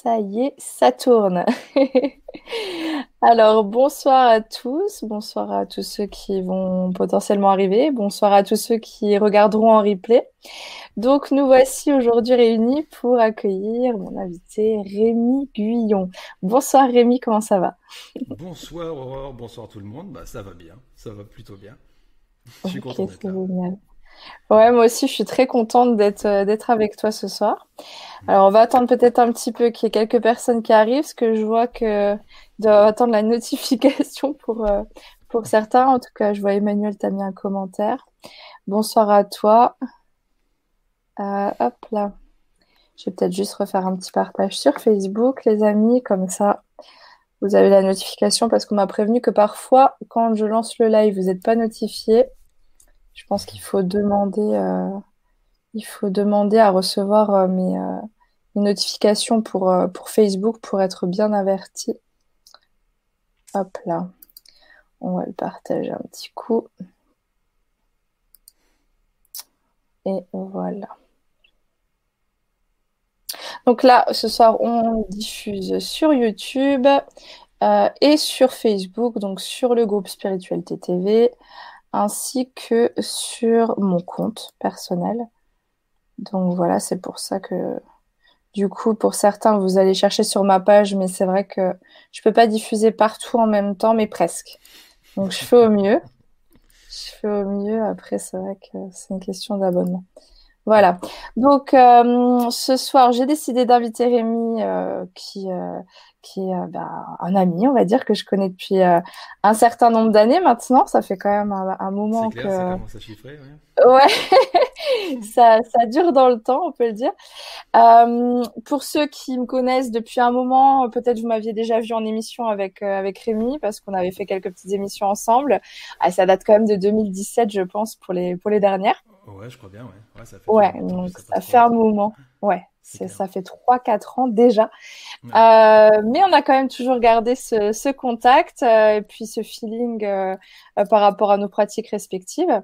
Ça y est, ça tourne. Alors, bonsoir à tous, bonsoir à tous ceux qui vont potentiellement arriver, bonsoir à tous ceux qui regarderont en replay. Donc, nous voici aujourd'hui réunis pour accueillir mon invité Rémi Guyon. Bonsoir Rémi, comment ça va? Bonsoir Aurore, bonsoir tout le monde. Bah, ça va bien, ça va plutôt bien. Je suis content d'être là. Ouais, moi aussi, je suis très contente d'être euh, d'être avec toi ce soir. Alors, on va attendre peut-être un petit peu qu'il y ait quelques personnes qui arrivent, parce que je vois que doit attendre la notification pour euh, pour certains. En tout cas, je vois Emmanuel, t'as mis un commentaire. Bonsoir à toi. Euh, hop là. Je vais peut-être juste refaire un petit partage sur Facebook, les amis, comme ça. Vous avez la notification parce qu'on m'a prévenu que parfois, quand je lance le live, vous n'êtes pas notifié. Je pense qu'il faut demander, euh, il faut demander à recevoir euh, mes, euh, mes, notifications pour, pour Facebook pour être bien averti. Hop là. On va le partager un petit coup. Et voilà. Donc là, ce soir, on diffuse sur YouTube et sur Facebook, donc sur le groupe Spiritualité TV ainsi que sur mon compte personnel. Donc voilà, c'est pour ça que du coup, pour certains, vous allez chercher sur ma page, mais c'est vrai que je peux pas diffuser partout en même temps, mais presque. Donc je fais au mieux. Je fais au mieux. Après, c'est vrai que c'est une question d'abonnement. Voilà. Donc euh, ce soir, j'ai décidé d'inviter Rémi, euh, qui euh, qui est bah, un ami, on va dire, que je connais depuis euh, un certain nombre d'années maintenant. Ça fait quand même un, moment clair, que. Ça commence à chiffrer, ouais. ouais. ça, ça dure dans le temps, on peut le dire. Euh, pour ceux qui me connaissent depuis un moment, peut-être vous m'aviez déjà vu en émission avec euh, avec Rémi parce qu'on avait fait quelques petites émissions ensemble. Ah, ça date quand même de 2017, je pense, pour les pour les dernières. Ouais, je crois bien, ouais. Ouais, ça fait, ouais, donc ça fait un moment. Ouais ça fait 3-4 ans déjà. Euh, mais on a quand même toujours gardé ce, ce contact euh, et puis ce feeling euh, euh, par rapport à nos pratiques respectives.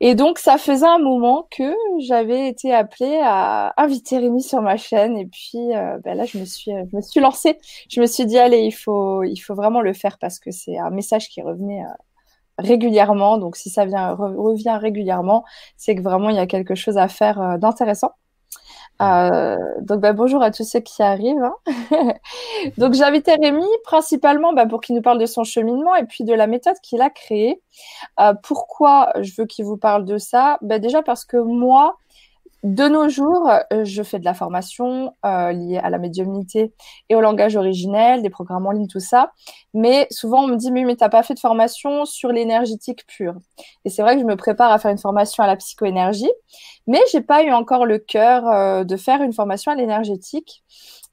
Et donc, ça faisait un moment que j'avais été appelée à inviter Rémi sur ma chaîne. Et puis, euh, ben là, je me suis, je me suis lancée. Je me suis dit, allez, il faut, il faut vraiment le faire parce que c'est un message qui revenait régulièrement. Donc, si ça vient, revient régulièrement, c'est que vraiment, il y a quelque chose à faire d'intéressant. Euh, donc bah, bonjour à tous ceux qui arrivent. Hein. donc invité Rémi principalement bah, pour qu'il nous parle de son cheminement et puis de la méthode qu'il a créée. Euh, pourquoi je veux qu'il vous parle de ça? Bah, Déjà parce que moi, de nos jours, euh, je fais de la formation euh, liée à la médiumnité et au langage originel, des programmes en ligne, tout ça. Mais souvent, on me dit, mais, mais t'as pas fait de formation sur l'énergétique pure. Et c'est vrai que je me prépare à faire une formation à la psychoénergie, mais j'ai pas eu encore le cœur euh, de faire une formation à l'énergétique.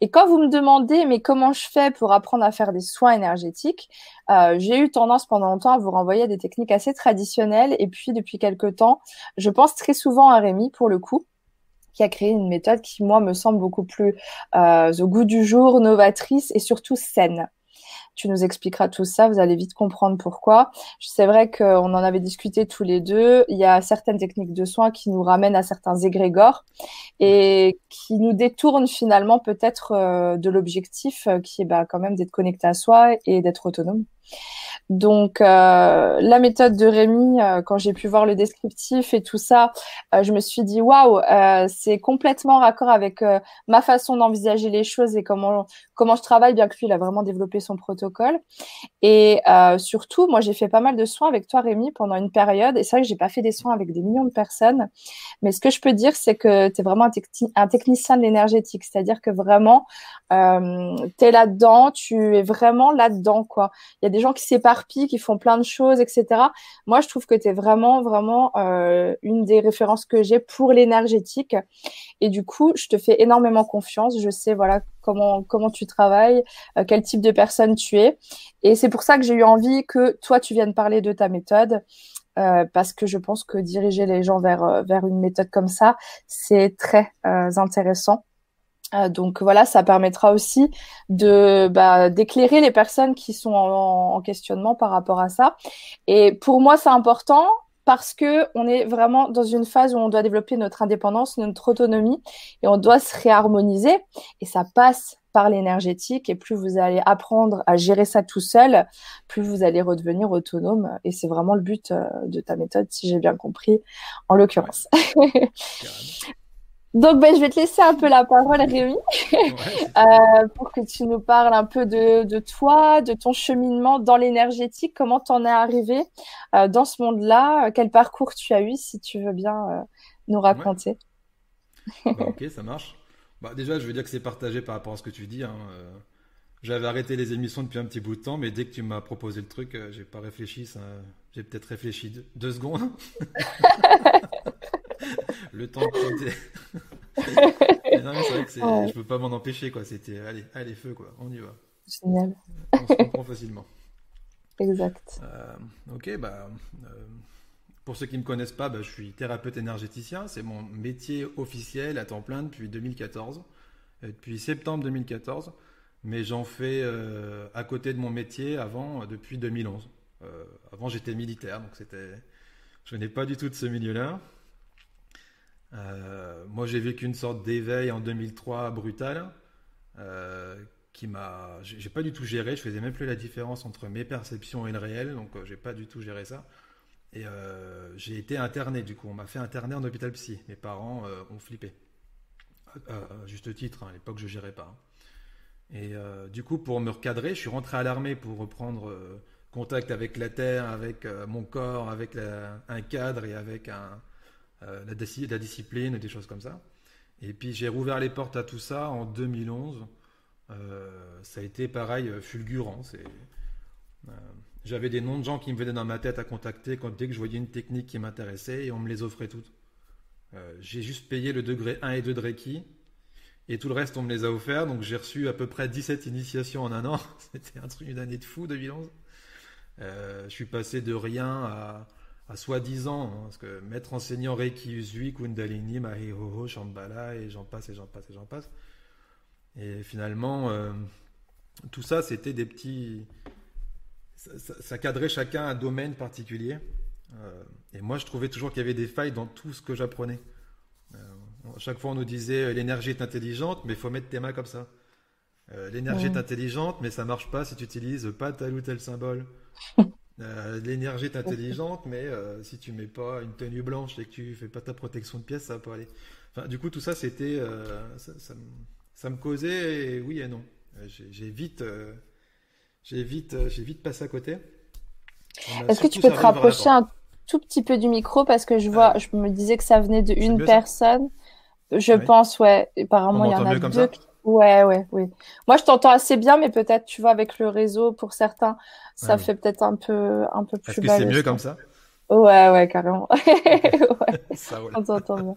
Et quand vous me demandez, mais comment je fais pour apprendre à faire des soins énergétiques, euh, j'ai eu tendance pendant longtemps à vous renvoyer à des techniques assez traditionnelles. Et puis, depuis quelques temps, je pense très souvent à Rémi, pour le coup qui a créé une méthode qui, moi, me semble beaucoup plus euh, au goût du jour, novatrice et surtout saine. Tu nous expliqueras tout ça, vous allez vite comprendre pourquoi. C'est vrai qu'on en avait discuté tous les deux. Il y a certaines techniques de soins qui nous ramènent à certains égrégores et qui nous détournent finalement peut-être euh, de l'objectif euh, qui est bah, quand même d'être connecté à soi et d'être autonome. Donc euh, la méthode de Rémi, euh, quand j'ai pu voir le descriptif et tout ça, euh, je me suis dit waouh, c'est complètement raccord avec ma façon d'envisager les choses et comment comment je travaille, bien que lui il a vraiment développé son protocole. Et surtout, moi j'ai fait pas mal de soins avec toi Rémi pendant une période. Et c'est vrai que j'ai pas fait des soins avec des millions de personnes, mais ce que je peux dire c'est que tu es vraiment un, technicien de l'énergétique, c'est-à-dire que vraiment tu es là-dedans, tu es vraiment là-dedans quoi. Il y a des gens qui s'éparpillent, qui font plein de choses, etc. Moi, je trouve que tu es vraiment, vraiment euh, une des références que j'ai pour l'énergétique. Et du coup, je te fais énormément confiance. Je sais, voilà, comment comment tu travailles, euh, quel type de personne tu es. Et c'est pour ça que j'ai eu envie que toi, tu viennes parler de ta méthode. Euh, parce que je pense que diriger les gens vers euh, vers une méthode comme ça, c'est très euh, intéressant. Euh, donc voilà, ça permettra aussi de bah, d'éclairer les personnes qui sont en, questionnement par rapport à ça. Et pour moi, c'est important parce que on est vraiment dans une phase où on doit développer notre indépendance, notre autonomie, et on doit se réharmoniser. Et ça passe par l'énergétique et plus vous allez apprendre à gérer ça tout seul, plus vous allez redevenir autonome. Et c'est vraiment le but euh, de ta méthode, si j'ai bien compris, en l'occurrence. Donc, ben, je vais te laisser un peu la parole, Rémi, euh, pour que tu nous parles un peu de, de toi, de ton cheminement dans l'énergétique, comment tu en es arrivé euh, dans ce monde-là, quel parcours tu as eu, si tu veux bien euh, nous raconter? Bah, ok, ça marche. Bah, déjà, je veux dire que c'est partagé par rapport à ce que tu dis. Hein. J'avais arrêté les émissions depuis un petit bout de temps, mais dès que tu m'as proposé le truc, j'ai pas réfléchi. J'ai peut-être réfléchi deux, deux secondes. le temps de non, mais c'est vrai que c'est, je peux pas m'en empêcher, quoi. C'était, allez, allez, feu, quoi. On y va. Génial. On se comprend facilement. Exact. Euh, ok, bah, euh, pour ceux qui ne me connaissent pas, bah, je suis thérapeute énergéticien. C'est mon métier officiel à temps plein depuis 2014, euh, depuis septembre 2014. Mais j'en fais à côté de mon métier avant, depuis 2011. avant, j'étais militaire, donc c'était, je n'ai pas du tout de ce milieu-là. Euh, moi, j'ai vécu une sorte d'éveil en 2003 brutal, euh, qui m'a, j'ai pas du tout géré. Je faisais même plus la différence entre mes perceptions et le réel, donc euh, j'ai pas du tout géré ça. Et j'ai été interné. Du coup, on m'a fait interner en hôpital psy. Mes parents ont flippé, à juste titre. Hein, à l'époque, je gérais pas. Hein. Et du coup, pour me recadrer, je suis rentré à l'armée pour reprendre contact avec la terre, avec mon corps, avec un cadre et avec un, euh, la, discipline, des choses comme ça. Et puis j'ai rouvert les portes à tout ça en 2011. Euh, ça a été pareil, euh, fulgurant. J'avais des noms de gens qui me venaient dans ma tête à contacter quand, dès que je voyais une technique qui m'intéressait et on me les offrait toutes. j'ai juste payé le degré 1 et 2 de Reiki et tout le reste on me les a offerts. Donc j'ai reçu à peu près 17 initiations en un an. C'était un truc, une année de fou 2011. je suis passé de rien à, à soi-disant, hein, parce que maître enseignant Reiki Usui, Kundalini, Mahihoho, Shambhala, et j'en passe, et j'en passe, et j'en passe. Et finalement, euh, tout ça, c'était des petits. Ça, cadrait chacun un domaine particulier. Euh, et moi, je trouvais toujours qu'il y avait des failles dans tout ce que j'apprenais. Euh, chaque fois, on nous disait l'énergie est intelligente, mais il faut mettre tes mains comme ça. l'énergie est intelligente, mais ça marche pas si tu utilises pas tel ou tel symbole. Euh, l'énergie est intelligente, mais euh, si tu mets pas une tenue blanche et que tu fais pas ta protection de pièces, ça va pas aller. Enfin, du coup, tout ça, c'était, euh, ça, me causait oui et non. J'ai vite, j'ai vite, j'ai vite passé à côté. Est-ce que tu peux te rapprocher un tout petit peu du micro parce que je vois, je me disais que ça venait d'une personne. Je pense, ouais. Apparemment, il y en a deux. Ouais, ouais, oui. Moi, je t'entends assez bien, mais peut-être, tu vois, avec le réseau, pour certains, ça fait peut-être un peu, un peu plus Est-ce que c'est mieux comme ça? Ouais, ouais, carrément. ouais. Ça, On t'entend bien.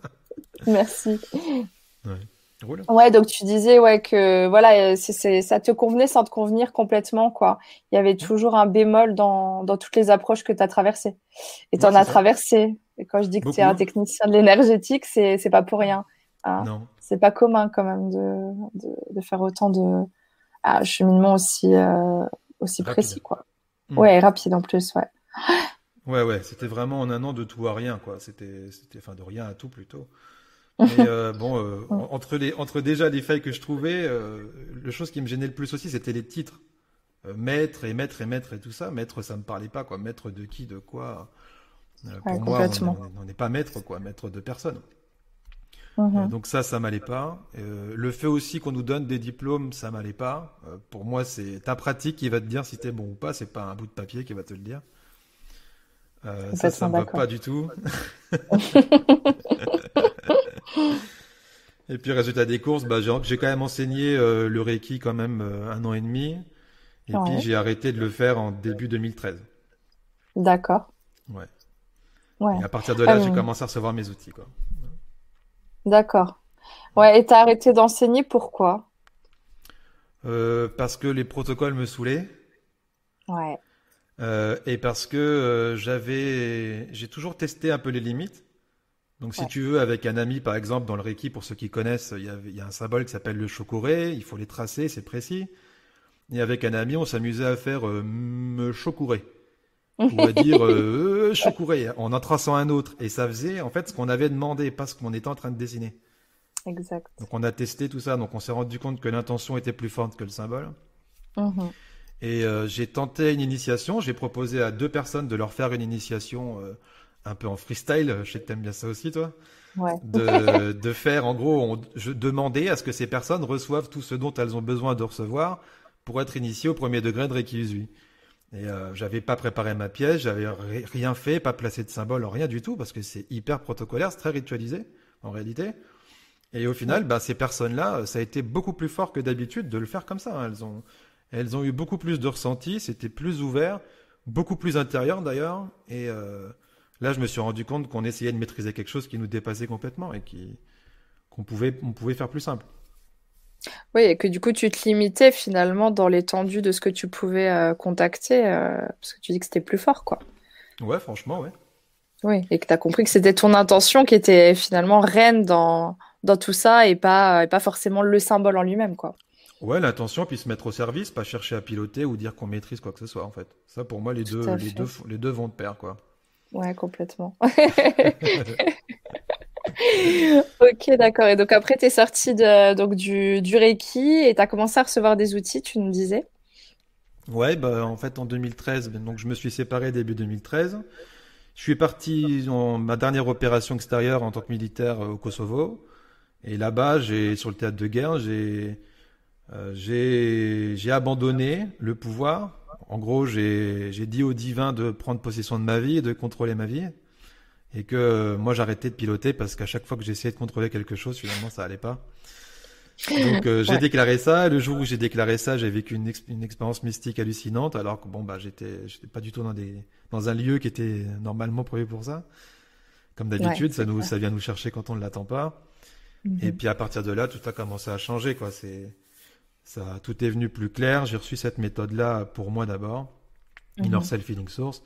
Merci. Ouais. ouais. donc tu disais ouais que voilà, c'est, ça te convenait sans te convenir complètement quoi. Il y avait toujours un bémol dans, dans toutes les approches que tu as traversées. Et tu en as traversé. Et quand je dis que tu es un technicien de l'énergétique, c'est, c'est pas pour rien. Hein. Non c'est pas commun quand même de, de, faire autant de ah, cheminement aussi, euh, aussi précis, quoi. Hmm. Ouais, rapide en plus, ouais. Ouais, ouais, c'était vraiment en un an de tout à rien, quoi. C'était, c'était, enfin, de rien à tout plutôt. Mais euh, bon, euh, entre les, entre déjà les failles que je trouvais, le chose qui me gênait le plus aussi, c'était les titres. maître et maître et maître et tout ça. Maître, ça me parlait pas, quoi. Maître de qui, de quoi. pour moi, on n'est pas maître, quoi. Maître de personne. Mhm. Euh, donc ça, ça m'allait pas. Euh, le fait aussi qu'on nous donne des diplômes, ça m'allait pas. Euh, pour moi, c'est ta pratique qui va te dire si tu es bon ou pas. C'est pas un bout de papier qui va te le dire. ça, ça me va pas du tout. et puis résultat des courses, bah, j'ai quand même enseigné le Reiki quand même un an et demi. Et puis j'ai arrêté de le faire en début 2013. D'accord. Ouais. ouais. Et à partir de là, j'ai commencé à recevoir mes outils. Quoi. D'accord. Ouais, et t'as arrêté d'enseigner pourquoi? Euh, Parce que les protocoles me saoulaient. Ouais. Euh, et parce que euh, j'avais, j'ai toujours testé un peu les limites. Donc, si tu veux, avec un ami, par exemple, dans le Reiki, pour ceux qui connaissent, il y a, un symbole qui s'appelle le chokuré. Il faut les tracer, c'est précis. Et avec un ami, on s'amusait à faire me. On va dire euh, je courais en en traçant un autre. Et ça faisait en fait ce qu'on avait demandé, pas ce qu'on était en train de dessiner. Exact. Donc on a testé tout ça, donc on s'est rendu compte que l'intention était plus forte que le symbole. Mhm. Et euh, j'ai tenté une initiation, j'ai proposé à deux personnes de leur faire une initiation euh, un peu en freestyle, je sais que t'aimes bien ça aussi toi, ouais. de, de, faire en gros, je demandais à ce que ces personnes reçoivent tout ce dont elles ont besoin de recevoir pour être initiées au premier degré de Reiki Usui. Et euh, j'avais pas préparé ma pièce, j'avais rien fait, pas placé de symbole, rien du tout, parce que c'est hyper protocolaire, c'est très ritualisé en réalité. Et au final, bah, ces personnes-là, ça a été beaucoup plus fort que d'habitude de le faire comme ça. Hein. Elles ont, elles ont eu beaucoup plus de ressenti, c'était plus ouvert, beaucoup plus intérieur d'ailleurs. Et euh, là, je me suis rendu compte qu'on essayait de maîtriser quelque chose qui nous dépassait complètement et qui qu'on pouvait, on pouvait faire plus simple. Oui, et que du coup, tu te limitais finalement dans l'étendue de ce que tu pouvais euh, contacter, euh, parce que tu dis que c'était plus fort, quoi. Ouais, franchement, ouais. Oui, et que tu as compris que c'était ton intention qui était finalement reine dans, dans tout ça et pas, et pas forcément le symbole en lui-même, quoi. Ouais, l'intention, puis se mettre au service, pas chercher à piloter ou dire qu'on maîtrise quoi que ce soit, en fait. Ça, pour moi, les, deux, les, deux, les deux vont de pair, quoi. Ouais, complètement. ok, d'accord. Et donc après, tu es sorti de, donc, du, du Reiki et tu as commencé à recevoir des outils, tu nous disais? Ouais, bah, en fait, en 2013, donc je me suis séparé début 2013. Je suis parti en ma dernière opération extérieure en tant que militaire euh, au Kosovo. Et là-bas, j'ai sur le théâtre de guerre, j'ai euh, j'ai abandonné le pouvoir. En gros, j'ai dit au divin de prendre possession de ma vie et de contrôler ma vie et que euh, moi j'arrêtais de piloter parce qu'à chaque fois que j'essayais de contrôler quelque chose, finalement ça allait pas. Donc euh, j'ai déclaré ça. Le jour où j'ai déclaré ça, j'ai vécu une, une, expérience mystique hallucinante. Alors que bon bah j'étais j'étais pas du tout dans des dans un lieu qui était normalement prévu pour ça. Comme d'habitude, ça nous ça vient nous chercher quand on ne l'attend pas. Mhm. Et puis à partir de là, tout a commencé à changer quoi. C'est ça tout est venu plus clair. J'ai reçu cette méthode là pour moi d'abord, mm Inner Self Feeling Source.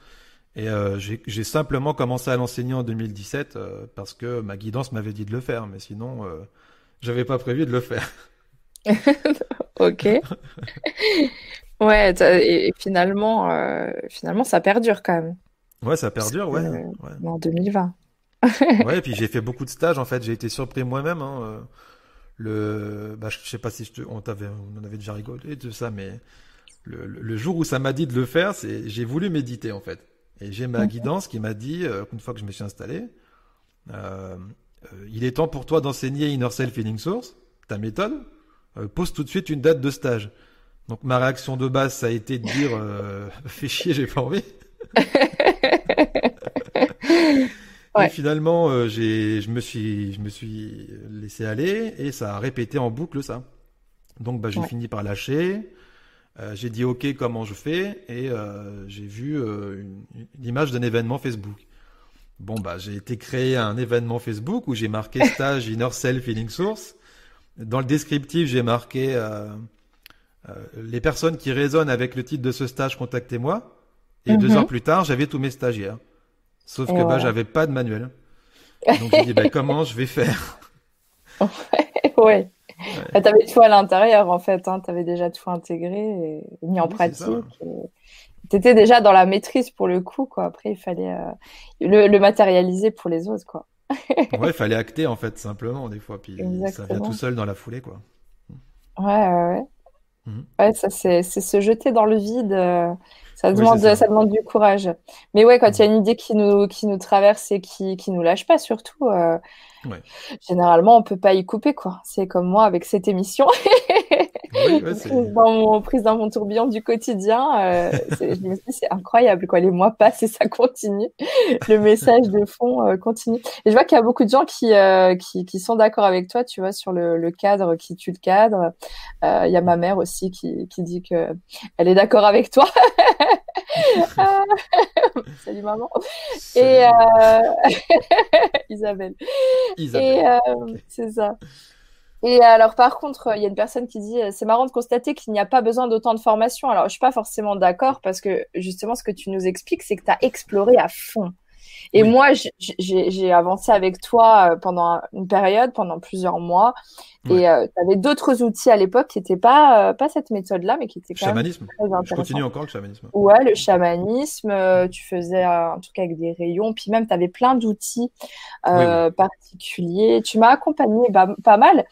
Et euh, j'ai simplement commencé à l'enseigner en 2017 euh, parce que ma guidance m'avait dit de le faire, mais sinon, euh, j'avais pas prévu de le faire. ok. ouais, et, finalement, euh, finalement, ça perdure quand même. Ouais, ça perdure, ouais, ouais. En 2020. ouais, et puis j'ai fait beaucoup de stages en fait. J'ai été surpris moi-même. Hein, le, bah, je sais pas si je te... on, avait, on en avait déjà rigolé de ça, mais le, le jour où ça m'a dit de le faire, c'est j'ai voulu méditer en fait. Et j'ai ma guidance qui m'a dit, euh, une fois que je me suis installé, euh, euh, il est temps pour toi d'enseigner Inner Self Feeling Source, ta méthode. pose tout de suite une date de stage. Donc ma réaction de base, ça a été de dire, fais chier, j'ai pas envie. Et finalement, j'ai, je me suis, je me suis laissé aller et ça a répété en boucle ça. Donc bah, j'ai fini par lâcher. Euh, j'ai dit OK, comment je fais Et euh, j'ai vu euh, une, image d'un événement Facebook. Bon, bah, j'ai été créer un événement Facebook où j'ai marqué stage Inner Self Feeling Source. Dans le descriptif, j'ai marqué les personnes qui résonnent avec le titre de ce stage, contactez-moi. Et deux mhm. heures plus tard, j'avais tous mes stagiaires. Sauf que bah, j'avais pas de manuel. Donc j'ai dit bah, comment je vais faire? Ouais. Tu avais tout à l'intérieur, en fait. Hein. Tu avais déjà tout intégré et mis en pratique. Tu étais déjà dans la maîtrise pour le coup. Quoi. Après, il fallait euh, le, matérialiser pour les autres. Quoi. ouais, il fallait acter, en fait, simplement, des fois. Puis ça vient tout seul dans la foulée. Quoi. Ouais, ouais, ouais. Mhm. Ouais, ça, c'est se jeter dans le vide. Euh, ça demande, ça. demande du courage. Mais ouais, quand il y a une idée qui nous, qui nous traverse et qui, qui nous lâche pas, surtout, euh, généralement, on peut pas y couper, quoi. C'est comme moi avec cette émission. dans mon, prise dans mon tourbillon du quotidien, euh, je me dis c'est incroyable quoi. Les mois passent et ça continue. Le message de fond euh, continue. Et je vois qu'il y a beaucoup de gens qui euh, qui, qui, sont d'accord avec toi, tu vois, sur le, le cadre qui tue le cadre. Euh, il y a ma mère aussi qui, qui dit que elle est d'accord avec toi. Salut maman. Et Isabelle. Isabelle. Et c'est ça. Et alors, par contre, il y a une personne qui dit c'est marrant de constater qu'il n'y a pas besoin d'autant de formation. Alors, je suis pas forcément d'accord parce que justement, ce que tu nous expliques, c'est que tu as exploré à fond. Et moi, j'ai avancé avec toi pendant une période, pendant plusieurs mois. Et euh, tu avais d'autres outils à l'époque qui n'étaient pas, euh, pas cette méthode-là, mais qui étaient quand chamanisme. même très Je continue encore le chamanisme. Ouais, le chamanisme, euh, tu faisais un truc avec des rayons, puis même tu avais plein d'outils particuliers. Tu m'as accompagné pas, mal.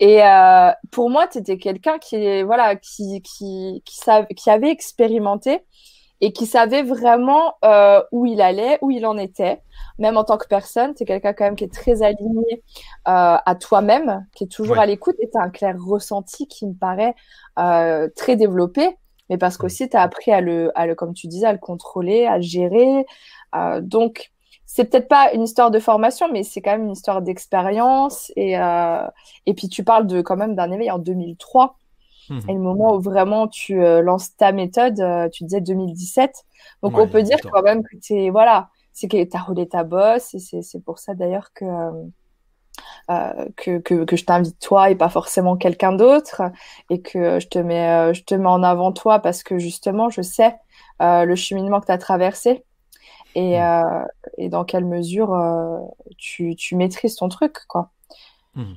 Et pour moi, tu étais quelqu'un qui, voilà, qui, qui, qui, qui avait expérimenté et qui savait vraiment où il allait, où il en était même en tant que personne, es quelqu'un quand même qui est très aligné euh, à toi-même, qui est toujours à l'écoute et tu as un clair ressenti qui me paraît euh, très développé, mais parce qu'aussi tu as appris à le, à le, comme tu disais, à le contrôler, à le gérer. Euh, donc, c'est peut-être pas une histoire de formation, mais c'est quand même une histoire d'expérience. Et, euh, et puis tu parles de quand même d'un éveil en 2003. Mmh. Et le moment où vraiment tu euh, lances ta méthode, euh, tu disais 2017. Donc on peut dire quand même que tu es, voilà, c'est que tu as roulé ta bosse et c'est pour ça d'ailleurs que, euh, que, que, que, je t'invite toi et pas forcément quelqu'un d'autre et que je te, mets, je te mets en avant toi parce que justement je sais le cheminement que tu as traversé et, mmh. et dans quelle mesure tu, tu maîtrises ton truc quoi. Mmh.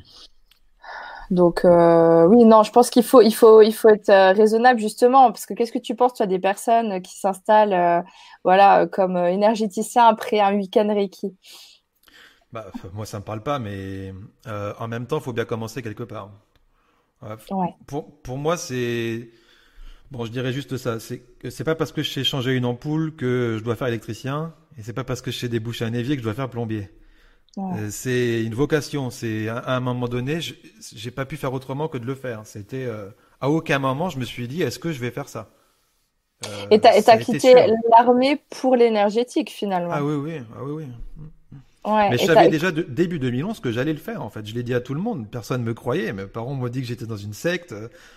Donc euh, oui, non, je pense qu'il faut, il faut, il faut être euh, raisonnable justement, parce que qu'est-ce que tu penses, toi, des personnes qui s'installent, euh, voilà, comme énergéticien après un week-end Reiki? Bah, moi, ça me parle pas, mais en même temps, il faut bien commencer quelque part. Pour, pour moi, c'est bon, je dirais juste ça. C'est c'est pas parce que je sais changer une ampoule que je dois faire électricien, et c'est pas parce que je sais déboucher un évier que je dois faire plombier. Euh, c'est une vocation. C'est à, un moment donné, j'ai pas pu faire autrement que de le faire. C'était euh, à aucun moment je me suis dit est-ce que je vais faire ça? Euh, et t'as as quitté l'armée pour l'énergétique finalement. Ah oui oui ah oui oui. Ouais, mais je savais déjà de, début 2011 que j'allais le faire en fait. Je l'ai dit à tout le monde. Personne me croyait. Mes parents m'ont dit que j'étais dans une secte.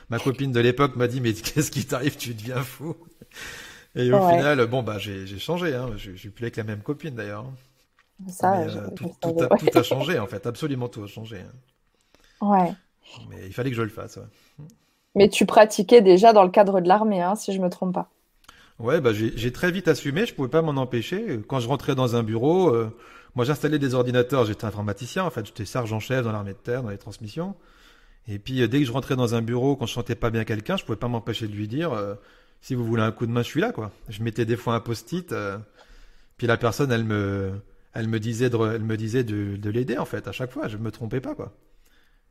Ma copine de l'époque m'a dit mais qu'est-ce qui t'arrive? Tu deviens fou. Et au final, bon bah j'ai changé. Hein. Je, je suis plus avec la même copine d'ailleurs. Ça, euh, tout, a, changé en fait, absolument tout a changé. Ouais. Mais il fallait que je le fasse. Mais tu pratiquais déjà dans le cadre de l'armée, hein, si je me trompe pas. Ouais, bah, j'ai très vite assumé, je pouvais pas m'en empêcher. Quand je rentrais dans un bureau, euh, moi j'installais des ordinateurs, j'étais informaticien, en fait, j'étais sergent-chef dans l'armée de terre, dans les transmissions. Et puis euh, dès que je rentrais dans un bureau, quand je sentais pas bien quelqu'un, je pouvais pas m'empêcher de lui dire si vous voulez un coup de main, je suis là, quoi. Je mettais des fois un post-it, puis la personne, elle me, elle me disait de, elle me disait de, de l'aider en fait à chaque fois. Je me trompais pas quoi.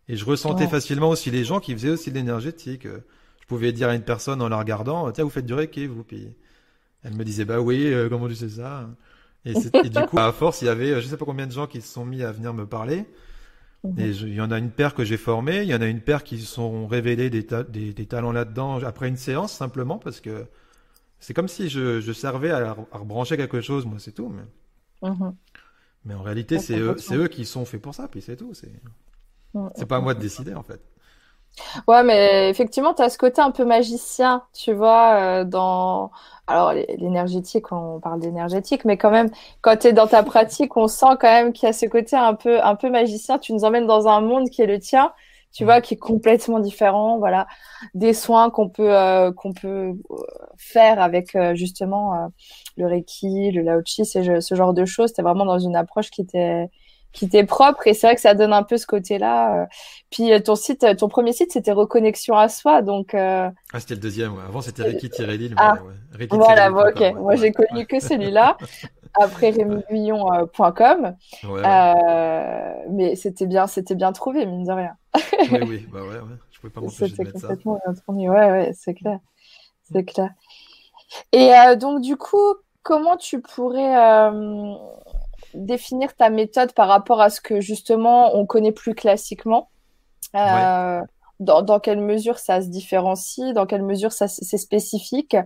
Et je ressentais facilement aussi les gens qui faisaient aussi de l'énergétique. Je pouvais dire à une personne en la regardant, tiens vous faites du reiki vous. Puis elle me disait bah oui euh, comment tu sais ça? Et, du coup à force il y avait je sais pas combien de gens qui se sont mis à venir me parler. Mhm. Et il y en a une paire que j'ai formée, il y en a une paire qui se sont révélés des, des, des, talents là-dedans après une séance simplement parce que c'est comme si je, je servais à, à, rebrancher quelque chose, moi c'est tout. Mais... Mhm. Mais en réalité, c'est eux, eux, qui sont faits pour ça, puis c'est tout. C'est c'est pas à moi de décider, en fait. Ouais, mais effectivement, tu as ce côté un peu magicien, tu vois, euh, dans... Alors, l'énergétique, on parle d'énergétique, mais quand même, quand tu es dans ta pratique, on sent quand même qu'il y a ce côté un peu, un peu magicien. Tu nous emmènes dans un monde qui est le tien, tu vois, qui est complètement différent. Voilà, des soins qu'on peut euh, qu'on peut euh, faire avec euh, justement le Reiki, le Laochi, ce, ce genre de choses. C'était vraiment dans une approche qui était qui était propre et c'est vrai que ça donne un peu ce côté-là. Puis ton site, ton premier site, c'était Reconnexion à soi, donc. Ah, c'était le deuxième. Avant, c'était Reiki Tirelli. Ah, ouais. voilà, bon, ok. Moi, j'ai connu que celui-là. après rémiguillon.com. Euh, mais c'était bien, c'était bien trouvé, mine de rien. oui, oui, bah ouais, ouais. Je pouvais pas m'empêcher de mettre ça. complètement bien. Ouais, ouais, c'est clair. C'est clair. Et euh, donc, du coup, comment tu pourrais euh, définir ta méthode par rapport à ce que justement on connaît plus classiquement? Dans, dans, quelle mesure ça se différencie? Dans quelle mesure ça c'est spécifique?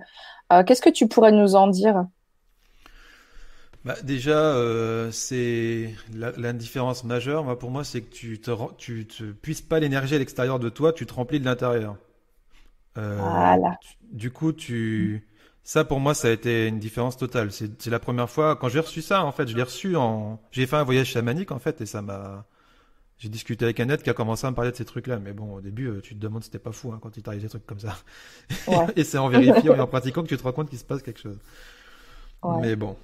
Qu'est-ce que tu pourrais nous en dire? Bah, déjà, euh, c'est l'indifférence majeure. Moi, pour moi, c'est que tu te, tu te puisses pas l'énergie à l'extérieur de toi, tu te remplis de l'intérieur. Euh, voilà. du coup, tu, ça pour moi, ça a été une différence totale. C'est la première fois quand j'ai reçu ça. En fait, je l'ai reçu en, j'ai fait un voyage chamanique en fait, et ça m'a, j'ai discuté avec un aide qui a commencé à me parler de ces trucs-là. Mais bon, au début, euh, tu te demandes si c'était pas fou hein, quand il t'arrive des trucs comme ça. Ouais. et c'est en vérifiant et en pratiquant que tu te rends compte qu'il se passe quelque chose. Ouais. Mais bon,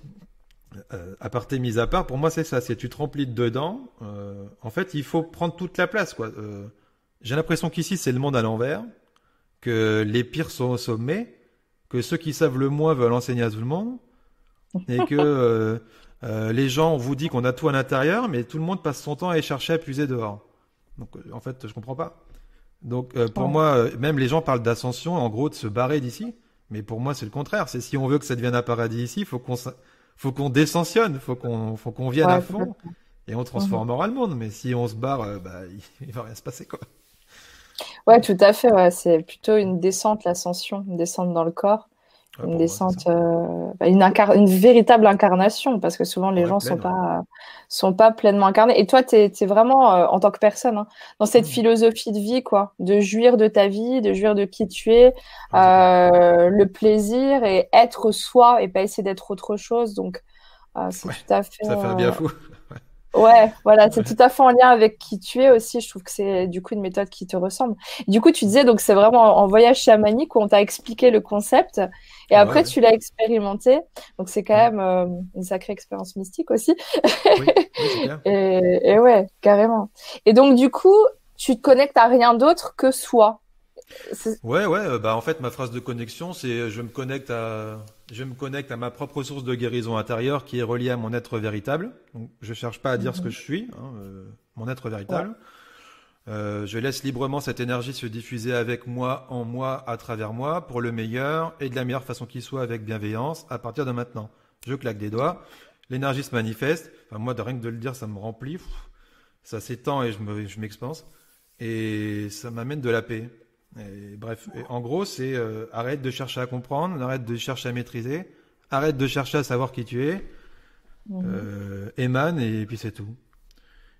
euh, à parté mis à part, pour moi c'est ça, c'est tu te remplis dedans. Euh, en fait, il faut prendre toute la place, quoi. Euh, j'ai l'impression qu'ici c'est le monde à l'envers, que les pires sont au sommet, que ceux qui savent le moins veulent enseigner à tout le monde, et que euh, les gens on vous dit qu'on a tout à l'intérieur, mais tout le monde passe son temps à aller chercher à puiser dehors. Donc en fait, je comprends pas. Donc pour moi, même les gens parlent d'ascension, en gros, de se barrer d'ici. Mais pour moi, c'est le contraire. C'est si on veut que ça devienne un paradis ici, faut qu'on faut qu'on descensionne, faut qu'on faut qu'on vienne Ouais, à fond et on transformera le monde. Mais si on se barre, euh, bah, il, il va rien se passer quoi. Ouais, tout à fait. Ouais. C'est plutôt une descente, l'ascension, une descente dans le corps, Une descente, euh, bah, une, une véritable incarnation, parce que souvent les Ouais, gens sont pleine, ouais. pas, sont pas pleinement incarnés. Et toi, tu es, vraiment, euh, en tant que personne, hein, dans cette Mm. philosophie de vie, quoi, de jouir de ta vie, de jouir de qui tu es, euh, le plaisir et être soi et pas essayer d'être autre chose. Donc, euh, c'est Ouais, tout à fait. ça fait un euh, bien fou. Ouais, voilà, c'est tout à fait en lien avec qui tu es aussi. Je trouve que c'est du coup une méthode qui te ressemble. Du coup, tu disais donc c'est vraiment en voyage chamanique où on t'a expliqué le concept et Ouais, après ouais. tu l'as expérimenté. Donc c'est quand même euh, une sacrée expérience mystique aussi. Oui, oui, c'est clair. Et, et ouais, carrément. Et donc du coup, tu te connectes à rien d'autre que soi. Ouais, ouais, euh, bah en fait ma phrase de connexion c'est je me connecte à je me connecte à ma propre source de guérison intérieure qui est reliée à mon être véritable. Donc je cherche pas à dire ce que je suis, hein, euh, mon être véritable. Euh, je laisse librement cette énergie se diffuser avec moi, en moi, à travers moi, pour le meilleur et de la meilleure façon qui soit avec bienveillance à partir de maintenant. Je claque des doigts, l'énergie se manifeste. Enfin, moi, de rien que de le dire, ça me remplit. Ça s'étend et je me, je m'expanse. Et ça m'amène de la paix. Et bref, et en gros, c'est euh, arrête de chercher à comprendre, arrête de chercher à maîtriser, arrête de chercher à savoir qui tu es, euh, émane et puis c'est tout.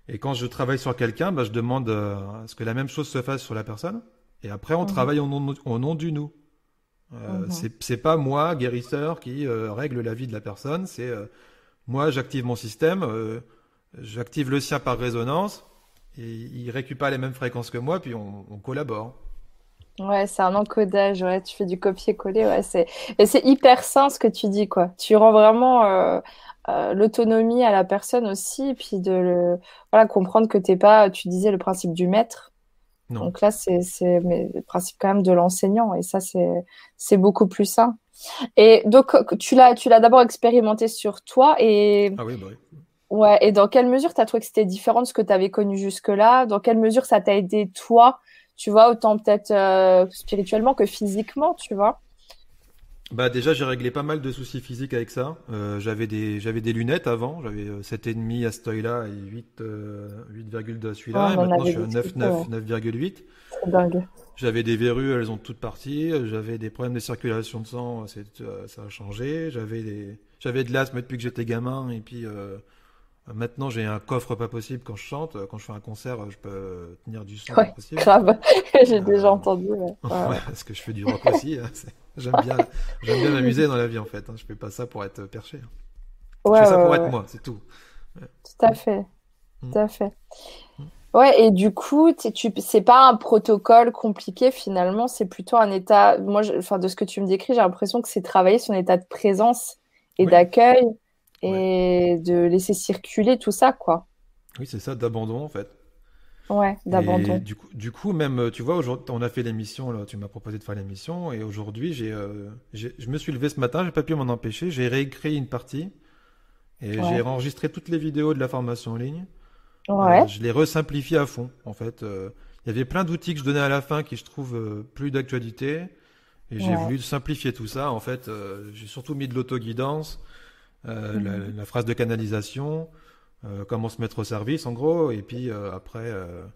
Et quand je travaille sur quelqu'un, bah, je demande euh, à ce que la même chose se fasse sur la personne. Et après, on Mhm. travaille au nom, au nom du nous. Euh, Mhm. c'est, pas moi, guérisseur, qui règle la vie de la personne. C'est moi, j'active mon système, j'active le sien par résonance, et il récupère les mêmes fréquences que moi, puis on, on collabore. Ouais, c'est un encodage, ouais, tu fais du copier-coller, ouais, c'est et c'est hyper sain ce que tu dis, quoi. Tu rends vraiment euh, euh, l'autonomie à la personne aussi, et puis de le, voilà, comprendre que t'es pas, tu disais le principe du maître. Non. Donc là, c'est c'est mais le principe quand même de l'enseignant, et ça c'est c'est beaucoup plus sain. Et donc tu l'as tu l'as d'abord expérimenté sur toi, et Ah oui, bah oui. ouais, et dans quelle mesure t'as trouvé que c'était différent de ce que t'avais connu jusque-là? Dans quelle mesure ça t'a aidé toi? Tu vois, autant peut-être euh, spirituellement que physiquement, tu vois. Bah déjà j'ai réglé pas mal de soucis physiques avec ça. Euh, j'avais des j'avais des lunettes avant, j'avais euh, 7,5 à ce œil-là et 8 euh, 8,2 à celui-là Ouais, et maintenant je suis à 9 discuté, 9 ouais. 9,8. C'est dingue. J'avais des verrues, elles ont toutes parti, j'avais des problèmes de circulation de sang, c'est euh, ça a changé, j'avais des j'avais de l'asthme depuis que j'étais gamin et puis euh, maintenant j'ai un coffre pas possible quand je chante, quand je fais un concert, je peux tenir du son pas Ouais, possible. grave. J'ai Euh, déjà entendu. Ouais. Ouais, parce que je fais du rock aussi, hein, j'aime bien j'aime bien m'amuser dans la vie en fait, hein. Je fais pas ça pour être perché. hein. Je fais ça pour être moi, c'est tout. Tout à fait. Mm. Tout à fait. Ouais, et du coup, tu, tu, c'est pas un protocole compliqué finalement, c'est plutôt un état. Moi, je- enfin, de ce que tu me décris, j'ai l'impression que c'est travailler son état de présence et Oui. d'accueil et de laisser circuler tout ça, quoi. Oui, c'est ça, d'abandon en fait. Ouais, d'abandon. du coup, du coup, même, tu vois, aujourd'hui, on a fait l'émission, là, tu m'as proposé de faire l'émission, et aujourd'hui, j'ai, euh, j'ai- je me suis levé ce matin, j'ai pas pu m'en empêcher, j'ai réécrit une partie, et j'ai enregistré toutes les vidéos de la formation en ligne. Ouais. Euh, je les resimplifie à fond, en fait. Euh, Il y avait plein d'outils que je donnais à la fin qui, je trouve, plus d'actualité, et j'ai Ouais. voulu simplifier tout ça. En fait, j'ai surtout mis de l'autoguidance, euh, la, Mhm. la phrase de canalisation, euh, comment se mettre au service, en gros, et puis euh, après. euh,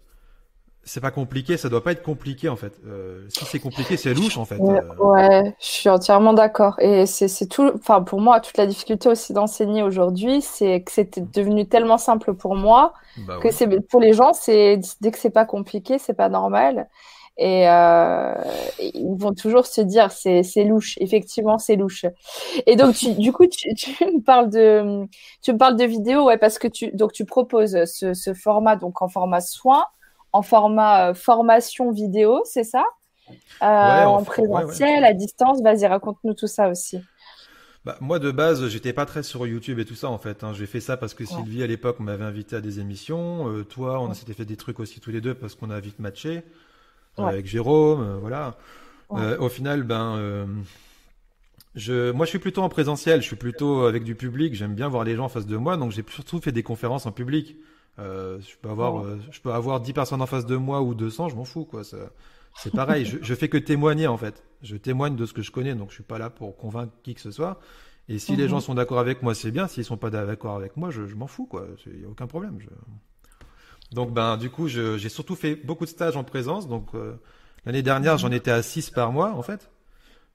c'est pas compliqué, ça doit pas être compliqué en fait. Euh, si c'est compliqué, c'est louche en fait. Ouais, je suis entièrement d'accord. Et c'est, c'est tout, enfin, pour moi, toute la difficulté aussi d'enseigner aujourd'hui, c'est que c'était devenu tellement simple pour moi bah que c'est, pour les gens, c'est, dès que c'est pas compliqué, c'est pas normal. Et euh, ils vont toujours se dire, c'est, c'est louche. Effectivement, c'est louche. Et donc, tu, du coup, tu, tu me parles de, tu me parles de vidéo, ouais, parce que tu, donc tu proposes ce, ce format, donc en format soin, en format euh, formation vidéo, c'est ça? Euh, Ouais, en en fa- ouais, ouais. présentiel, à distance. Vas-y, raconte-nous tout ça aussi. bah, moi de base, j'étais pas très sur YouTube et tout ça en fait. Hein. J'ai fait ça parce que Sylvie à l'époque m'avait invité à des émissions. Euh, toi, on s'était fait des trucs aussi tous les deux parce qu'on a vite matché euh, avec Jérôme, euh, voilà. au final, ben, je, moi je suis plutôt en présentiel. Je suis plutôt avec du public. J'aime bien voir les gens en face de moi, donc j'ai surtout fait des conférences en public. je peux avoir, je peux avoir 10 personnes en face de moi ou 200, je m'en fous quoi. C'est pareil, je, je, fais que témoigner en fait. Je témoigne de ce que je connais, donc je suis pas là pour convaincre qui que ce soit. Et si les mhm. gens sont d'accord avec moi, c'est bien. S'ils sont pas d'accord avec moi, je, je m'en fous quoi. Il y a aucun problème. Je... Donc ben du coup, j'ai surtout fait beaucoup de stages en présence. Donc euh, l'année dernière, j'en étais à 6 par mois en fait.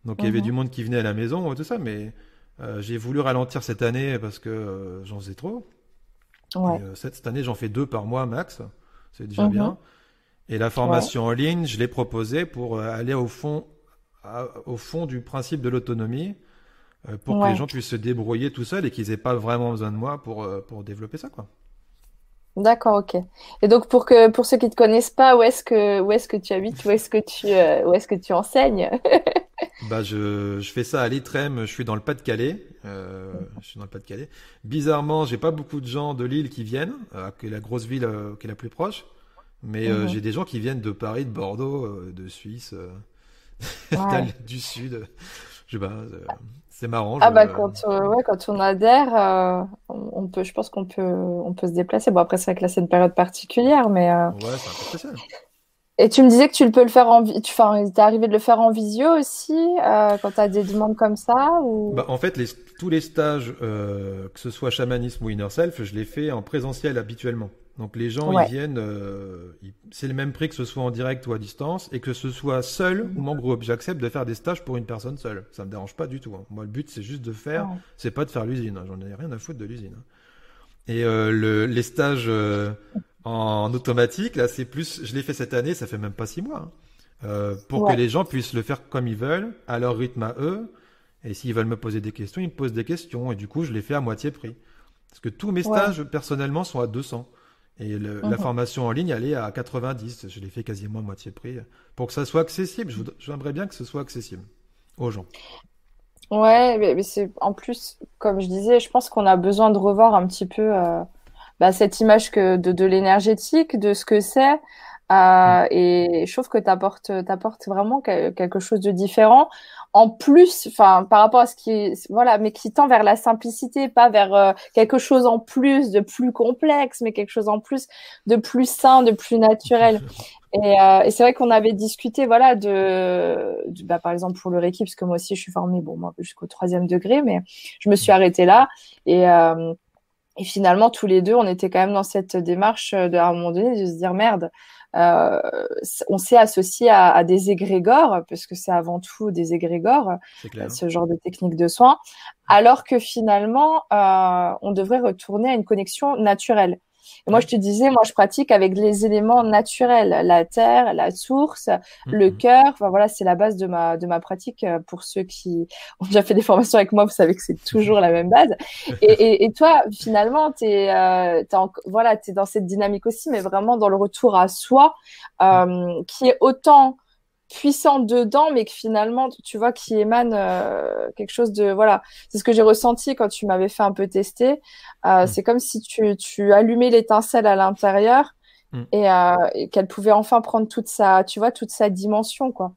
Donc il y avait mhm. du monde qui venait à la maison et tout ça, mais euh, j'ai voulu ralentir cette année parce que euh, j'en faisais trop. Ouais. Et, cette, cette, année, j'en fais deux par mois max. C'est déjà mhm. bien. Et la formation en ligne, je l'ai proposée pour aller au fond, au fond du principe de l'autonomie, pour que les gens puissent se débrouiller tout seuls et qu'ils aient pas vraiment besoin de moi pour, pour développer ça, quoi. D'accord, ok. Et donc pour que pour ceux qui te connaissent pas, où est-ce que où est-ce que tu habites, où est-ce que tu où est-ce que tu enseignes? Bah je, je fais ça à l'Itrem, je suis dans le Pas-de-Calais. Euh, je suis dans le Pas-de-Calais. Bizarrement, j'ai pas beaucoup de gens de Lille qui viennent, euh, qui est la grosse ville qui est la plus proche. Mais euh, mhm. j'ai des gens qui viennent de Paris, de Bordeaux, euh, de Suisse, euh, du Sud. Je sais pas, c'est marrant. Ah bah quand, ouais, quand on adhère, on peut, je pense qu'on peut, on peut se déplacer. Bon après c'est vrai que là c'est une période particulière, mais. Ouais, c'est un peu spécial. Et tu me disais que tu peux le faire en, tu, enfin, t'es arrivé de le faire en visio aussi quand tu as des demandes comme ça ou... bah, en fait, les, tous les stages, que ce soit chamanisme ou inner self, je les fais en présentiel habituellement. Donc les gens, ils viennent, euh, c'est le même prix que ce soit en direct ou à distance, et que ce soit seul ou en groupe. J'accepte de faire des stages pour une personne seule. Ça me dérange pas du tout. Hein. Moi, le but, c'est juste de faire, c'est pas de faire l'usine. Hein. J'en ai rien à foutre de l'usine. Hein. Et euh, le, les stages euh, en automatique, là, c'est plus, je l'ai fait cette année, ça fait même pas six mois, euh, pour que les gens puissent le faire comme ils veulent, à leur rythme à eux. Et s'ils veulent me poser des questions, ils me posent des questions. Et du coup, je les fais à moitié prix. Parce que tous mes stages, personnellement, sont à 200. Et le, la mhm. formation en ligne, elle est à 90. Je l'ai fait quasiment à moitié prix pour que ça soit accessible. J'aimerais bien que ce soit accessible aux gens. Ouais, mais, c'est en plus, comme je disais, je pense qu'on a besoin de revoir un petit peu euh, bah, cette image que de, de l'énergétique, de ce que c'est. Euh, mm. et je trouve que tu apportes, vraiment quelque chose de différent en plus, enfin, par rapport à ce qui voilà, mais qui tend vers la simplicité, pas vers euh, quelque chose en plus de plus complexe, mais quelque chose en plus de plus sain, de plus naturel. Et, euh, et c'est vrai qu'on avait discuté, voilà, de, bah, par exemple pour le Reiki, parce que moi aussi je suis formée, bon, moi jusqu'au troisième degré, mais je me suis arrêtée là et euh, et finalement, tous les deux, on était quand même dans cette démarche de, à un moment donné de se dire merde, euh, on s'est associé à, des égrégores, parce que c'est avant tout des égrégores, ce genre de technique de soins, alors que finalement, euh, on devrait retourner à une connexion naturelle moi, je te disais, moi, je pratique avec les éléments naturels, la terre, la source, le mhm. cœur. Enfin, voilà, c'est la base de ma, de ma pratique. Euh, pour ceux qui ont déjà fait des formations avec moi, vous savez que c'est toujours la même base. Et, et, toi, finalement, tu es, euh, voilà, es dans cette dynamique aussi, mais vraiment dans le retour à soi, euh, qui est autant puissant dedans, mais que finalement, tu vois, qui émane euh, quelque chose de voilà. C'est ce que j'ai ressenti quand tu m'avais fait un peu tester. Euh, mm. C'est comme si tu, tu allumais l'étincelle à l'intérieur mm. euh, et, qu'elle pouvait enfin prendre toute sa, tu vois, toute sa dimension, quoi.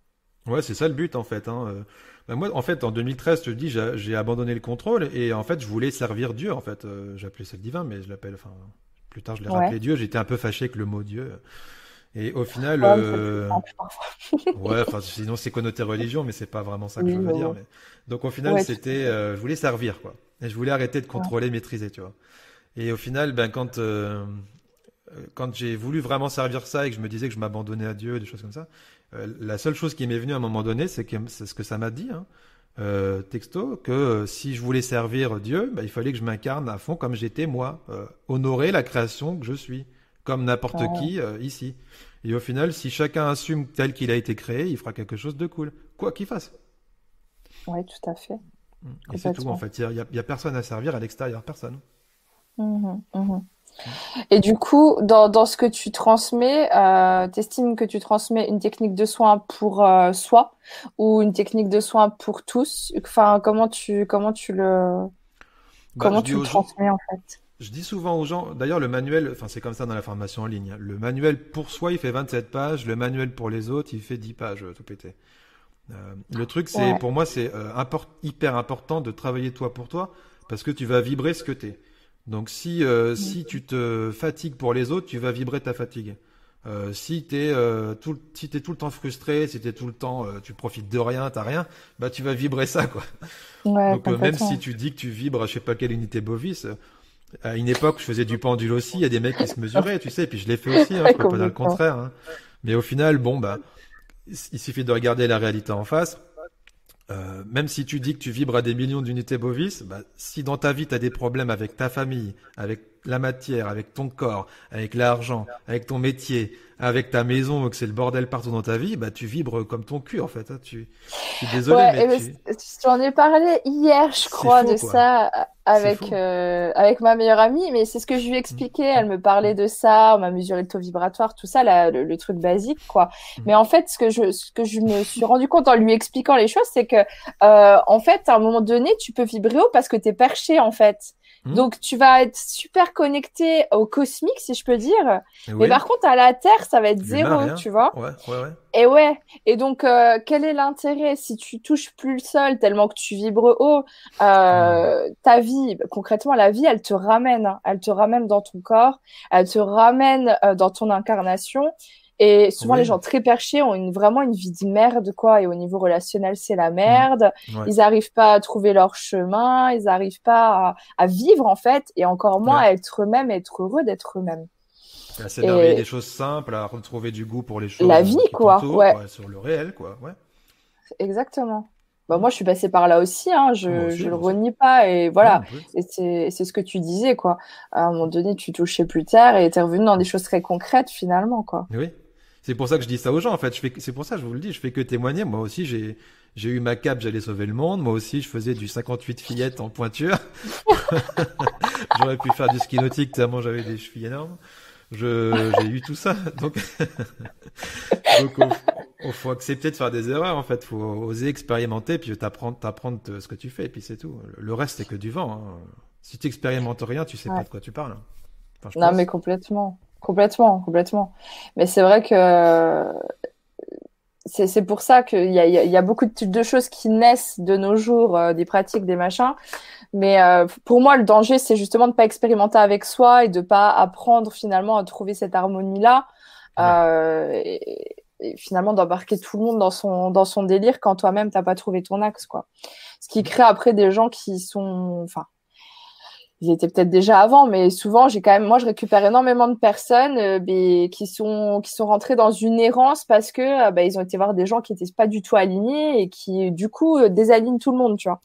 Ouais, c'est ça le but en fait. Hein. Ben moi, en fait, en 2013, je te dis, j'ai abandonné le contrôle et en fait, je voulais servir Dieu. En fait, j'appelais ça le divin, mais je l'appelle. Enfin, plus tard, je l'ai rappelé Dieu. J'étais un peu fâché avec le mot Dieu. Et au final, euh... ouais, enfin, sinon c'est connoté religion, mais c'est pas vraiment ça que je veux dire. Mais... Donc au final, c'était, euh, je voulais servir, quoi. Et je voulais arrêter de contrôler, maîtriser, tu vois. Et au final, ben quand euh, quand j'ai voulu vraiment servir ça et que je me disais que je m'abandonnais à Dieu, des choses comme ça, euh, la seule chose qui m'est venue à un moment donné, c'est que c'est ce que ça m'a dit, hein, texto, que si je voulais servir Dieu, ben, il fallait que je m'incarne à fond comme j'étais moi, honorer la création que je suis comme n'importe qui euh, ici. Et au final, si chacun assume tel qu'il a été créé, il fera quelque chose de cool, quoi qu'il fasse. Oui, tout à fait. Et c'est tout, en fait. Il n'y a, personne à servir à l'extérieur, personne. Mmh mmh et du coup, dans, dans, ce que tu transmets, euh, estimes que tu transmets une technique de soin pour euh, soi ou une technique de soin pour tous? Enfin, comment tu comment tu le bah, comment tu le transmets en fait? Je dis souvent aux gens, d'ailleurs le manuel, enfin c'est comme ça dans la formation en ligne. Hein. Le manuel pour soi, il fait 27 pages. Le manuel pour les autres, il fait 10 pages, tout pété. Euh, le truc, c'est pour moi, c'est euh, hyper important de travailler toi pour toi parce que tu vas vibrer ce que tu es. Donc si, euh, si tu te fatigues pour les autres, tu vas vibrer ta fatigue. Euh, si tu es, euh, tout, si es tout le temps frustré, si tu tout le temps, euh, tu profites de rien, t'as rien, bah tu vas vibrer ça quoi. Ouais, Donc même si tu dis que tu vibres, je sais pas quelle unité bovis, à une époque je faisais du pendule aussi, il y a des mecs qui se mesuraient, tu sais, et puis je l'ai fait aussi, hein, pas dire le contraire. Hein. Mais au final, bon bah, il suffit de regarder la réalité en face. Euh, même si tu dis que tu vibres à des millions d'unités bovis, bah, si dans ta vie tu as des problèmes avec ta famille, avec la matière, avec ton corps, avec l'argent, avec ton métier, avec ta maison, que c'est le bordel partout dans ta vie, bah tu vibres comme ton cul en fait. Hein. Tu, je suis désolé, mais tu... en ai parlé hier, je crois, de ça avec euh, avec ma meilleure amie, mais c'est ce que je lui expliquais. Elle me parlait de ça, on m'a mesuré le taux vibratoire, tout ça, le, truc basique, quoi. Mm. Mais en fait, ce que je ce que je me suis rendu compte en lui expliquant les choses, c'est que euh, en fait, à un moment donné, tu peux vibrer haut parce que t'es perché, en fait. Hmm. Donc tu vas être super connecté au cosmique, si je peux dire. Mais par contre, à la Terre, ça va être zéro, tu vois. Ouais, ouais, ouais. Et ouais. Et donc, euh, quel est l'intérêt si tu touches plus le sol tellement que tu vibres haut? Euh, hmm. Ta vie, concrètement, la vie, elle te ramène. Hein. Elle te ramène dans ton corps. Elle te ramène euh, dans ton incarnation. Et souvent, les gens très perchés ont une, vraiment une vie de merde, quoi. Et au niveau relationnel, c'est la merde. Mmh. Ils n'arrivent pas à trouver leur chemin. Ils n'arrivent pas à, vivre, en fait. Et encore moins à être eux-mêmes, être heureux d'être eux-mêmes. À s'énerver des choses simples, à retrouver du goût pour les choses. La vie, quoi. Ouais. Sur le réel, quoi. Ouais. Exactement. Bah, moi, je suis passée par là aussi, hein. je ne le renie pas. Et voilà, et c'est ce que tu disais, quoi. À un moment donné, tu touchais plus tard et tu es revenu dans des choses très concrètes, finalement, quoi. Oui, c'est pour ça que je dis ça aux gens, en fait. Je fais, c'est pour ça que je vous le dis, je fais que témoigner. Moi aussi, j'ai, j'ai eu ma cape, j'allais sauver le monde. Moi aussi, je faisais du 58 fillettes en pointure. J'aurais pu faire du ski nautique tellement j'avais des chevilles énormes. Je, j'ai eu tout ça. Donc, donc il faut accepter de faire des erreurs, en fait. Faut oser expérimenter, puis t'apprendre, t'apprendre ce que tu fais, et puis c'est tout. Le reste, c'est que du vent. Hein. Si tu expérimentes rien, tu sais pas de quoi tu parles. Enfin, non, mais complètement. Complètement, complètement. Mais c'est vrai que c'est pour ça qu'il y a, y a beaucoup de, de, choses qui naissent de nos jours, euh, des pratiques, des machins. Mais euh, pour moi, le danger, c'est justement de pas expérimenter avec soi et de pas apprendre finalement à trouver cette harmonie-là. Euh, et, finalement d'embarquer tout le monde dans son dans son délire quand toi-même t'as pas trouvé ton axe quoi. Ce qui crée après des gens qui sont, enfin, ils étaient peut-être déjà avant, mais souvent j'ai quand même, moi je récupère énormément de personnes euh, qui sont qui sont rentrées dans une errance parce que euh, bah, ils ont été voir des gens qui n'étaient pas du tout alignés et qui du coup euh, désalignent tout le monde, tu vois.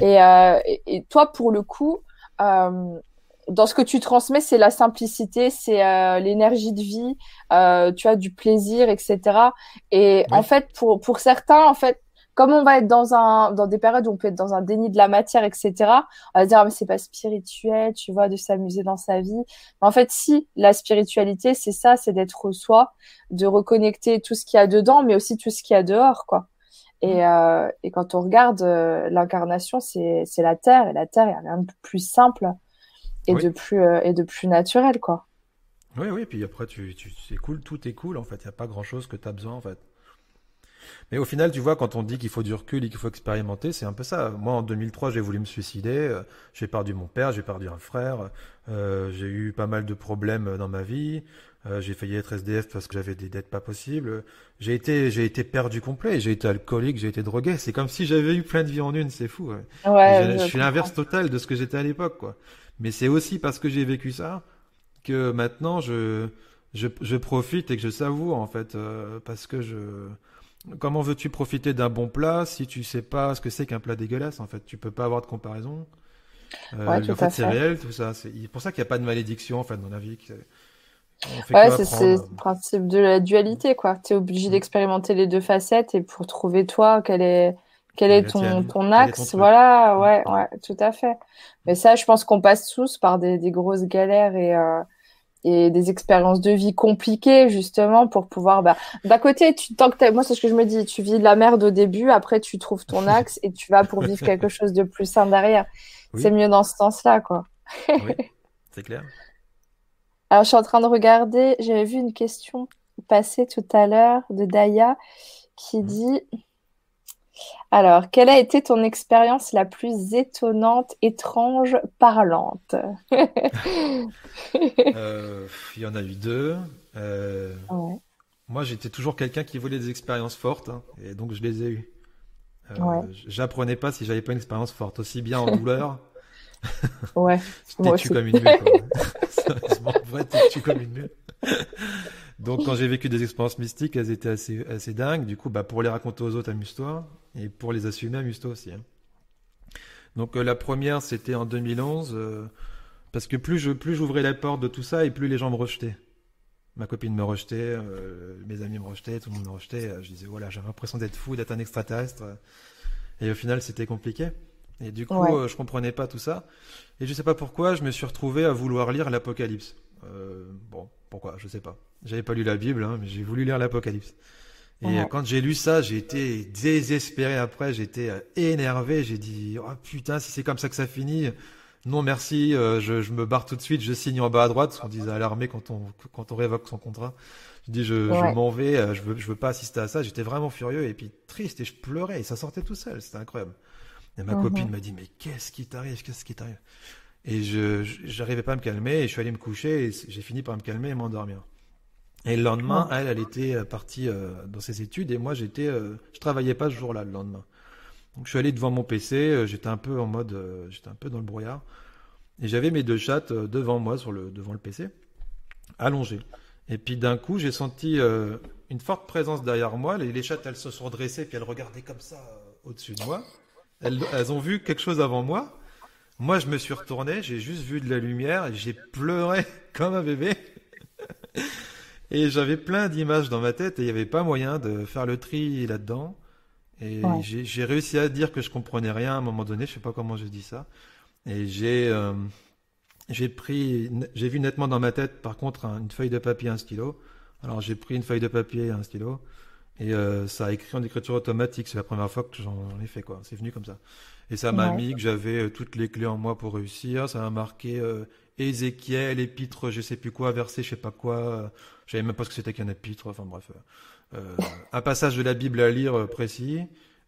Et, euh, et, toi pour le coup, dans ce que tu transmets, c'est la simplicité, c'est l'énergie de vie, tu as du plaisir, etc. Et en fait pour pour certains en fait comme on va être dans un dans des périodes où on peut être dans un déni de la matière, etc. On va se dire ah, mais c'est pas spirituel, tu vois, de s'amuser dans sa vie. Mais en fait, si la spiritualité, c'est ça, c'est d'être soi, de reconnecter tout ce qu'il y a dedans, mais aussi tout ce qu'il y a dehors, quoi. Et, mm. euh, et quand on regarde euh, l'incarnation, c'est la terre et la terre, il y a rien de plus simple et de plus euh, et de plus naturel, quoi. Oui, oui, puis après, tu, tu, c'est cool, tout est cool, en fait. Il n'y a pas grand chose que tu as besoin, en fait. Mais au final, tu vois, quand on dit qu'il faut du recul et qu'il faut expérimenter, c'est un peu ça. Moi, en 2003, j'ai voulu me suicider. Euh, j'ai perdu mon père, j'ai perdu un frère. Euh, j'ai eu pas mal de problèmes dans ma vie. Euh, j'ai failli être SDF parce que j'avais des dettes pas possibles. J'ai été, j'ai été perdu complet. J'ai été alcoolique, j'ai été drogué. C'est comme si j'avais eu plein de vies en une. C'est fou. Ouais. je, suis l'inverse total de ce que j'étais à l'époque, quoi. Mais c'est aussi parce que j'ai vécu ça que maintenant je, je, je profite et que je savoure en fait parce que je Comment veux-tu profiter d'un bon plat si tu sais pas ce que c'est qu'un plat dégueulasse En fait, tu peux pas avoir de comparaison. Euh, en fait, c'est réel, tout ça. C'est pour ça qu'il n'y a pas de malédiction en fait dans la vie. Ouais, c'est le principe de la dualité, quoi. Tu es obligé mm. d'expérimenter les deux facettes et pour trouver toi quelle est quel est ton, ton axe Voilà, ouais, ouais, tout à fait. Mais ça, je pense qu'on passe tous par des, des grosses galères et, euh, et des expériences de vie compliquées justement pour pouvoir. Bah, d'un côté, tu, tant que moi, c'est ce que je me dis. Tu vis de la merde au début, après tu trouves ton axe et tu vas pour vivre quelque chose de plus sain derrière. C'est mieux dans ce sens-là, quoi. oui, c'est clair. Alors, je suis en train de regarder. J'avais vu une question passer tout à l'heure de Daya qui mmh. Alors, quelle a été ton expérience la plus étonnante, étrange, parlante? Euh, Il y en a eu deux. Euh, moi, j'étais toujours quelqu'un qui voulait des expériences fortes, hein, et donc je les ai eues. Euh, J'apprenais pas si j'avais pas une expérience forte, aussi bien en douleur. ouais. je t'ai comme une mule. Sérieusement, vrai, t'es comme une mule? Donc quand j'ai vécu des expériences mystiques, elles étaient assez, assez dingues. Du coup, bah, pour les raconter aux autres, amuse-toi. Et pour les assumer, amuse-toi aussi. Hein. Donc euh, la première, c'était en 2011. Euh, parce que plus je plus j'ouvrais la porte de tout ça, et plus les gens me rejetaient. Ma copine me rejetait, euh, mes amis me rejetaient, tout le monde me rejetait. je disais, voilà, j'avais l'impression d'être fou, d'être un extraterrestre. Et au final, c'était compliqué. Et du coup, je comprenais pas tout ça. Et je sais pas pourquoi, je me suis retrouvé à vouloir lire l'Apocalypse. Bon, pourquoi? Je sais pas. J'avais pas lu la Bible, hein, mais j'ai voulu lire l'Apocalypse. Et quand j'ai lu ça, j'ai été désespéré après, j'étais euh, énervé, j'ai dit oh putain, si c'est comme ça que ça finit, non merci, euh, je, je, me barre tout de suite, je signe en bas à droite, ce qu'on disait à l'armée quand on quand on révoque son contrat. Je dis je, je m'en vais, euh, je veux je veux pas assister à ça, j'étais vraiment furieux et puis triste et je pleurais et ça sortait tout seul, c'était incroyable. Et ma copine m'a dit mais qu'est-ce qui t'arrive, qu'est-ce qui t'arrive? Et je j'arrivais pas à me calmer et je suis allé me coucher et j'ai fini par me calmer et m'endormir. Et le lendemain, elle, elle était euh, partie euh, dans ses études et moi, j'étais, euh, je travaillais pas ce jour-là, le lendemain. Donc, je suis allé devant mon PC, j'étais un peu en mode, j'étais un peu dans le brouillard. Et j'avais mes deux chattes devant moi, sur le, devant le PC, allongées. Et puis d'un coup, j'ai senti une forte présence derrière moi. Les, les chattes, elles se sont redressées, puis elles regardaient comme ça au-dessus de moi. Elles, elles ont vu quelque chose avant moi. Moi, je me suis retourné, j'ai juste vu de la lumière et j'ai pleuré comme un bébé. Et j'avais plein d'images dans ma tête et il n'y avait pas moyen de faire le tri là-dedans. Et j'ai réussi à dire que je comprenais rien à un moment donné, je sais pas comment j'ai dit ça. Et j'ai euh, j'ai pris, j'ai vu nettement dans ma tête, par contre, une feuille de papier, un stylo. Alors j'ai pris une feuille de papier et un stylo. Et euh, ça a écrit en écriture automatique. C'est la première fois que j'en ai fait, quoi. C'est venu comme ça. Et ça m'a mis que j'avais euh, toutes les clés en moi pour réussir. Ça m'a marqué Ézéchiel, épître, je sais plus quoi, verset, je sais pas quoi. Je savais même pas ce que c'était qu'un épître. Enfin bref, euh, un passage de la Bible à lire euh, précis,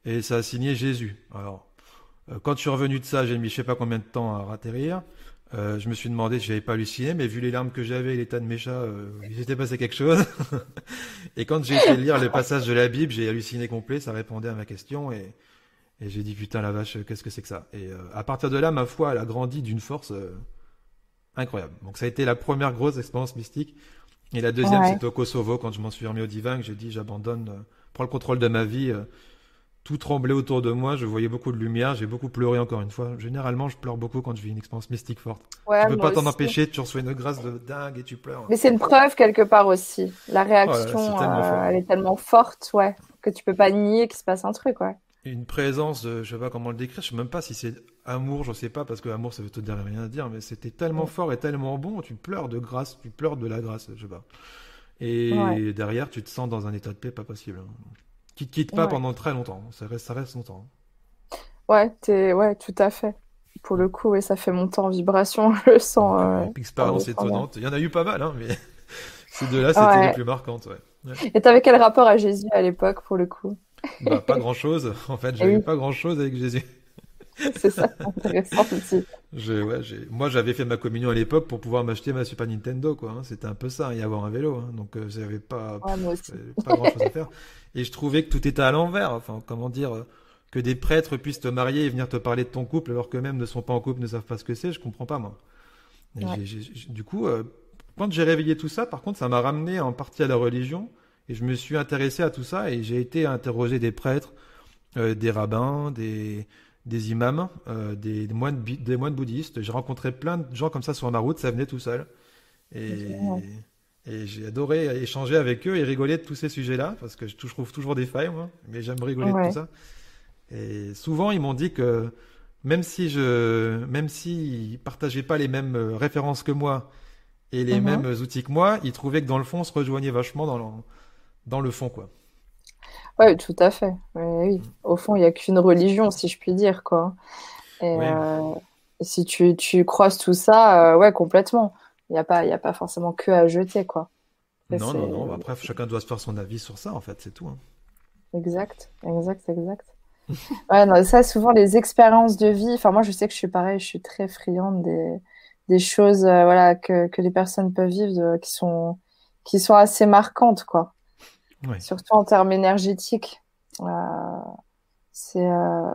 et ça a signé Jésus. Alors, euh, quand je suis revenu de ça, j'ai mis je sais pas combien de temps à ratterrir. Euh, je me suis demandé si j'avais pas halluciné, mais vu les larmes que j'avais, l'état de mes chats, euh, il s'était passé quelque chose. et quand j'ai été lire les passages de la Bible, j'ai halluciné complet, ça répondait à ma question et, et j'ai dit putain la vache, qu'est-ce que c'est que ça? Et à partir de là, ma foi, elle a grandi d'une force incroyable. Donc ça a été la première grosse expérience mystique. Et la deuxième, c'était au Kosovo, quand je m'en suis remis au divin, que j'ai dit j'abandonne, euh, prends le contrôle de ma vie. Tout tremblait autour de moi, je voyais beaucoup de lumière, j'ai beaucoup pleuré encore une fois. Généralement, je pleure beaucoup quand je vis une expérience mystique forte. Ouais, tu peux pas t'en empêcher, tu reçois une grâce de dingue et tu pleures. Mais c'est une preuve quelque part aussi. La réaction, euh, elle est tellement forte, ouais, que tu peux pas nier qu'il se passe un truc, ouais une présence, je sais pas comment le décrire, je sais même pas si c'est amour, je sais pas, parce que amour ça veut te dire rien à dire, mais c'était tellement fort et tellement bon, tu pleures de grâce, tu pleures de la grâce, je sais pas. Et derrière, tu te sens dans un état de paix pas possible. Qui te quitte pas pendant très longtemps, ça reste, ça reste longtemps. Ouais, es... ouais, tout à fait. Pour le coup, et ça fait monter en vibration, je le sens. Euh, expérience étonnante. Il y en a eu pas mal, hein, mais ces deux-là, c'était les plus marquantes. Et t'avais quel rapport à Jésus à l'époque, pour le coup? Bah, pas grand chose. En fait, j'avais pas grand chose avec Jésus. C'est ça, intéressant aussi. Ouais, moi, j'avais fait ma communion à l'époque pour pouvoir m'acheter ma Super Nintendo, quoi. Hein. C'était un peu ça, y avoir un vélo. Hein. Donc, euh, j'avais pas, pas grand chose à faire. Et je trouvais que tout était à l'envers. Enfin, comment dire, euh, que des prêtres puissent te marier et venir te parler de ton couple alors qu'eux-mêmes ne sont pas en couple, ne savent pas ce que c'est. Je comprends pas, moi. du coup, euh, quand j'ai réveillé tout ça, par contre, ça m'a ramené en partie à la religion et je me suis intéressé à tout ça et j'ai été interroger des prêtres, euh, des rabbins, des, des imams, euh, des, moines, des moines bouddhistes. J'ai rencontré plein de gens comme ça sur ma route, ça venait tout seul. Et, et j'ai adoré échanger avec eux et rigoler de tous ces sujets-là, parce que je trouve toujours des failles, moi, mais j'aime rigoler de tout ça. Et souvent, ils m'ont dit que même si je, même s'ils partageaient pas les mêmes références que moi et les mhm. mêmes outils que moi, ils trouvaient que dans le fond, on se rejoignait vachement dans le, dans le fond, quoi. Oui, tout à fait. Oui. Au fond, il n'y a qu'une religion, si je puis dire, quoi. Et, euh, si tu, tu croises tout ça, euh, ouais, complètement. Il n'y a, pas, y a pas forcément que à jeter, quoi. non, non, non. Après, chacun doit se faire son avis sur ça, en fait, c'est tout. Hein. Exact, exact, exact. ouais, non, ça, souvent, les expériences de vie. Enfin, moi, je sais que je suis pareil, je suis très friande des, des choses euh, voilà, que, que les personnes peuvent vivre qui, sont, qui sont assez marquantes, quoi. Surtout en termes énergétiques. Euh, c'est euh,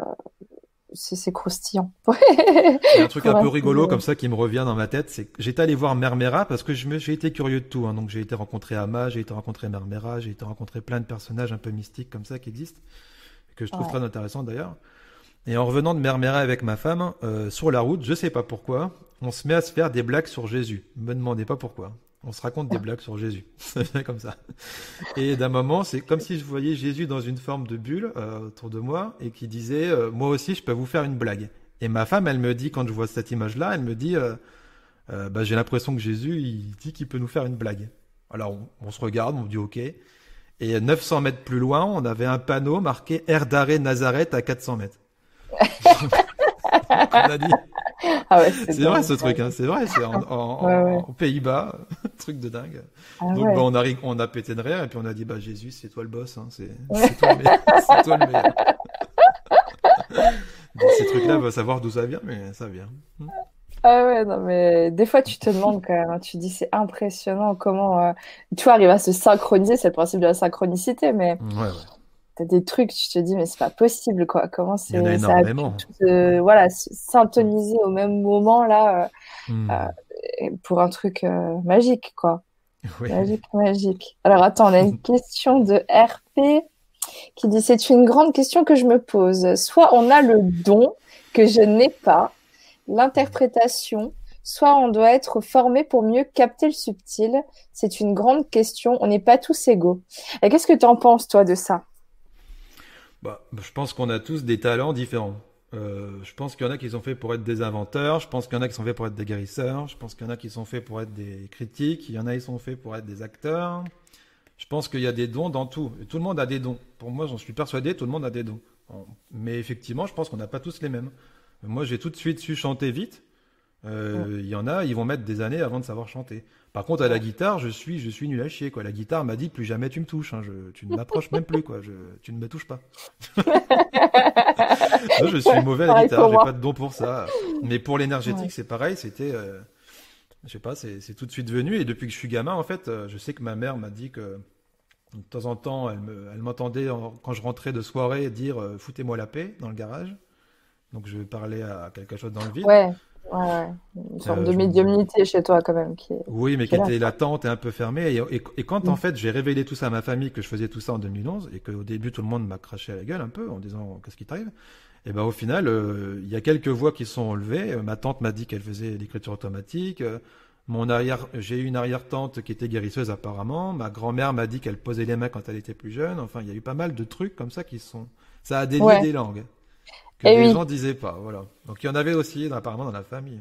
c'est croustillant. Il y a un truc un peu rigolo comme ça qui me revient dans ma tête, c'est que j'étais allé voir Mermera parce que j'ai été curieux de tout. Hein. Donc j'ai été rencontrer Ama, j'ai été rencontrer Mermera, j'ai été rencontrer plein de personnages un peu mystiques comme ça qui existent, que je trouve très intéressant d'ailleurs. Et en revenant de Mermera avec ma femme, euh, sur la route, je sais pas pourquoi, on se met à se faire des blagues sur Jésus. Me demandez pas pourquoi. On se raconte des blagues sur Jésus. Vient comme ça. Et d'un moment, c'est comme si je voyais Jésus dans une forme de bulle euh, autour de moi et qui disait euh, Moi aussi, je peux vous faire une blague. Et ma femme, elle me dit, quand je vois cette image-là, elle me dit euh, bah, J'ai l'impression que Jésus, il dit qu'il peut nous faire une blague. Alors, on, se regarde, on dit OK. Et 900 mètres plus loin, on avait un panneau marqué Air d'arrêt Nazareth à 400 mètres. on a dit. Ah c'est vrai ce truc, hein, c'est vrai, c'est en, Pays-Bas, truc de dingue. Ah Donc bah, on, a, on a pété de rire et puis on a dit bah Jésus c'est toi le boss, hein, c'est toi, toi, le meilleur. ces trucs-là, on va savoir d'où ça vient, mais ça vient. Ah ouais, non, mais des fois, tu te demandes quand même, hein, tu dis, c'est impressionnant comment euh, tu arrives à se synchroniser, c'est le principe de la synchronicité, mais ouais, ouais t'as des trucs, tu te dis, mais c'est pas possible, quoi. Comment c'est, ça a voilà, s'intoniser au même moment, là, euh, hmm. euh, pour un truc euh, magique, quoi. Magique, magique. Alors, attends, on a une question de RP qui dit, c'est une grande question que je me pose. Soit on a le don que je n'ai pas, l'interprétation, soit on doit être formé pour mieux capter le subtil. C'est une grande question. On n'est pas tous égaux. Et qu'est-ce que tu en penses, toi, de ça? Bah, je pense qu'on a tous des talents différents. Euh, je pense qu'il y en a qui sont faits pour être des inventeurs, je pense qu'il y en a qui sont faits pour être des guérisseurs, je pense qu'il y en a qui sont faits pour être des critiques, il y en a qui sont faits pour être des acteurs. Je pense qu'il y a des dons dans tout. tout le monde a des dons. Pour moi, j'en suis persuadé, tout le monde a des dons. Mais effectivement, je pense qu'on n'a pas tous les mêmes. Moi, j'ai tout de suite su chanter vite. Euh, il y en a, ils vont mettre des années avant de savoir chanter. Par contre, à la guitare, je suis, je suis nul à chier, quoi. La guitare m'a dit plus jamais tu me touches, hein. tu ne m'approches même plus, quoi. Je, tu ne me touches pas. je suis mauvais à la guitare, j'ai pas de don pour ça. Mais pour l'énergétique, c'est pareil, c'était, euh, je sais pas, c'est tout de suite venu. Et depuis que je suis gamin, en fait, euh, je sais que ma mère m'a dit que de temps en temps, elle elle m'entendait quand je rentrais de soirée dire euh, foutez-moi la paix dans le garage. Donc je parlais à quelque chose dans le vide. Ouais. Ouais, une sorte de euh, médiumnité chez toi quand même. Qui Oui, mais qui, était latente et un peu fermée. Et, quand en mm. fait j'ai révélé tout ça à ma famille, que je faisais tout ça en 2011, et qu'au début tout le monde m'a craché à la gueule un peu en disant qu'est-ce qui t'arrive? Et ben au final, euh, il y a quelques voix qui sont enlevées. Euh, ma tante m'a dit qu'elle faisait l'écriture automatique. Mon arrière, j'ai eu une arrière-tante qui était guérisseuse apparemment. Ma grand-mère m'a dit qu'elle posait les mains quand elle était plus jeune. Enfin, il y a eu pas mal de trucs comme ça qui sont. Ça a délié des langues que les gens disaient pas. Voilà. Donc il y en avait aussi apparemment dans la famille.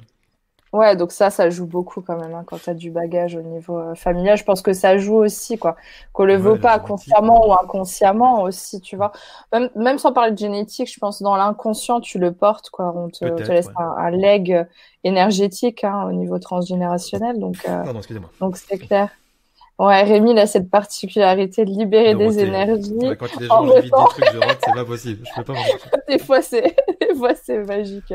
Ouais, donc ça, ça joue beaucoup quand même hein, quand tu as du bagage au niveau euh, familial. Je pense que ça joue aussi, quoi. Qu'on le veut pas consciemment ou inconsciemment aussi, tu vois. Même, sans parler de génétique, je pense dans l'inconscient, tu le portes, quoi. On te, laisse un, leg énergétique hein, au niveau transgénérationnel. Donc, euh, donc c'est clair. Ouais, Rémi, il a cette particularité de libérer des énergies. quand il y a des gens qui des trucs, je rentre, c'est pas possible. Je peux pas Des fois, c'est, des fois, c'est magique.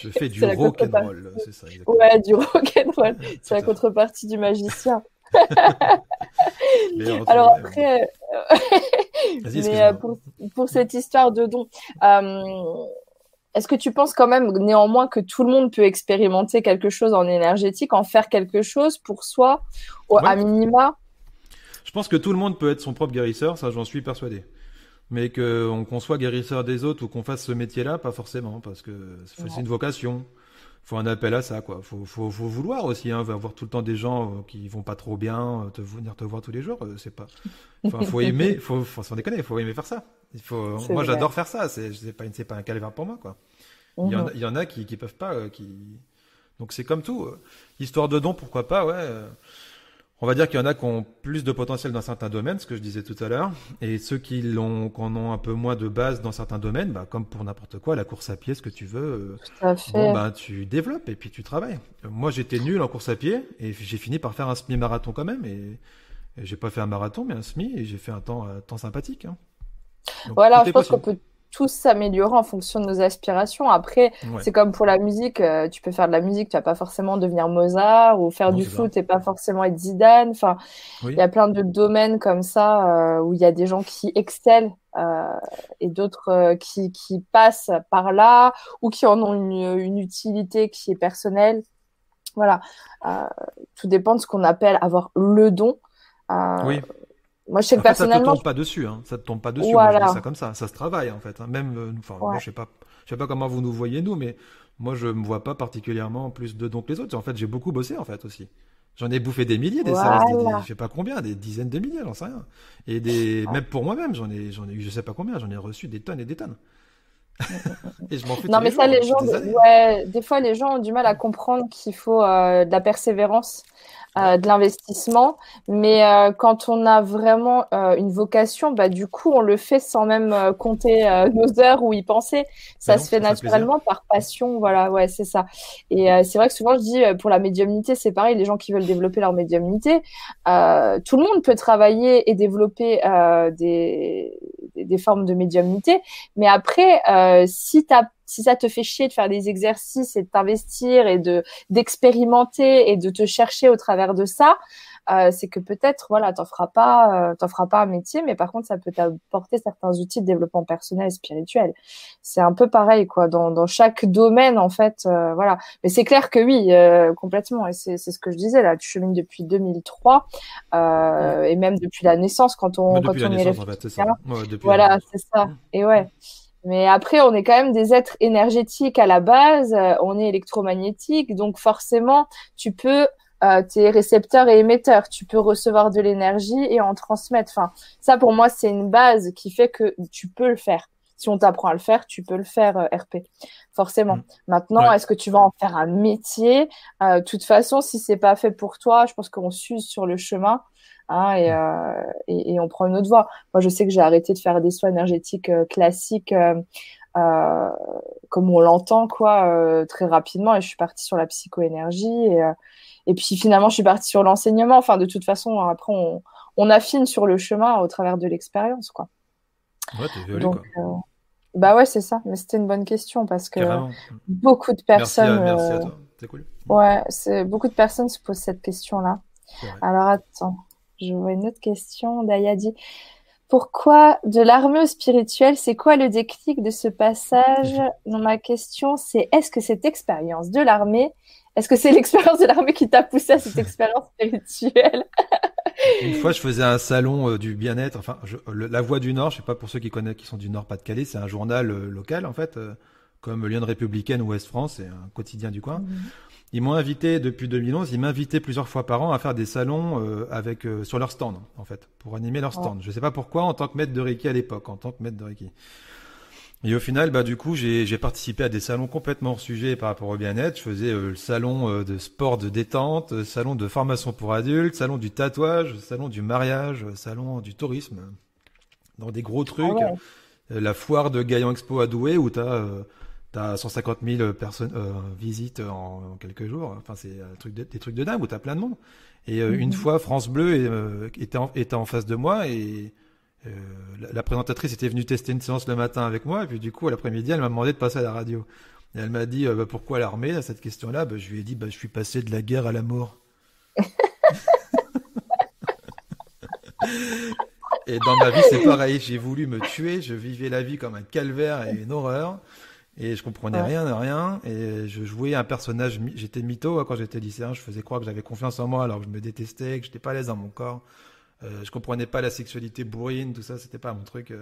je fais du rock'n'roll, c'est ça. Exactement. Ouais, du rock'n'roll. C'est la contrepartie du magicien. Alors après, euh, mais euh, pour, pour, cette histoire de don, euh, est-ce que tu penses quand même néanmoins que tout le monde peut expérimenter quelque chose en énergétique, en faire quelque chose pour soi, au, à minima? Je pense que tout le monde peut être son propre guérisseur, ça j'en suis persuadé. Mais qu'on soit guérisseur des autres ou qu'on fasse ce métier-là, pas forcément, parce que c'est une vocation. Faut un appel à ça, quoi. Faut, faut, faut vouloir aussi, hein, avoir tout le temps des gens euh, qui vont pas trop bien, te venir te voir tous les jours, euh, c'est pas. Enfin, faut aimer, faut, faut s'en déconner, faut aimer faire ça. Il faut. Moi, j'adore faire ça. C'est, c'est pas, c'est pas un calvaire pour moi, quoi. Il y, en, mhm. il y en a qui, qui peuvent pas, euh, qui. Donc c'est comme tout. Histoire de don, pourquoi pas, ouais. On va dire qu'il y en a qui ont plus de potentiel dans certains domaines, ce que je disais tout à l'heure, et ceux qui l'ont, en ont un peu moins de base dans certains domaines, bah, comme pour n'importe quoi, la course à pied, ce que tu veux, euh, bon, bah, tu développes et puis tu travailles. Moi, j'étais nul en course à pied et j'ai fini par faire un semi-marathon quand même, et, j'ai pas fait un marathon, mais un semi, et j'ai fait un temps, un temps sympathique. Hein. voilà, je pense qu'on peut tous s'améliorer en fonction de nos aspirations. Après, c'est comme pour la musique, euh, tu peux faire de la musique, tu vas pas forcément devenir Mozart ou faire du foot et pas forcément être Zidane. Enfin, il y a plein de domaines comme ça euh, où il y a des gens qui excellent euh, et d'autres qui, qui, passent par là ou qui en ont une, une utilité qui est personnelle. Voilà, tout dépend de ce qu'on appelle avoir le don. oui. Moi, je sais que personnellement. Ça te tombe pas dessus, hein. Ça te tombe pas dessus. Voilà. Moi, je ça comme ça. Ça se travaille, en fait. Hein. Même, euh, enfin, moi, je sais pas, je sais pas comment vous nous voyez, nous, mais moi, je me vois pas particulièrement plus de dons que les autres. En fait, j'ai beaucoup bossé, en fait, aussi. J'en ai bouffé des milliers, des voilà. séances, je sais pas combien, des dizaines de milliers, j'en sais rien. Et des, même pour moi-même, j'en ai, j'en ai eu, je sais pas combien, j'en ai reçu des tonnes et des tonnes. et je m'en fais Non, mais ça, les gens, ouais, des fois, les gens ont du mal à comprendre qu'il faut euh, de la persévérance. Euh, de l'investissement. Mais euh, quand on a vraiment euh, une vocation, bah, du coup, on le fait sans même compter nos heures ou y penser. Ça se fait naturellement par passion. Voilà, ouais, c'est ça. Et c'est vrai que souvent, je dis, pour la médiumnité, c'est pareil, les gens qui veulent développer leur médiumnité, tout le monde peut travailler et développer des, des, formes de médiumnité. Mais après, si tu as si ça te fait chier de faire des exercices et de t'investir et de d'expérimenter et de te chercher au travers de ça, euh, c'est que peut-être voilà t'en feras pas euh, t'en feras pas un métier mais par contre ça peut t'apporter certains outils de développement personnel et spirituel. C'est un peu pareil quoi dans, dans chaque domaine en fait euh, voilà. Mais c'est clair que oui euh, complètement. Et c'est c'est ce que je disais là. Tu chemines depuis 2003 euh, et même depuis la naissance quand on quand on est en fait, ça. voilà c'est ça. Et ouais mais après, on est quand même des êtres énergétiques à la base, euh, on est électromagnétique, donc forcément, tu peux, euh, tes récepteurs et émetteurs, tu peux recevoir de l'énergie et en transmettre. Enfin, ça pour moi, c'est une base qui fait que tu peux le faire. Si on t'apprend à le faire, tu peux le faire, euh, RP. Forcément. Mm. Maintenant, est-ce que tu vas en faire un métier? De toute façon, si c'est pas fait pour toi, je pense qu'on s'use sur le chemin. Hein, et, euh, et, et, on prend une autre voie. Moi, je sais que j'ai arrêté de faire des soins énergétiques euh, classiques euh, comme on l'entend, quoi, très rapidement, et je suis partie sur la psychoénergie. Et, et puis finalement, je suis partie sur l'enseignement. Enfin, de toute façon, après, on, on affine sur le chemin au travers de l'expérience, quoi. Ouais, t'es violé, quoi. bah ouais, c'est ça. Mais c'était une bonne question parce que beaucoup de personnes. Merci à, merci à toi. C'est cool. Ouais, c'est beaucoup de personnes se posent cette question-là. Alors attends. Je vois une autre question. Daya dit Pourquoi de l'armée au spirituel C'est quoi le déclic de ce passage? Non, ma question, c'est est-ce que cette expérience de l'armée, est-ce que c'est l'expérience de l'armée qui t'a poussé à cette expérience spirituelle? Une fois, je faisais un salon euh, du bien-être. Enfin, La Voix du Nord, je sais pas pour ceux qui connaissent, qui sont du Nord Pas-de-Calais, c'est un journal euh, local en fait, euh, comme Lyon Républicaine ou Ouest France, c'est un quotidien du coin. Mhm. Ils m'ont invité depuis 2011, ils m'invitaient plusieurs fois par an à faire des salons euh, avec euh, sur leur stand en fait, pour animer leur stand. Je Je sais pas pourquoi en tant que maître de Reiki à l'époque, en tant que maître de Reiki. Et au final, bah du coup, j'ai participé à des salons complètement hors sujet par rapport au bien-être. Je faisais euh, le salon de sport de détente, salon de formation pour adultes, salon du tatouage, salon du mariage, salon du tourisme, dans des gros trucs. Ah la foire de Gaillan Expo à Douai où tu as T'as 150 000 personnes euh, visites en, quelques jours. Enfin, c'est truc des trucs de dingue où t'as plein de monde. Et euh, une mhm. fois, France Bleu euh, était, en, était, en, face de moi et euh, la, présentatrice était venue tester une séance le matin avec moi. Et puis du coup, l'après-midi, elle m'a demandé de passer à la radio. Et elle m'a dit bah, pourquoi l'armée à cette question-là? Bah, je lui ai dit bah, je suis passé de la guerre à la mort. et dans ma vie, c'est pareil. J'ai voulu me tuer. Je vivais la vie comme un calvaire et une horreur. Et je comprenais rien de rien. Et je jouais un personnage. J'étais mytho hein, quand j'étais lycéen. Je faisais croire que j'avais confiance en moi alors que je me détestais, que j'étais pas à l'aise dans mon corps. Euh, je comprenais pas la sexualité bourrine, tout ça. C'était pas mon truc.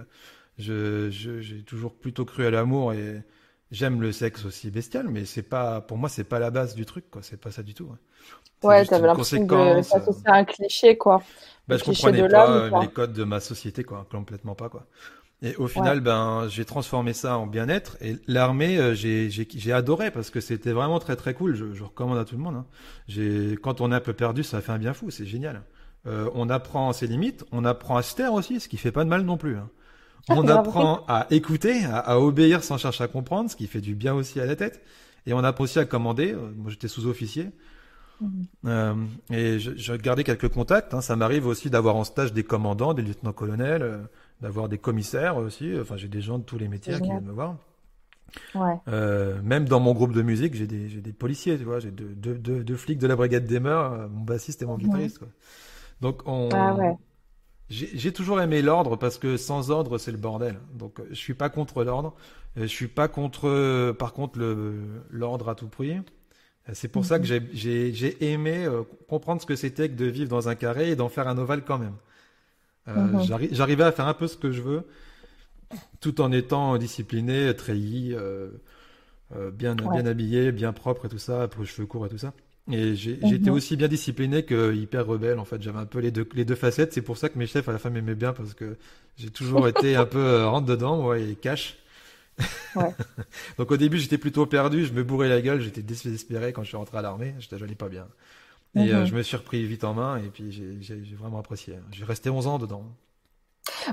Je, j'ai toujours plutôt cru à l'amour et j'aime le sexe aussi bestial, mais c'est pas, pour moi, c'est pas la base du truc, quoi. C'est pas ça du tout. Ouais, t'avais l'impression de s'associer à un cliché, quoi. Bah, je comprenais pas les codes de ma société, quoi. Complètement pas, quoi. Et au final, ben, j'ai transformé ça en bien-être. Et l'armée, euh, j'ai, j'ai, adoré parce que c'était vraiment très très cool. Je, je recommande à tout le monde. Hein. J'ai, quand on est un peu perdu, ça fait un bien fou. C'est génial. Euh, on apprend ses limites. On apprend à se taire aussi, ce qui fait pas de mal non plus. Hein. Ah, on apprend à écouter, à, à, obéir sans chercher à comprendre, ce qui fait du bien aussi à la tête. Et on apprend aussi à commander. Euh, moi, j'étais sous-officier. Mhm. Euh, et je, je, gardais quelques contacts. Hein. Ça m'arrive aussi d'avoir en stage des commandants, des lieutenants-colonels. Euh, d'avoir des commissaires aussi. Enfin, j'ai des gens de tous les métiers qui viennent me voir. Ouais. Euh, même dans mon groupe de musique, j'ai des, des, policiers, tu vois, j'ai deux, deux, deux, deux, flics de la brigade des mœurs, euh, mon bassiste et mon guitariste. Quoi. Donc, on, ah ouais. j'ai toujours aimé l'ordre parce que sans ordre, c'est le bordel. Donc, je suis pas contre l'ordre. Je suis pas contre, par contre, l'ordre à tout prix. C'est pour ça que mhm. j'ai aimé euh, comprendre ce que c'était que de vivre dans un carré et d'en faire un ovale quand même. Euh, mhm. J'arrivais à faire un peu ce que je veux, tout en étant discipliné, treillis, euh, euh, bien, bien habillé, bien propre et tout ça, pour les cheveux courts et tout ça. Et j'étais mhm. aussi bien discipliné que hyper rebelle. En fait, j'avais un peu les deux, les deux facettes. C'est pour ça que mes chefs à la fin m'aimaient bien parce que j'ai toujours été un peu rentre dedans, ouais, et cash. Ouais. Donc au début, j'étais plutôt perdu. Je me bourrais la gueule. J'étais désespéré quand je suis rentré à l'armée. Je n'allais pas bien. Et euh, mhm. je me suis repris vite en main et puis j'ai vraiment apprécié. J'ai resté 11 ans dedans.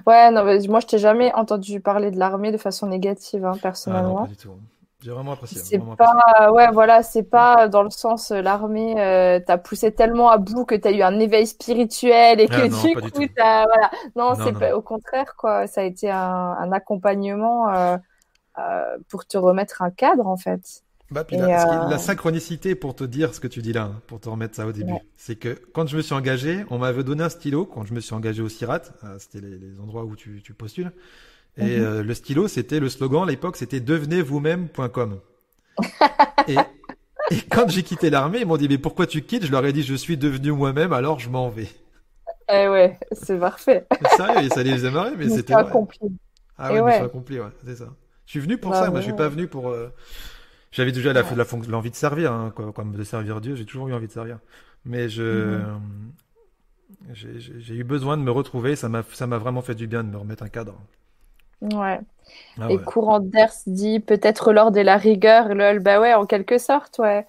Ouais, non, mais moi je t'ai jamais entendu parler de l'armée de façon négative, hein, personnellement. Ah non, pas du tout. J'ai vraiment apprécié. C'est pas, ouais, voilà, c'est pas dans le sens euh, l'armée euh, t'as poussé tellement à bout que t'as eu un éveil spirituel et que ah, non, du coup voilà, non, c'est pas au contraire quoi, ça a été un, un accompagnement euh, euh, pour te remettre un cadre en fait. Bah, la, la, synchronicité pour te dire ce que tu dis là, hein, pour te remettre ça au début, c'est que quand je me suis engagé, on m'avait donné un stylo quand je me suis engagé au CIRAT, euh, c'était les, les, endroits où tu, tu postules, et mhm. euh, le stylo, c'était le slogan à l'époque, c'était devenez vous-même.com. et, et quand j'ai quitté l'armée, ils m'ont dit mais pourquoi tu quittes? Je leur ai dit je suis devenu moi-même, alors je m'en vais. Eh ouais, c'est parfait. Sérieux, ça les faisait marrer, mais c'était accompli. Ah ouais, ouais. accompli, ouais, c'est ça. Je suis venu pour bah ça, moi je suis pas venu pour. Euh, j'avais déjà la, la, l'envie de servir, hein, comme de servir Dieu, j'ai toujours eu envie de servir. Mais je, mhm. j'ai eu besoin de me retrouver, ça m'a, vraiment fait du bien de me remettre un cadre. Ouais. Ah Et courant d'air se dit peut-être l'ordre et la rigueur, lol, bah ouais, en quelque sorte, ouais.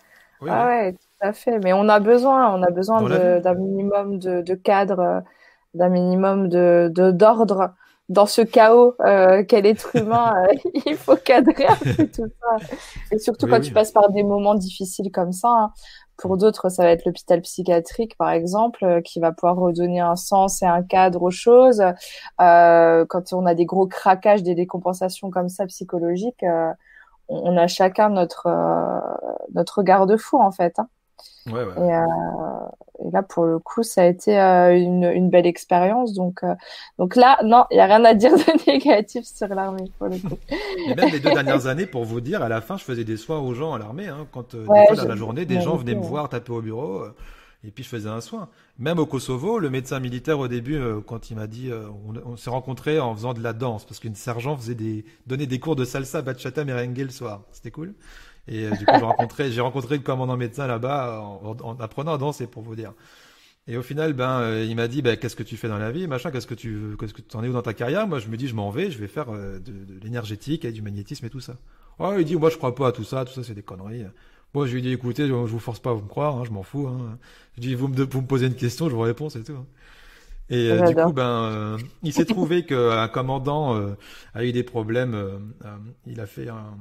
ah ouais, tout à fait. Mais on a besoin, on a besoin d'un minimum de, de cadre, d'un minimum de, d'ordre dans ce chaos euh, quel être humain euh, il faut cadrer un peu tout ça et surtout quand tu passes par des moments difficiles comme ça hein. pour d'autres ça va être l'hôpital psychiatrique par exemple euh, qui va pouvoir redonner un sens et un cadre aux choses quand on a des gros craquages des décompensations comme ça psychologiques on, a chacun notre notre garde-fou en fait hein. Ouais, ouais. Et, euh, et, là, pour le coup, ça a été euh, une, une, belle expérience. Donc, euh, donc là, non, il n'y a rien à dire de négatif sur l'armée, pour le coup. Et même les deux dernières années, pour vous dire, à la fin, je faisais des soins aux gens à l'armée. Hein, quand, des fois, dans la journée, des gens venaient me voir taper au bureau. et puis je faisais un soin. Même au Kosovo, le médecin militaire au début, quand il m'a dit, on, on s'est rencontrés en faisant de la danse, parce qu'une sergent faisait des, donnait des cours de salsa, bachata, merengue le soir. C'était cool. Et euh, du coup, j'ai rencontré, j'ai rencontré le commandant médecin là-bas en, apprenant à danser, pour vous dire. Et au final, ben, euh, il m'a dit, ben, qu'est-ce que tu fais dans la vie, machin, qu'est-ce que tu, qu'est-ce que tu en es où dans ta carrière? Moi, je me dis, je m'en vais, je vais faire euh, de, de l'énergétique et du magnétisme et tout ça. Oh, il dit, moi, je crois pas à tout ça, tout ça, c'est des conneries. Moi, je lui ai dit, écoutez, je, vous force pas à vous me croire, hein, je m'en fous. Hein. Je dis, vous me, vous me posez une question, je vous réponds, c'est tout. Hein. Et du coup, ben, il s'est trouvé qu'un commandant a eu des problèmes. il a fait un,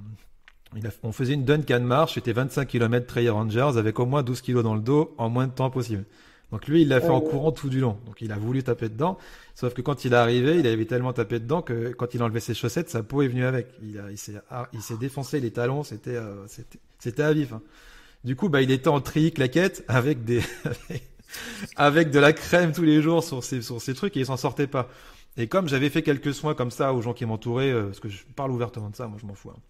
on faisait une Duncan marche, c'était 25 km Trail Rangers avec au moins 12 kg dans le dos en moins de temps possible. Donc lui, il l'a fait en courant tout du long. Donc il a voulu taper dedans, sauf que quand il est arrivé, il avait tellement tapé dedans que quand il a enlevé ses chaussettes, sa peau est venue avec. Il, ah, il s'est défoncé les talons, c'était euh, c'était à vif. Hein. Du coup, bah il était en tri claquette avec des avec de la crème tous les jours sur ses sur ses trucs et il s'en sortait pas. Et comme j'avais fait quelques soins comme ça aux gens qui m'entouraient, euh, parce que je parle ouvertement de ça, moi je m'en fous. Hein.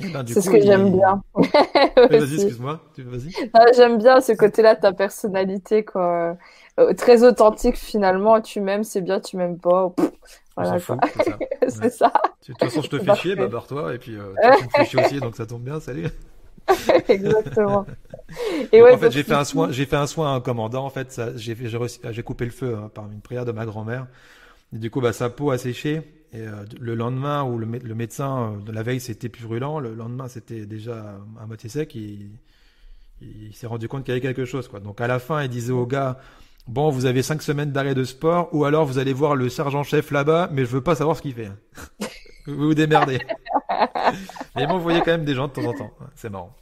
Ben, c'est ce que j'aime bien. vas-y, excuse-moi. J'aime bien ce côté-là de ta personnalité, quoi. Euh, très authentique finalement. Tu m'aimes, c'est bien. Tu m'aimes pas. voilà, c'est ça. De toute façon, je te fais chier, bah barre-toi. Et puis, euh, tu me fais chier aussi, donc ça tombe bien. Salut. Exactement. Et ouais, en fait, j'ai fait un soin, j'ai fait un soin à un commandant. En fait, j'ai j'ai coupé le feu hein, par une prière de ma grand-mère. Et du coup, bah, sa peau a séché. Et euh, le lendemain, où le, le médecin de la veille c'était purulent, le lendemain c'était déjà à moitié sec. Il, il s'est rendu compte qu'il y avait quelque chose, quoi. Donc à la fin, il disait au gars, bon, vous avez cinq semaines d'arrêt de sport, ou alors vous allez voir le sergent-chef là-bas, mais je veux pas savoir ce qu'il fait. Hein. vous vous démerdez. mais bon, vous voyez quand même des gens de temps en temps. C'est marrant.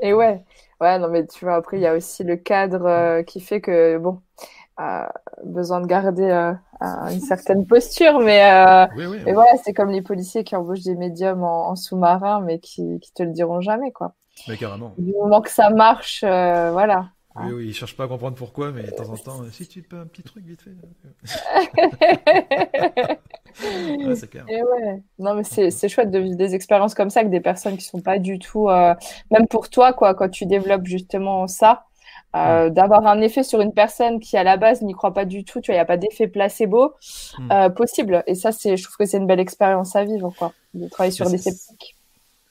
Et ouais, ouais, non, mais tu vois, après, il y a aussi le cadre euh, qui fait que, bon, euh, besoin de garder euh, une certaine posture, mais, euh, oui, voilà, c'est comme les policiers qui embauchent des médiums en, sous-marin, mais qui, qui te le diront jamais, quoi. Mais carrément. Du moment que ça marche, voilà. Oui, oui, ils cherchent pas à comprendre pourquoi, mais de temps en temps, si tu peux un petit truc vite fait. c'est clair. ouais. Non, mais c'est chouette de vivre des expériences comme ça avec des personnes qui sont pas du tout, euh, même pour toi, quoi, quand tu développes justement ça, euh, d'avoir un effet sur une personne qui à la base n'y croit pas du tout, tu vois, il n'y a pas d'effet placebo hmm. euh, possible. Et ça, c'est, je trouve que c'est une belle expérience à vivre, quoi, de travailler sur des sceptiques.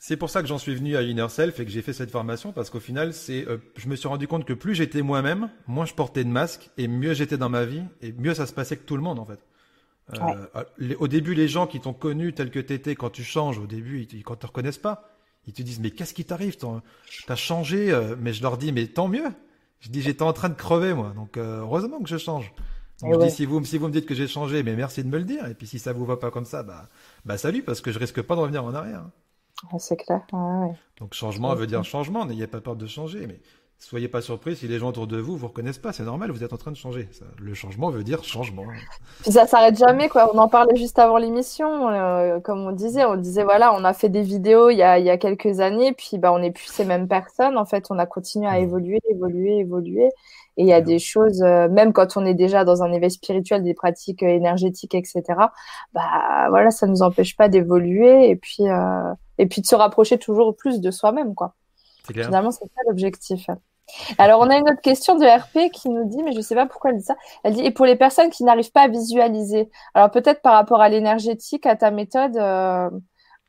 C'est pour ça que j'en suis venu à Inner Self et que j'ai fait cette formation parce qu'au final, c'est, euh, je me suis rendu compte que plus j'étais moi-même, moins je portais de masque et mieux j'étais dans ma vie et mieux ça se passait que tout le monde en fait. Euh, euh au début, les gens qui t'ont connu tel que t'étais quand tu changes, au début, ils, quand te reconnaissent pas, ils te disent mais qu'est-ce qui t'arrive T'as changé Mais je leur dis mais tant mieux. Je dis j'étais en train de crever moi, donc heureusement que je change. Donc je dis si vous si vous me dites que j'ai changé, mais merci de me le dire. Et puis si ça vous va pas comme ça, bah bah salut parce que je risque pas de revenir en arrière. C'est clair. Donc changement veut dire changement, n'ayez pas peur de changer, mais soyez pas surpris si les gens autour de vous vous reconnaissent pas, c'est normal, vous êtes en train de changer. le changement veut dire changement. Puis ça s'arrête jamais, quoi. On en parlait juste avant l'émission, euh, comme on disait, on disait voilà, on a fait des vidéos il y a, il y a quelques années, puis bah on n'est plus ces mêmes personnes. En fait, on a continué à évoluer, évoluer, évoluer. Et il y a des choses, euh, même quand on est déjà dans un éveil spirituel, des pratiques euh, énergétiques, etc. Bah voilà, ça nous empêche pas d'évoluer et puis et puis de se rapprocher toujours plus de soi-même, quoi. Finalement, c'est ça l'objectif. Alors, on a une autre question de RP qui nous dit, mais je ne sais pas pourquoi elle dit ça. Elle dit, et pour les personnes qui n'arrivent pas à visualiser, alors peut-être par rapport à l'énergétique, à ta méthode, euh,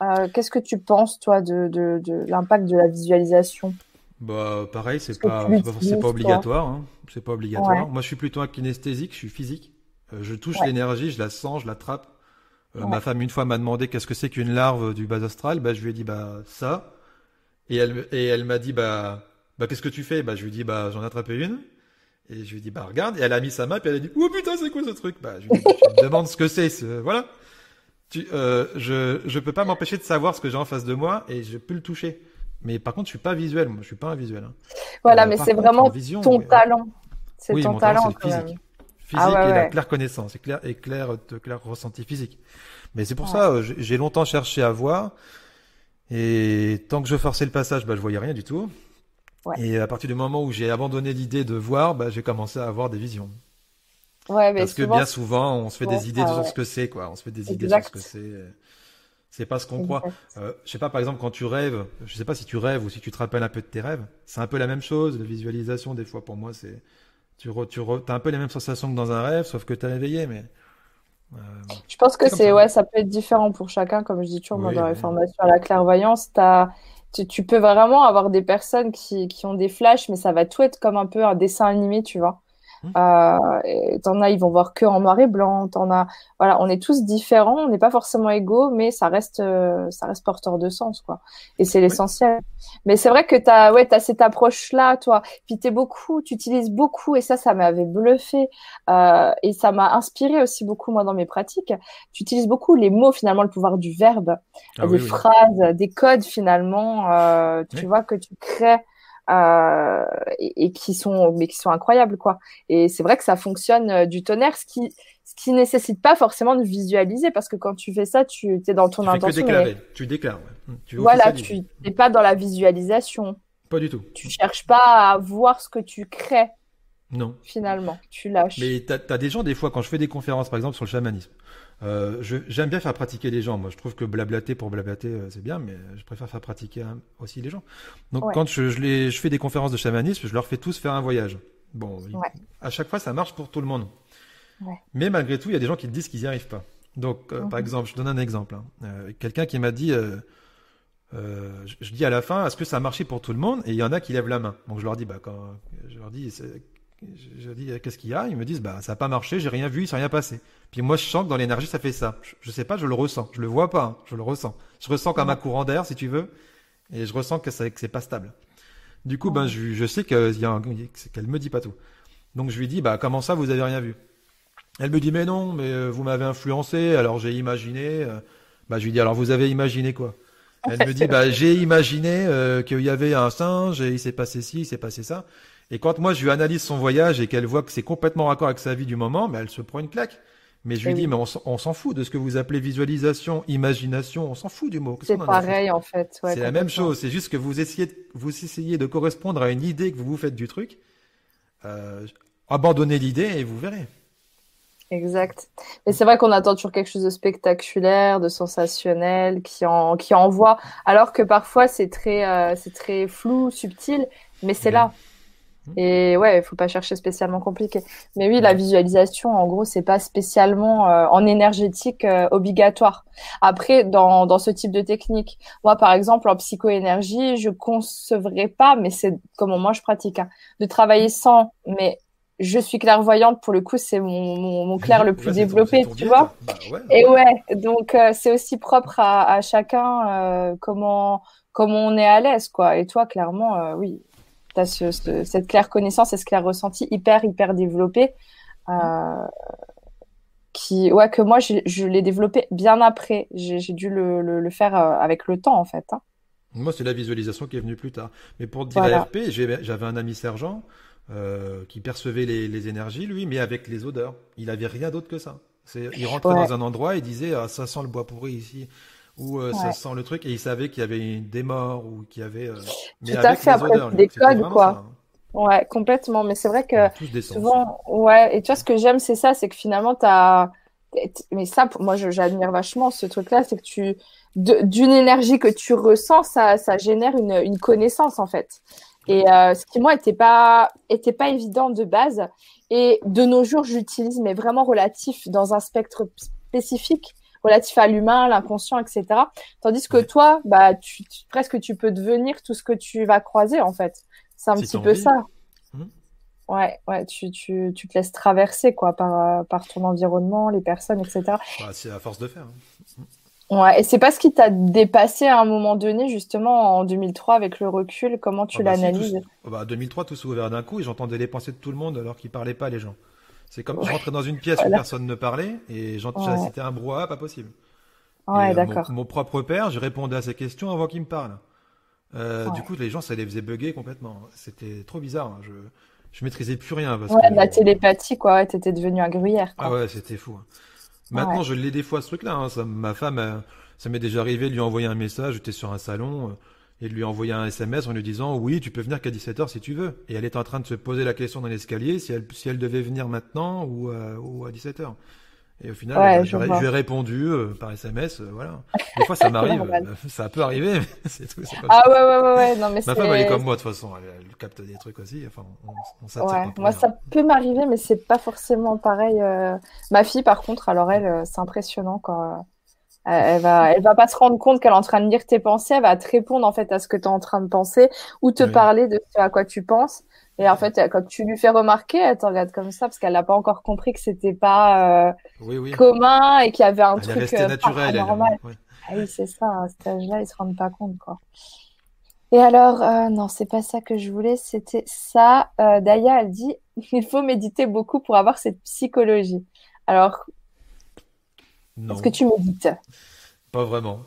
euh, qu'est-ce que tu penses, toi, de, de, de l'impact de la visualisation? Bah, pareil, c'est pas, c'est pas, obligatoire. Hein. C'est pas obligatoire. Moi, je suis plutôt un kinesthésique, je suis physique. Euh, je touche l'énergie, je la sens, je l'attrape. Euh, ma femme, une fois, m'a demandé qu'est-ce que c'est qu'une larve du bas astral. Bah, je lui ai dit, bah, ça. Et elle, et elle m'a dit, bah, bah, qu'est-ce que tu fais? Bah, je lui dit, bah, j'en ai attrapé une. Et je lui dit, bah, regarde. Et elle a mis sa main, et elle a dit, oh putain, c'est quoi ce truc? Bah, je lui bah, tu me demandes ce que c'est, voilà. Tu, euh, je, je peux pas m'empêcher de savoir ce que j'ai en face de moi et je peux le toucher. Mais par contre, je suis pas visuel. Moi, je suis pas un visuel. Hein. Voilà, euh, mais c'est vraiment ton talent. C'est ton talent. physique. Physique ah et la claire connaissance, et clair, et clair, clair ressenti physique. Mais c'est pour ça, euh, j'ai longtemps cherché à voir. Et tant que je forçais le passage, bah, je voyais rien du tout. Et à partir du moment où j'ai abandonné l'idée de voir, bah, j'ai commencé à avoir des visions. Ouais, mais Parce que bien souvent, on se fait des idées sur ce que c'est, quoi. On se fait des idées sur ce que c'est. C'est pas ce qu'on croit. Euh, je sais pas, par exemple, quand tu rêves, je sais pas si tu rêves ou si tu te rappelles un peu de tes rêves, c'est un peu la même chose. La visualisation, des fois, pour moi, c'est tu, tu as un peu les mêmes sensations que dans un rêve, sauf que tu es réveillé, mais euh, je pense que c'est ouais, ça peut être différent pour chacun, comme je dis toujours dans les formations à la clairvoyance, as, tu, tu, peux vraiment avoir des personnes qui, qui ont des flashs, mais ça va tout être comme un peu un dessin animé, tu vois. Mmh. Euh, t'en as, ils vont voir que en noir et blanc. T'en as, voilà, on est tous différents, on n'est pas forcément égaux, mais ça reste, euh, ça reste porteur de sens, quoi. Et c'est l'essentiel. Mais c'est vrai que t'as, ouais, t'as cette approche-là, toi. Puis t'es beaucoup, tu utilises beaucoup, et ça, ça m'avait bluffé, euh, et ça m'a inspiré aussi beaucoup moi dans mes pratiques. Tu utilises beaucoup les mots, finalement, le pouvoir du verbe, ah des phrases, des codes finalement, euh, tu vois que tu crées euh, et, qui sont mais qui sont incroyables quoi. Et c'est vrai que ça fonctionne euh, du tonnerre, ce qui ce qui nécessite pas forcément de visualiser parce que quand tu fais ça, tu es dans ton intention. Tu déclares. Tu voilà, tu n'es pas dans la visualisation. Pas du tout. Tu cherches pas à voir ce que tu crées. Non. Finalement, tu lâches. Mais tu as, des gens, des fois, quand je fais des conférences, par exemple, sur le chamanisme, euh, j'aime bien faire pratiquer les gens. Moi, je trouve que blablater pour blablater, euh, c'est bien, mais je préfère faire pratiquer hein, aussi les gens. Donc, quand je, je, les, je fais des conférences de chamanisme, je leur fais tous faire un voyage. Bon, à chaque fois, ça marche pour tout le monde. Mais malgré tout, il y a des gens qui disent qu'ils n'y arrivent pas. Donc, euh, par mhm. exemple, je donne un exemple. Hein. Euh, quelqu'un qui m'a dit, euh, je, dis à la fin, est-ce que ça a marché pour tout le monde? Et il y en a qui lèvent la main. Donc je leur dis, bah quand je leur dis, je, dis, qu'est-ce qu'il y a? Ils me disent, bah ça n'a pas marché, j'ai rien vu, il s'est rien passé. Puis moi, je sens que dans l'énergie, ça fait ça. Je, ne sais pas, je le ressens. Je le vois pas, hein, je le ressens. Je ressens comme un courant d'air, si tu veux, et je ressens que, que c'est pas stable. Du coup, ben je, je sais qu'elle me dit pas tout. Donc je lui dis, bah comment ça, vous avez rien vu? Elle me dit mais non, mais euh, vous m'avez influencé, alors j'ai imaginé. Euh. Bah, je lui dis alors vous avez imaginé quoi? Elle me dit bah j'ai imaginé euh, qu'il y avait un singe et il s'est passé ci, il s'est passé ça. Et quand moi je lui analyse son voyage et qu'elle voit que c'est complètement raccord avec sa vie du moment, mais elle se prend une claque. Mais je lui dis mais on, s'en fout de ce que vous appelez visualisation, imagination, on s'en fout du mot. C'est pareil en fait. c'est la même chose, c'est juste que vous essayez, vous essayez de correspondre à une idée que vous vous faites du truc. abandonnez l'idée et vous verrez. Exact. Mais c'est vrai qu'on attend toujours quelque chose de spectaculaire, de sensationnel, qui, en, qui envoie, alors que parfois c'est très, euh, c'est très flou, subtil, mais c'est là. Et ouais, il faut pas chercher spécialement compliqué. Mais oui, la visualisation, en gros, c'est pas spécialement euh, en énergétique euh, obligatoire. Après, dans, dans ce type de technique, moi, par exemple, en psychoénergie, je concevrais pas, mais c'est comment moi je pratique, hein, de travailler sans, mais je suis clairvoyante pour le coup c'est mon, mon, clair le plus développé tu vois. bah et ouais donc euh, c'est aussi propre à, à chacun euh, comment comment on est à l'aise quoi. Et toi clairement euh, oui tu as ce, cette claire connaissance et ce clair ressenti hyper hyper développé qui ouais que moi je, je l'ai développé bien après j'ai dû le, le, le, faire avec le temps en fait hein. moi c'est la visualisation qui est venue plus tard mais pour dire voilà. RP j'avais un ami sergent euh, qui percevait les, les, énergies, lui, mais avec les odeurs. Il avait rien d'autre que ça. Il rentrait dans un endroit et disait ah, ça sent le bois pourri ici ou euh, ça sent le truc et il savait qu'il y avait des morts ou qu'il y avait euh, mais Tout avec à fait, les odeurs, des codes quoi. Ça, hein. Ouais, complètement. Mais c'est vrai que souvent, ouais. Et tu vois, ce que j'aime, c'est ça, c'est que finalement, t'as, mais ça, moi, j'admire vachement ce truc-là, c'est que tu, d'une énergie que tu ressens, ça, ça génère une, une connaissance en fait. Et euh, ce qui moi était pas était pas évident de base. Et de nos jours, j'utilise mais vraiment relatif dans un spectre spécifique relatif à l'humain, l'inconscient, etc. Tandis que toi, bah, tu, presque tu peux devenir tout ce que tu vas croiser en fait. C'est un petit peu ça. Mmh. Ouais, ouais, tu, tu, tu te laisses traverser quoi par, par ton environnement, les personnes, etc. Bah, c'est à force de faire. Hein. Ouais, et c'est pas ce qui t'a dépassé à un moment donné, justement, en 2003, avec le recul, comment tu ah bah l'analyses? Si, bah, 2003, tout s'est ouvert d'un coup et j'entendais les pensées de tout le monde alors qu'ils parlaient pas, les gens. C'est comme je rentrais dans une pièce où personne ne parlait et ouais. c'était un brouhaha, pas possible. Ouais, euh, d'accord. Mon, mon, propre père, je répondais à ses questions avant qu'il me parle. Euh, ouais. Du coup, les gens, ça les faisait bugger complètement. C'était trop bizarre. Hein. Je, je maîtrisais plus rien. Parce ouais, que... la télépathie, quoi. Ouais, t'étais devenu un gruyère. Quoi. Ah ouais, c'était fou. Hein. Maintenant, ouais. je l'ai des fois ce truc-là. Hein. Ma femme, euh, ça m'est déjà arrivé de lui envoyer un message. J'étais sur un salon euh, et de lui envoyer un SMS en lui disant oui, tu peux venir qu'à 17h si tu veux. Et elle est en train de se poser la question dans l'escalier si elle, si elle devait venir maintenant ou, euh, ou à 17h. Et au final, ouais, je, lui ai répondu euh, par SMS, euh, voilà. Des fois, ça m'arrive, ça peut arriver, mais c'est tout. Ah ouais, ouais, ouais, ouais, non, mais Ma femme, elle est comme moi, de toute façon, elle, elle capte des trucs aussi, enfin, on, on ouais. Moi, ça peut m'arriver, mais c'est pas forcément pareil. Euh... Ma fille, par contre, alors elle, c'est impressionnant quand elle va, elle va pas se rendre compte qu'elle est en train de lire tes pensées, elle va te répondre, en fait, à ce que tu es en train de penser, ou te oui. parler de ce à quoi tu penses. Et en fait, quand tu lui fais remarquer, elle te regarde comme ça parce qu'elle n'a pas encore compris que c'était pas euh, oui, oui. commun et qu'il y avait un elle truc euh, naturel, normal. Elle, ouais. Ah oui, c'est ça. À cet âge-là, ils se rendent pas compte, quoi. Et alors, euh, non, c'est pas ça que je voulais. C'était ça. Euh, Daya, elle dit, il faut méditer beaucoup pour avoir cette psychologie. Alors, est-ce que tu médites? Pas vraiment.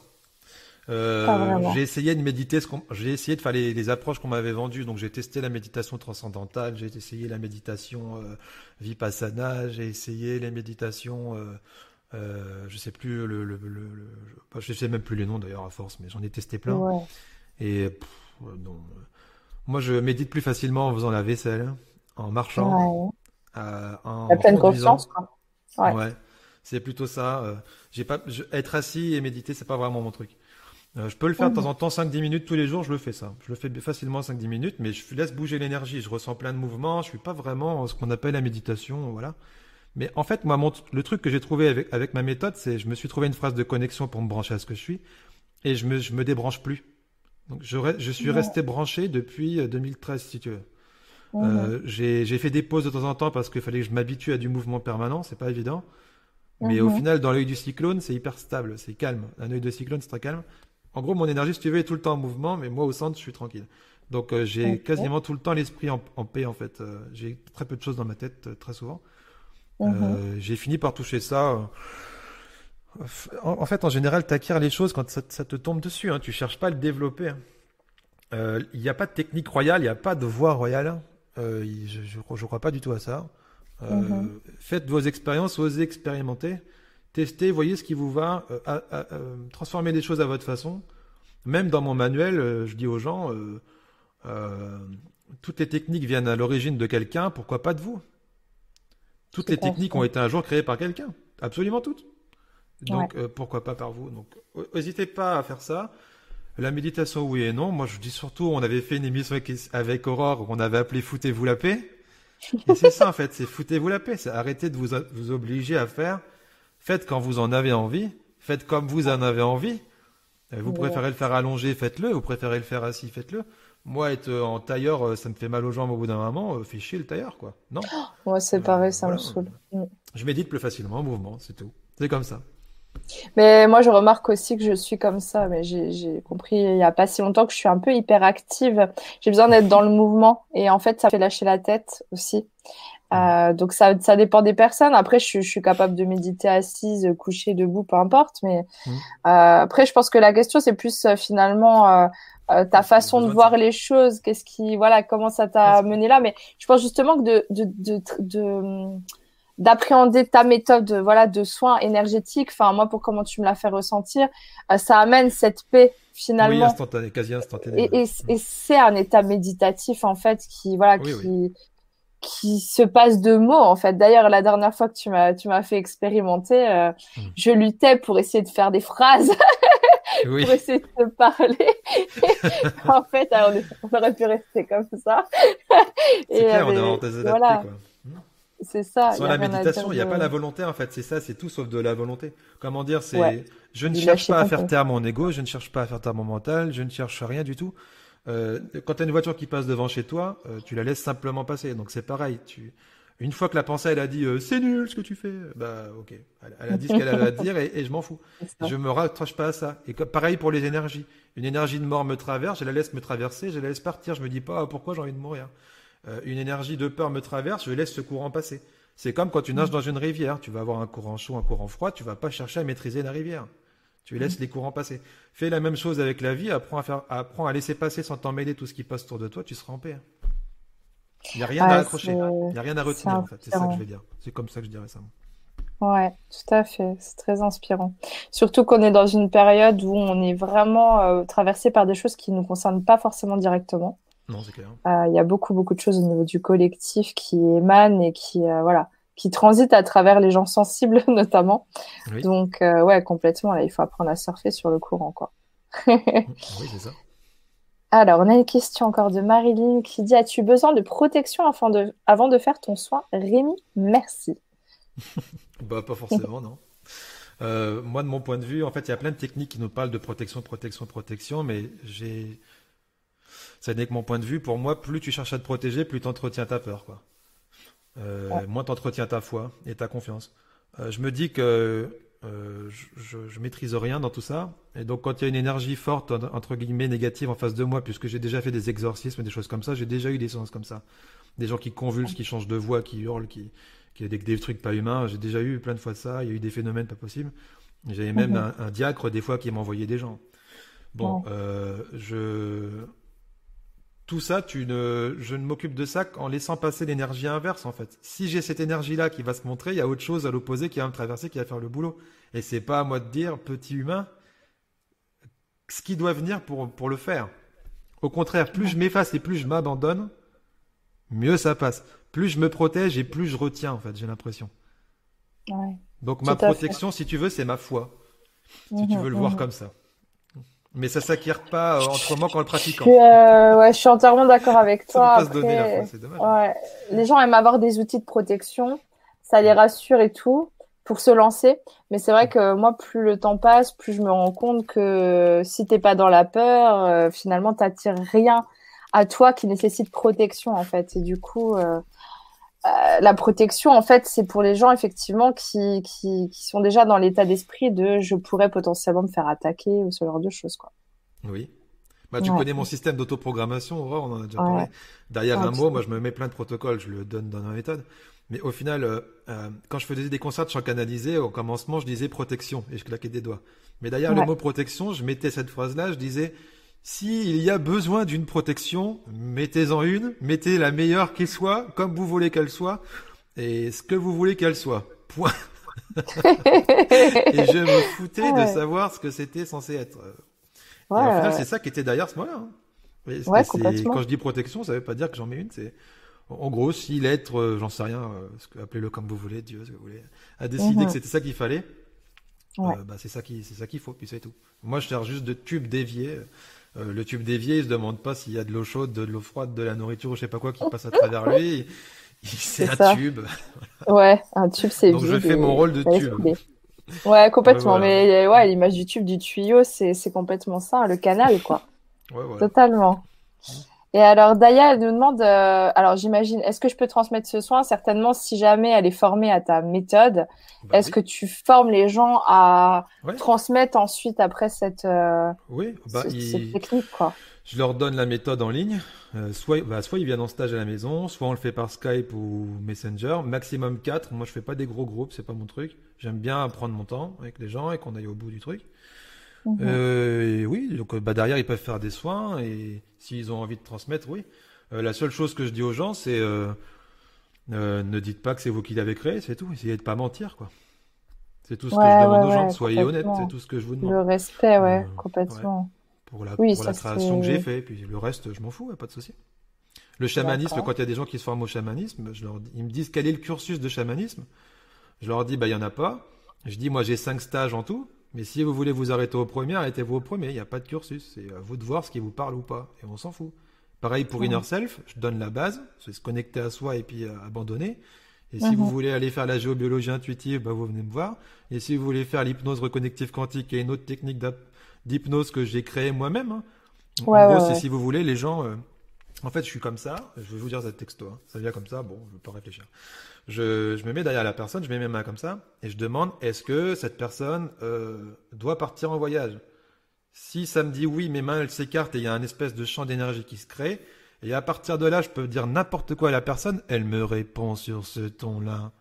Euh, j'ai essayé de méditer, j'ai essayé de faire les, les approches qu'on m'avait vendues. Donc j'ai testé la méditation transcendantale, j'ai essayé la méditation euh, vipassana, j'ai essayé les méditations, euh, euh, je sais plus le, le, le, le, je sais même plus les noms d'ailleurs à force, mais j'en ai testé plein. Ouais. Et pff, non, moi je médite plus facilement en faisant la vaisselle, en marchant, ouais. en La pleine confiance. Quoi. Ouais. ouais. C'est plutôt ça. j'ai pas, être assis et méditer, c'est pas vraiment mon truc. Euh, je peux le faire de temps en temps, 5-10 minutes tous les jours, je le fais ça. Je le fais facilement 5-10 minutes, mais je laisse bouger l'énergie. Je ressens plein de mouvements. Je suis pas vraiment ce qu'on appelle la méditation, voilà. Mais en fait, moi, le truc que j'ai trouvé avec, avec, ma méthode, c'est je me suis trouvé une phrase de connexion pour me brancher à ce que je suis, et je me, je me débranche plus. Donc je, je suis resté branché depuis 2013, euh, si tu veux. Euh, j'ai fait des pauses de temps en temps parce qu'il fallait que je m'habitue à du mouvement permanent, c'est pas évident. Mais au final, dans l'œil du cyclone, c'est hyper stable, c'est calme. Un œil de cyclone, c'est très calme. En gros, mon énergie, si tu veux, est tout le temps en mouvement, mais moi, au centre, je suis tranquille. Donc, euh, j'ai quasiment tout le temps l'esprit en, paix, en fait. Euh, j'ai très peu de choses dans ma tête, euh, très souvent. Mhm. j'ai fini par toucher ça. En, fait, en général, tu acquiers les choses quand ça, te tombe dessus. Hein. Tu cherches pas à le développer. Hein. Il n'y a pas de technique royale, il n'y a pas de voie royale. je ne crois pas du tout à ça. Mhm. Faites vos expériences, osez expérimenter. Testez, voyez ce qui vous va, euh, euh, transformez des choses à votre façon. Même dans mon manuel, euh, je dis aux gens, toutes les techniques viennent à l'origine de quelqu'un, pourquoi pas de vous? Toutes les techniques ont été un jour créées par quelqu'un, absolument toutes. Donc pourquoi pas par vous? Donc n'hésitez pas à faire ça. La méditation, oui et non. Moi, je dis surtout, on avait fait une émission avec, Aurore, on avait appelé Foutez-vous la paix. Et c'est ça, en fait, c'est foutez-vous la paix. C'est arrêter de vous, vous obliger à faire Faites quand vous en avez envie. Faites comme vous en avez envie. Euh, vous préférez le faire allongé, faites-le. Vous préférez le faire assis, faites-le. Moi, être euh, en tailleur, euh, ça me fait mal aux jambes au bout d'un moment. Fait chier le tailleur, quoi. Non Moi, c'est pareil, ça me saoule. Mm. Je médite plus facilement en mouvement, c'est tout. C'est comme ça. Mais moi, je remarque aussi que je suis comme ça. Mais j'ai compris il n'y a pas si longtemps que je suis un peu hyperactive. J'ai besoin d'être dans le mouvement. Et en fait, ça fait lâcher la tête aussi. Euh, donc ça, ça dépend des personnes. Après, je, je, suis capable de méditer assise, coucher, debout, peu importe. Mais mmh. euh, après, je pense que la question c'est plus euh, finalement euh, euh, ta façon de voir les choses. Qu'est-ce qui, voilà, comment ça t'a mené là? Mais je pense justement que de, de, de, de d'appréhender ta méthode voilà de soins énergétiques enfin moi pour comment tu me l'as fait ressentir ça amène cette paix finalement oui, instantané, quasi instantané et, et, et c'est un état méditatif en fait qui voilà qui qui se passe de mots en fait. D'ailleurs, la dernière fois que tu m'as tu m'as fait expérimenter, euh, hmm. je luttais pour essayer de faire des phrases, pour essayer de te parler. en fait, on, aurait pu rester comme ça. C'est clair, on euh, des voilà. quoi. C'est ça. Sur la méditation, il n'y a pas la volonté en fait. C'est ça, c'est tout sauf de la volonté. Comment dire, c'est je ne cherche pas à faire taire mon ego, je ne cherche pas à faire taire mon mental, je ne cherche rien du tout. Euh, quand tu as une voiture qui passe devant chez toi, euh, tu la laisses simplement passer. Donc c'est pareil. Tu... Une fois que la pensée elle a dit euh, c'est nul ce que tu fais, bah ok, elle, a dit ce qu'elle avait à dire et, je m'en fous. Je me raccroche pas à ça. Et pareil pour les énergies. Une énergie de mort me traverse, je la laisse me traverser, je la laisse partir. Je me dis pas ah, pourquoi j'ai envie de mourir? Une énergie de peur me traverse, je laisse ce courant passer. C'est comme quand tu nages dans une rivière, tu vas avoir un courant chaud, un courant froid, tu vas pas chercher à maîtriser la rivière. Tu laisses les courants passer. Fais la même chose avec la vie, apprends à, faire, apprends à laisser passer sans t'emmêler tout ce qui passe autour de toi, tu seras en paix. Il n'y a rien à accrocher, il n'y a rien à retenir en fait, c'est ça que je veux dire. C'est comme ça que je dirais ça. Ouais, tout à fait, c'est très inspirant. Surtout qu'on est dans une période où on est vraiment euh, traversé par des choses qui ne nous concernent pas forcément directement. Non, c'est clair. Euh, il y a beaucoup, beaucoup de choses au niveau du collectif qui émanent et qui, euh, voilà, qui transite à travers les gens sensibles notamment. Donc euh, ouais, complètement. Là, il faut apprendre à surfer sur le courant, quoi. oui, c'est ça. Alors, on a une question encore de Marilyn qui dit As-tu besoin de protection avant de, avant de faire ton soin Rémi, merci. bah, pas forcément, non. Euh, moi, de mon point de vue, en fait, il y a plein de techniques qui nous parlent de protection, protection, protection, mais j'ai. Ça n'est que mon point de vue. Pour moi, plus tu cherches à te protéger, plus tu entretiens ta peur, quoi. Euh, Moins t'entretiens ta foi et ta confiance. Euh, je me dis que euh, je, je, maîtrise rien dans tout ça. Et donc, quand il y a une énergie forte, entre guillemets, négative en face de moi, puisque j'ai déjà fait des exorcismes, des choses comme ça, j'ai déjà eu des séances comme ça. Des gens qui convulsent, qui changent de voix, qui hurlent, qui, qui des, des trucs pas humains. J'ai déjà eu plein de fois ça. Il y a eu des phénomènes pas possibles. J'avais même mhm. un, diacre, des fois, qui m'envoyait des gens. Bon, euh, je tout ça, tu ne, je ne m'occupe de ça qu'en laissant passer l'énergie inverse, en fait. Si j'ai cette énergie-là qui va se montrer, il y a autre chose à l'opposé qui va me traverser, qui va faire le boulot. Et c'est pas à moi de dire, petit humain, ce qui doit venir pour, pour le faire. Au contraire, plus je m'efface et plus je m'abandonne, mieux ça passe. plus je me protège et plus je retiens, en fait, j'ai l'impression. Ouais. Donc ma protection, si tu veux, c'est ma foi. Si tu veux le voir mhm. comme ça. Mais ça s'acquiert pas euh, autrement qu'en le pratiquant. Euh, ouais, je suis entièrement d'accord avec toi. ouais, les gens aiment avoir des outils de protection, ça les rassure et tout pour se lancer. Mais c'est vrai que moi, plus le temps passe, plus je me rends compte que si t'es pas dans la peur, euh, finalement, t'attires rien à toi qui nécessite protection en fait. Et du coup, euh, euh, la protection, en fait, c'est pour les gens effectivement qui, qui, qui sont déjà dans l'état d'esprit de je pourrais potentiellement me faire attaquer ou ce genre de choses, quoi. Oui. Bah, tu connais mon système d'autoprogrammation, on en a déjà parlé. Derrière un mot, moi, je me mets plein de protocoles, je le donne dans ma méthode. Mais au final, euh, euh, quand je faisais des concerts de chant canalisé, au commencement, je disais protection et je claquais des doigts. Mais derrière le mot protection, je mettais cette phrase-là, je disais s'il y a besoin d'une protection, mettez-en une, mettez la meilleure qui soit, comme vous voulez qu'elle soit, et ce que vous voulez qu'elle soit. Point. et je me foutais de savoir ce que c'était censé être. et au final, c'est ça qui était derrière ce mot-là. Hein. quand je dis protection, ça veut pas dire que j'en mets une. C'est en gros, si l'être, euh, j'en sais rien, euh, appelez-le comme vous voulez, Dieu, ce que vous voulez, a décidé que mhm. c'était ça qu'il fallait. Euh, bah, c'est ça qui, c'est ça qu'il faut, puis c'est tout. Moi, je sers juste de tube dévié. Euh, le tube dévié, il se demande pas s'il y a de l'eau chaude, de l'eau froide, de la nourriture ou je sais pas quoi qui passe à travers lui. C'est un tube. Ouais, un tube, c'est Donc je fais mon rôle de tube. Ouais, complètement. Mais ouais, l'image du tube, du tuyau, c'est complètement ça, le canal, quoi. Ouais, ouais. Totalement. Et alors, Daya, elle nous demande, euh, alors j'imagine, est-ce que je peux transmettre ce soin? Certainement, si jamais elle est formée à ta méthode, bah est-ce que tu formes les gens à transmettre ensuite après cette, euh, oui, bah, technique quoi? Je leur donne la méthode en ligne. Euh, soit, bah, soit ils viennent en stage à la maison, soit on le fait par Skype ou Messenger. Maximum 4. Moi, je fais pas des gros groupes, c'est pas mon truc. J'aime bien prendre mon temps avec les gens et qu'on aille au bout du truc. Mhm. Euh, oui, donc bah, derrière, ils peuvent faire des soins et s'ils ont envie de transmettre, oui. Euh, la seule chose que je dis aux gens, c'est euh, ne dites pas que c'est vous qui l'avez créé, c'est tout. Essayez de pas mentir, quoi. C'est tout ce que je demande aux gens. Soyez honnêtes, c'est tout ce que je vous demande. Le respect, ouais, complètement. Pour la, pour la création que j'ai fait, puis le reste, je m'en fous, pas de souci. Le chamanisme, quand il y a des gens qui se forment au chamanisme, je leur ils me disent quel est le cursus de chamanisme? Je leur dis, bah, il y en a pas. Je dis, moi, j'ai cinq stages en tout. Mais si vous voulez vous arrêter au premier, arrêtez-vous au premier. Il n'y a pas de cursus. C'est à vous de voir ce qui vous parle ou pas. Et on s'en fout. Pareil pour Inner Self, je donne la base, c'est se connecter à soi et puis euh, abandonner. Et si vous voulez aller faire la géobiologie intuitive, bah vous venez me voir. Et si vous voulez faire l'hypnose reconnective quantique, et une autre technique d'hypnose que j'ai créée moi-même. Hein. en gros, c'est si vous voulez, les gens. Euh, en fait, je suis comme ça. Je vais vous dire cette texto. Hein. Ça vient comme ça. Bon, je ne vais pas réfléchir je, me mets derrière la personne, je mets mes mains comme ça, et je demande est-ce que cette personne euh, doit partir en voyage? Si ça me dit oui, mes mains elles s'écartent et il y a un espèce de champ d'énergie qui se crée, et à partir de là, je peux dire n'importe quoi à la personne, elle me répond sur ce ton-là.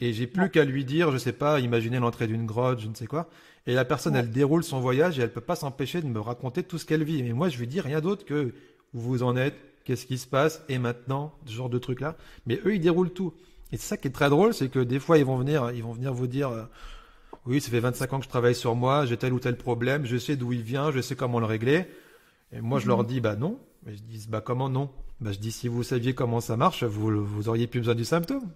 Et j'ai plus qu'à lui dire, je sais pas, imaginer l'entrée d'une grotte, je ne sais quoi. Et la personne, elle déroule son voyage et elle peut pas s'empêcher de me raconter tout ce qu'elle vit. Mais moi, je lui dis rien d'autre que où vous en êtes, qu'est-ce qui se passe, et maintenant, ce genre de truc là. Mais eux, ils déroulent tout. Et c'est ça qui est très drôle, c'est que des fois, ils vont venir, ils vont venir vous dire, euh, oui, ça fait 25 ans que je travaille sur moi, j'ai tel ou tel problème, je sais d'où il vient, je sais comment le régler. Et moi, je leur mhm. dis, bah non. Mais je dis, bah comment non? Bah je dis, si vous saviez comment ça marche, vous, vous auriez plus besoin du symptôme.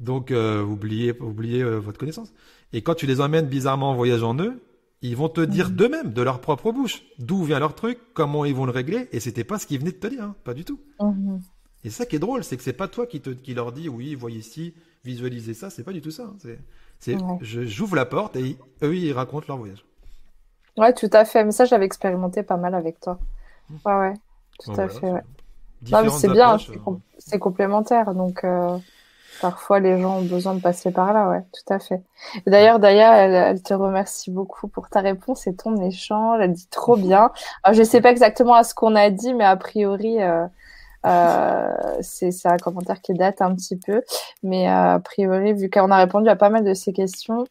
Donc, euh, oubliez, oubliez euh, votre connaissance. Et quand tu les emmènes bizarrement en voyage en eux, ils vont te dire mhm. d'eux-mêmes, de leur propre bouche, d'où vient leur truc, comment ils vont le régler, et c'était pas ce qu'ils venaient de te dire, hein, pas du tout. Mhm. Et ça qui est drôle, c'est que c'est pas toi qui, te, qui leur dit oui, voyez ici, visualisez ça, c'est pas du tout ça. Hein. C'est, j'ouvre la porte et eux ils racontent leur voyage. Ouais, tout à fait. Mais ça, j'avais expérimenté pas mal avec toi. Mmh. Ouais, ouais, tout à fait. Ouais. Non, mais c'est bien, euh, c'est, complémentaire. Donc, euh, parfois, les gens ont besoin de passer par là, ouais, tout à fait. D'ailleurs, Daya, elle, elle, te remercie beaucoup pour ta réponse et ton échange. Elle dit trop bien. Alors, je sais pas exactement à ce qu'on a dit, mais a priori, euh, c'est un commentaire qui date un petit peu, mais euh, a priori, vu qu'on a répondu à pas mal de ces questions,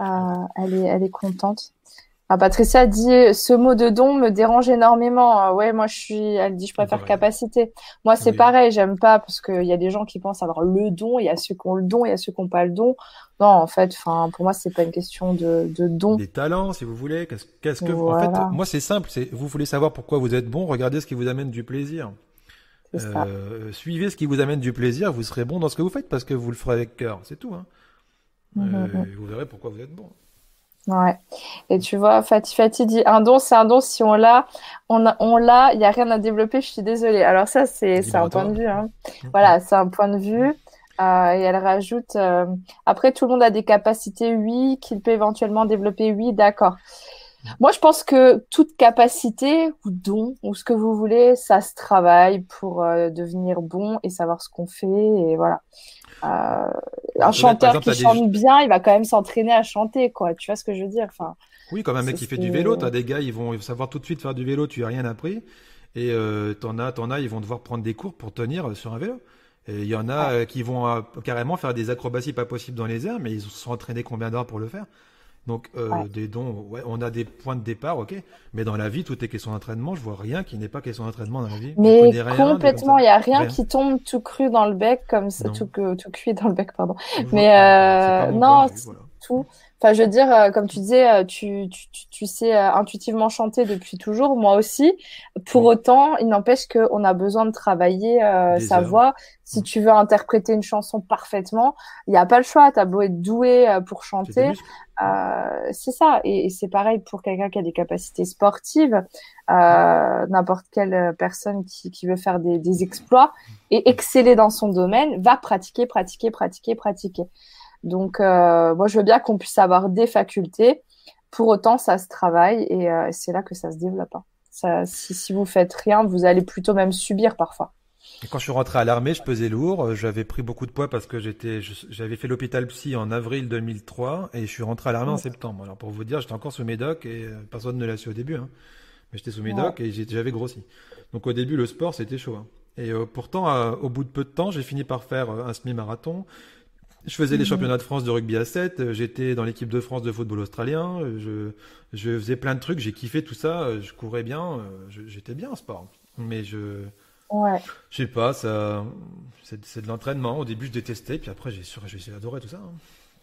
euh, elle, est, elle est contente. Ah, Patricia dit ce mot de don me dérange énormément. Ouais, moi je suis. Elle dit je préfère capacité. Moi c'est pareil, j'aime pas parce qu'il y a des gens qui pensent avoir le don, il y a ceux qui ont le don, il y a ceux qui n'ont pas le don. Non, en fait, enfin pour moi c'est pas une question de, de don. Des talents, si vous voulez. Qu'est-ce que en fait moi c'est simple. C'est vous voulez savoir pourquoi vous êtes bon, regardez ce qui vous amène du plaisir. Euh, suivez ce qui vous amène du plaisir, vous serez bon dans ce que vous faites parce que vous le ferez avec cœur, c'est tout. Hein. Mhm, euh, mhm. Vous verrez pourquoi vous êtes bon. Ouais. Et tu vois, Fatih Fatih dit un don, c'est un don. Si on l'a, on on l'a. Il y a rien à développer. Je suis désolée. Alors ça, c'est c'est un point de vue. Hein. Voilà, c'est un point de vue. Euh, et elle rajoute euh, après tout le monde a des capacités, oui, qu'il peut éventuellement développer, oui, d'accord. Moi, je pense que toute capacité ou don ou ce que vous voulez, ça se travaille pour euh, devenir bon et savoir ce qu'on fait et voilà. Euh, un chanteur qui chante bien, il va quand même s'entraîner à chanter, quoi. Tu vois ce que je veux dire? Enfin. Oui, comme un mec qui fait du vélo, t'as des gars, ils vont savoir tout de suite faire du vélo, tu as rien appris, et euh, t'en as, t'en as, ils vont devoir prendre des cours pour tenir sur un vélo. Et il y en a euh, qui vont euh, carrément faire des acrobaties pas possibles dans les airs, mais ils se sont entraînés combien d'heures pour le faire? Donc euh, des dons, ouais, on a des points de départ, ok, mais dans la vie tout est question d'entraînement. Je vois rien qui n'est pas question d'entraînement dans la vie. Mais complètement, il y a rien, qui tombe tout cru dans le bec comme ça, tout, tout cuit dans le bec, pardon. mais euh, non, tout. Enfin, je veux dire, euh, comme tu disais, euh, tu, tu, tu sais euh, intuitivement chanter depuis toujours, moi aussi. Pour autant, il n'empêche qu'on a besoin de travailler sa voix. Si tu veux interpréter une chanson parfaitement, il n'y a pas le choix. T'as beau être doué pour chanter, c'est ça. Et, c'est pareil pour quelqu'un qui a des capacités sportives. N'importe quelle personne qui, qui veut faire des, des exploits et exceller dans son domaine va pratiquer, pratiquer, pratiquer, pratiquer. Donc, euh, moi, je veux bien qu'on puisse avoir des facultés. Pour autant, ça se travaille et euh, c'est là que ça se développe. Hein. Ça, si, si vous faites rien, vous allez plutôt même subir parfois. Et quand je suis rentré à l'armée, je pesais lourd. Euh, j'avais pris beaucoup de poids parce que j'étais, j'avais fait l'hôpital psy en avril 2003 et je suis rentré à l'armée en septembre. Alors pour vous dire, j'étais encore sous médoc et personne ne l'a su au début. Hein. Mais j'étais sous médoc et j'avais grossi. Donc au début, le sport, c'était chaud. Hein. Et pourtant, au bout de peu de temps, j'ai fini par faire un semi-marathon. Je faisais les mhm. championnats de France de rugby à 7, euh, j'étais dans l'équipe de France de football australien, euh, je, je faisais plein de trucs, j'ai kiffé tout ça, euh, je courais bien, j'étais bien en sport. Mais je. Ouais. Je sais pas, ça, c'est de l'entraînement. Au début, je détestais, puis après, j'ai adoré tout ça. Hein.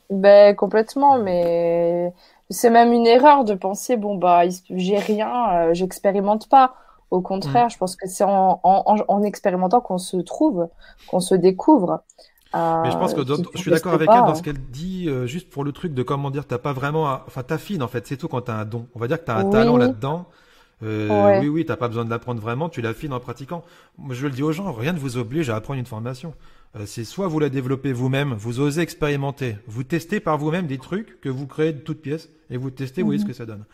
Ben, complètement, mais c'est même une erreur de penser, bon, bah, j'ai rien, j'expérimente pas. Au contraire, mm. je pense que c'est en, en, en, expérimentant qu'on se trouve, qu'on se découvre. Mais je pense que je suis d'accord avec elle dans ce qu'elle dit, euh, juste pour le truc de comment dire, t'as pas vraiment, enfin t'affines en fait, c'est tout quand t'as un don. On va dire que t'as un talent là-dedans. Euh, Oui, oui, t'as pas besoin de l'apprendre vraiment, tu l'affines en pratiquant. Moi, je le dis aux gens, rien ne vous oblige à apprendre une formation. Euh, c'est soit vous la développez vous-même, vous osez expérimenter, vous testez par vous-même des trucs que vous créez de toutes pièces et vous testez, vous voyez ce mhm. que ça donne.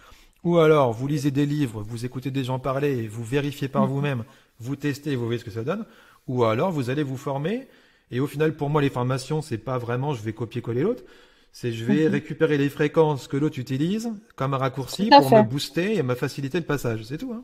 Ou alors, vous lisez des livres, vous écoutez des gens parler et vous vérifiez par mhm. vous-même, vous testez et vous voyez ce que ça donne. Ou alors, vous allez vous former et au final, pour moi, les formations, c'est pas vraiment je vais copier-coller l'autre. C'est je vais mhm. récupérer les fréquences que l'autre utilise comme un raccourci pour me booster et me faciliter le passage. C'est tout. Hein.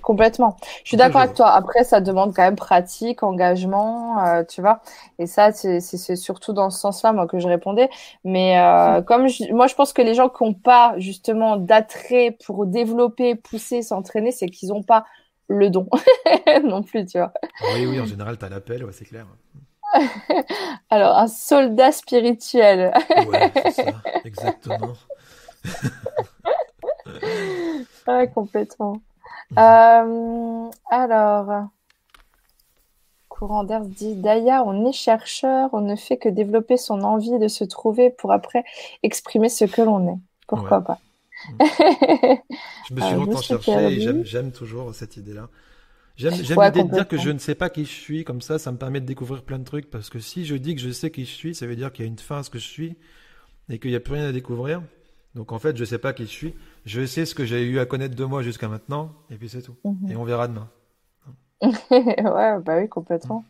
Complètement. Je suis d'accord avec toi. Après, ça demande quand même pratique, engagement, euh, tu vois. Et ça, c'est surtout dans ce sens-là, moi, que je répondais. Mais euh, comme moi, je pense que les gens qui n'ont pas justement d'attrait pour développer, pousser, s'entraîner, c'est qu'ils n'ont pas le don non plus, tu vois. Oui, oui, en général, tu as l'appel, ouais, c'est clair. Alors, un soldat spirituel. ouais, c'est ça, exactement. ouais, complètement. Euh, alors, Courant d'air dit Daya, on est chercheur, on ne fait que développer son envie de se trouver pour après exprimer ce que l'on est. Pourquoi pas? Je me suis euh, longtemps cherché et j'aime toujours cette idée-là. J'aime l'idée de dire que je ne sais pas qui je suis, comme ça, ça me permet de découvrir plein de trucs, parce que si je dis que je sais qui je suis, ça veut dire qu'il y a une fin à ce que je suis, et qu'il n'y a plus rien à découvrir. Donc en fait, je ne sais pas qui je suis, je sais ce que j'ai eu à connaître de moi jusqu'à maintenant, et puis c'est tout. Mhm. Et on verra demain. ouais, bah oui, complètement.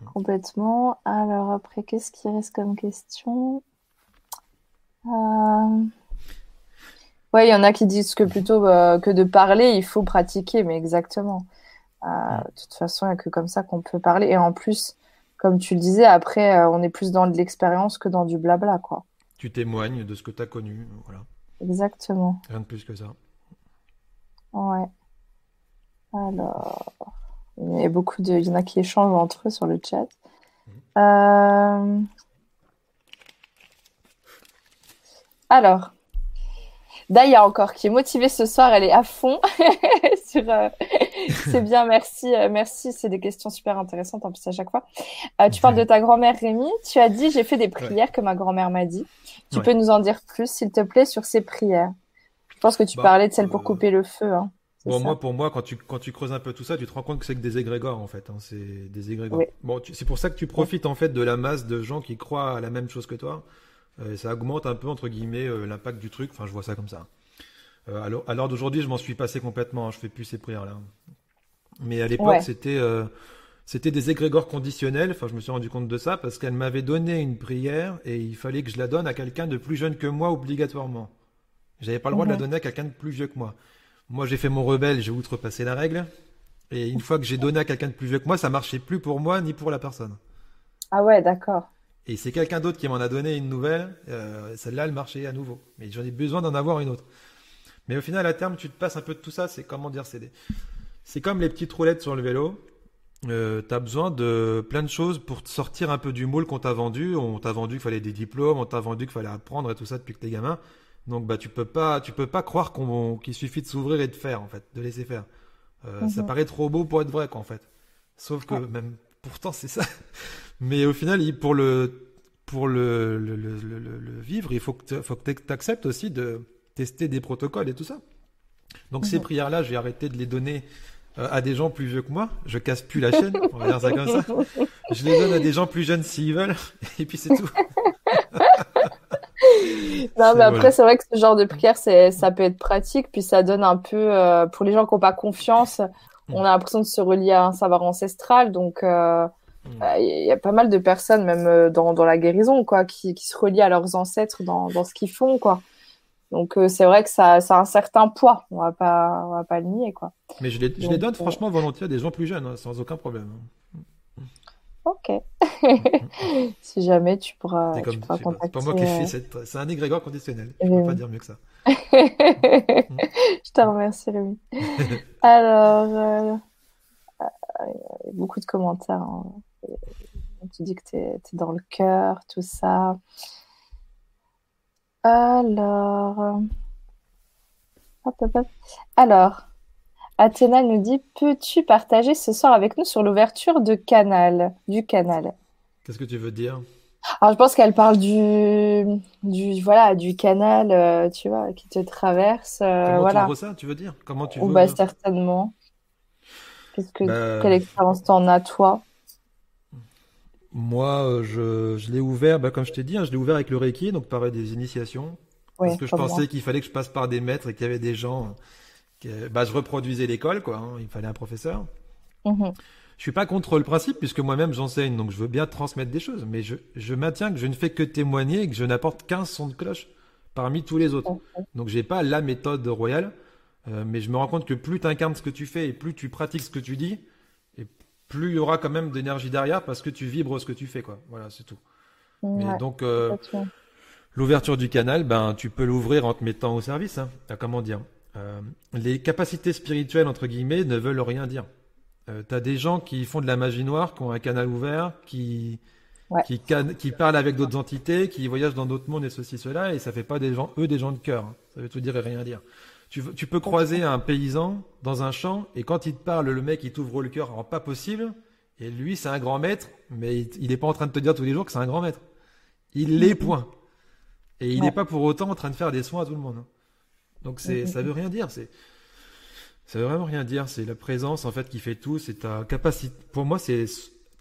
Mhm. Complètement. Alors après, qu'est-ce qui reste comme question? Euh... Ouais, il y en a qui disent que plutôt bah, que de parler, il faut pratiquer, mais exactement. Euh, de toute façon, il n'y a que comme ça qu'on peut parler. Et en plus, comme tu le disais, après, euh, on est plus dans de l'expérience que dans du blabla, quoi. Tu témoignes de ce que tu as connu, voilà. Exactement. Rien de plus que ça. Ouais. Alors, il y a beaucoup de, il y en a qui échangent entre eux sur le chat. Mmh. Euh... Alors, Daya encore, qui est motivée ce soir, elle est à fond sur, euh, c'est bien, merci, euh, merci. C'est des questions super intéressantes en plus à chaque fois. Euh, tu parles de ta grand-mère Rémi. Tu as dit j'ai fait des prières que ma grand-mère m'a dit. Tu peux nous en dire plus, s'il te plaît, sur ces prières? Je pense que tu bah, parlais de celles pour euh, couper le feu. Hein. Bon, moi, pour moi, quand tu, quand tu creuses un peu tout ça, tu te rends compte que c'est que des égrégores, en fait. Hein. C'est des égrégores. Bon, c'est pour ça que tu profites, en fait, de la masse de gens qui croient à la même chose que toi. Euh, ça augmente un peu, entre guillemets, euh, l'impact du truc. Enfin, je vois ça comme ça. Euh, alors, à l'heure d'aujourd'hui, je m'en suis passé complètement. Hein. Je fais plus ces prières-là. Mais à l'époque, c'était euh, c'était des égrégores conditionnels. Enfin, je me suis rendu compte de ça parce qu'elle m'avait donné une prière et il fallait que je la donne à quelqu'un de plus jeune que moi obligatoirement. J'avais pas le droit de la donner à quelqu'un de plus vieux que moi. Moi, j'ai fait mon rebelle, j'ai outrepassé la règle. Et une fois que j'ai donné à quelqu'un de plus vieux que moi, ça marchait plus pour moi ni pour la personne. Ah ouais, d'accord. Et c'est quelqu'un d'autre qui m'en a donné une nouvelle. Euh, celle-là, elle marchait à nouveau. Mais j'en ai besoin d'en avoir une autre. Mais au final, à terme, tu te passes un peu de tout ça. C'est comment dire, c'est c'est comme les petites roulettes sur le vélo. Euh, tu as besoin de plein de choses pour te sortir un peu du moule qu'on t'a vendu. On t'a vendu qu'il fallait des diplômes, on t'a vendu qu'il fallait apprendre et tout ça depuis que t'es gamin. Donc bah tu peux pas tu peux pas croire qu'il suffit de s'ouvrir et de faire en fait, de laisser faire. Euh, ça mhm. paraît trop beau pour être vrai quoi en fait. Sauf que même pourtant c'est ça. Mais au final, pour le pour le, le, le, le vivre, il faut que tu acceptes aussi de tester des protocoles et tout ça. Donc ces prières-là, j'ai arrêté de les donner euh, à des gens plus vieux que moi. Je casse plus la chaîne, on va dire ça comme ça. Je les donne à des gens plus jeunes s'ils veulent, et puis c'est tout. non, mais après, c'est vrai que ce genre de prière, c'est, ça peut être pratique, puis ça donne un peu, euh, pour les gens qui n'ont pas confiance, mm. on a l'impression de se relier à un savoir ancestral, donc euh, mm. euh, il y a pas mal de personnes, même dans, dans la guérison, quoi, qui, qui se relient à leurs ancêtres dans, dans ce qu'ils font, quoi. Donc c'est vrai que ça, ça a un certain poids, on va pas, on va pas le nier, quoi. Mais je les, je les donne franchement volontiers à des gens plus jeunes, hein, sans aucun problème. Ok. si jamais tu pourras, tu pourras contacter. C'est pas moi qui ai fait euh, cette. C'est un égrégore conditionnel. Je ne peux pas dire mieux que ça. je te remercie, Rémi. Alors, euh, euh, beaucoup de commentaires. Hein. Tu dis que tu es, dans le cœur, tout ça. Alors. Hop, hop, hop. Alors. Athéna nous dit Peux-tu partager ce soir avec nous sur l'ouverture de canal, du canal? Qu'est-ce que tu veux dire? Alors, je pense qu'elle parle du, du, voilà, du canal, euh, tu vois, qui te traverse. Euh, Comment voilà. tu vois ça, tu veux dire? Comment tu Ou bah, certainement. Que, bah, quelle expérience t'en as, toi? Moi, euh, je, je l'ai ouvert, bah, comme je t'ai dit, hein, je l'ai ouvert avec le Reiki, donc pareil des initiations. parce que je pensais qu'il fallait que je passe par des maîtres et qu'il y avait des gens bah, je reproduisais l'école, quoi. Hein, il fallait un professeur. Mhm. Je suis pas contre le principe puisque moi-même j'enseigne, donc je veux bien transmettre des choses, mais je, je, maintiens que je ne fais que témoigner et que je n'apporte qu'un son de cloche parmi tous les autres. Donc Donc j'ai pas la méthode royale, euh, mais je me rends compte que plus tu incarnes ce que tu fais et plus tu pratiques ce que tu dis, plus il y aura quand même d'énergie derrière parce que tu vibres ce que tu fais, quoi. Voilà, c'est tout. mais donc euh, l'ouverture du canal, ben tu peux l'ouvrir en te mettant au service. Hein. Comment dire euh, les capacités spirituelles, entre guillemets, ne veulent rien dire. Euh, tu as des gens qui font de la magie noire, qui ont un canal ouvert, qui, qui, qui, parlent avec d'autres entités, qui voyagent dans d'autres mondes et ceci, cela, et ça fait pas des gens, eux, des gens de cœur. Hein. Ça veut tout dire et rien dire. Tu, tu peux croiser un paysan dans un champ, et quand il te parle, le mec, il t'ouvre le cœur, alors pas possible, et lui, c'est un grand maître, mais il n'est pas en train de te dire tous les jours que c'est un grand maître. Il l'est, point. Et il n'est pas pour autant en train de faire des soins à tout le monde. Hein. Donc c'est, ça veut rien dire. C'est, ça veut vraiment rien dire. C'est la présence en fait qui fait tout. C'est ta capacité. Pour moi, c'est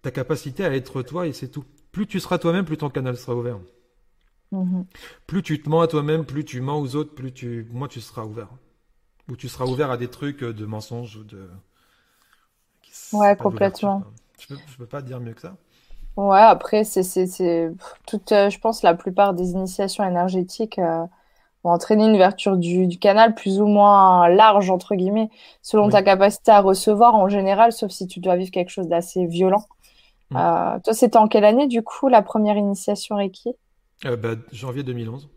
ta capacité à être toi et c'est tout. Plus tu seras toi-même, plus ton canal sera ouvert. Mm-hmm. Plus tu te mens à toi-même, plus tu mens aux autres, plus tu, moi, tu seras ouvert. Ou tu seras ouvert à des trucs de mensonges ou de. Ouais, complètement. Je peux, je peux pas dire mieux que ça. Ouais, après, c'est, c'est, c'est toute, euh, je pense, la plupart des initiations énergétiques. Euh, entraîner une ouverture du, canal plus ou moins large, entre guillemets, selon ta capacité à recevoir en général, sauf si tu dois vivre quelque chose d'assez violent. Mm. Euh, toi, c'était en quelle année, du coup, la première initiation Reiki? Euh, bah, Janvier 2011.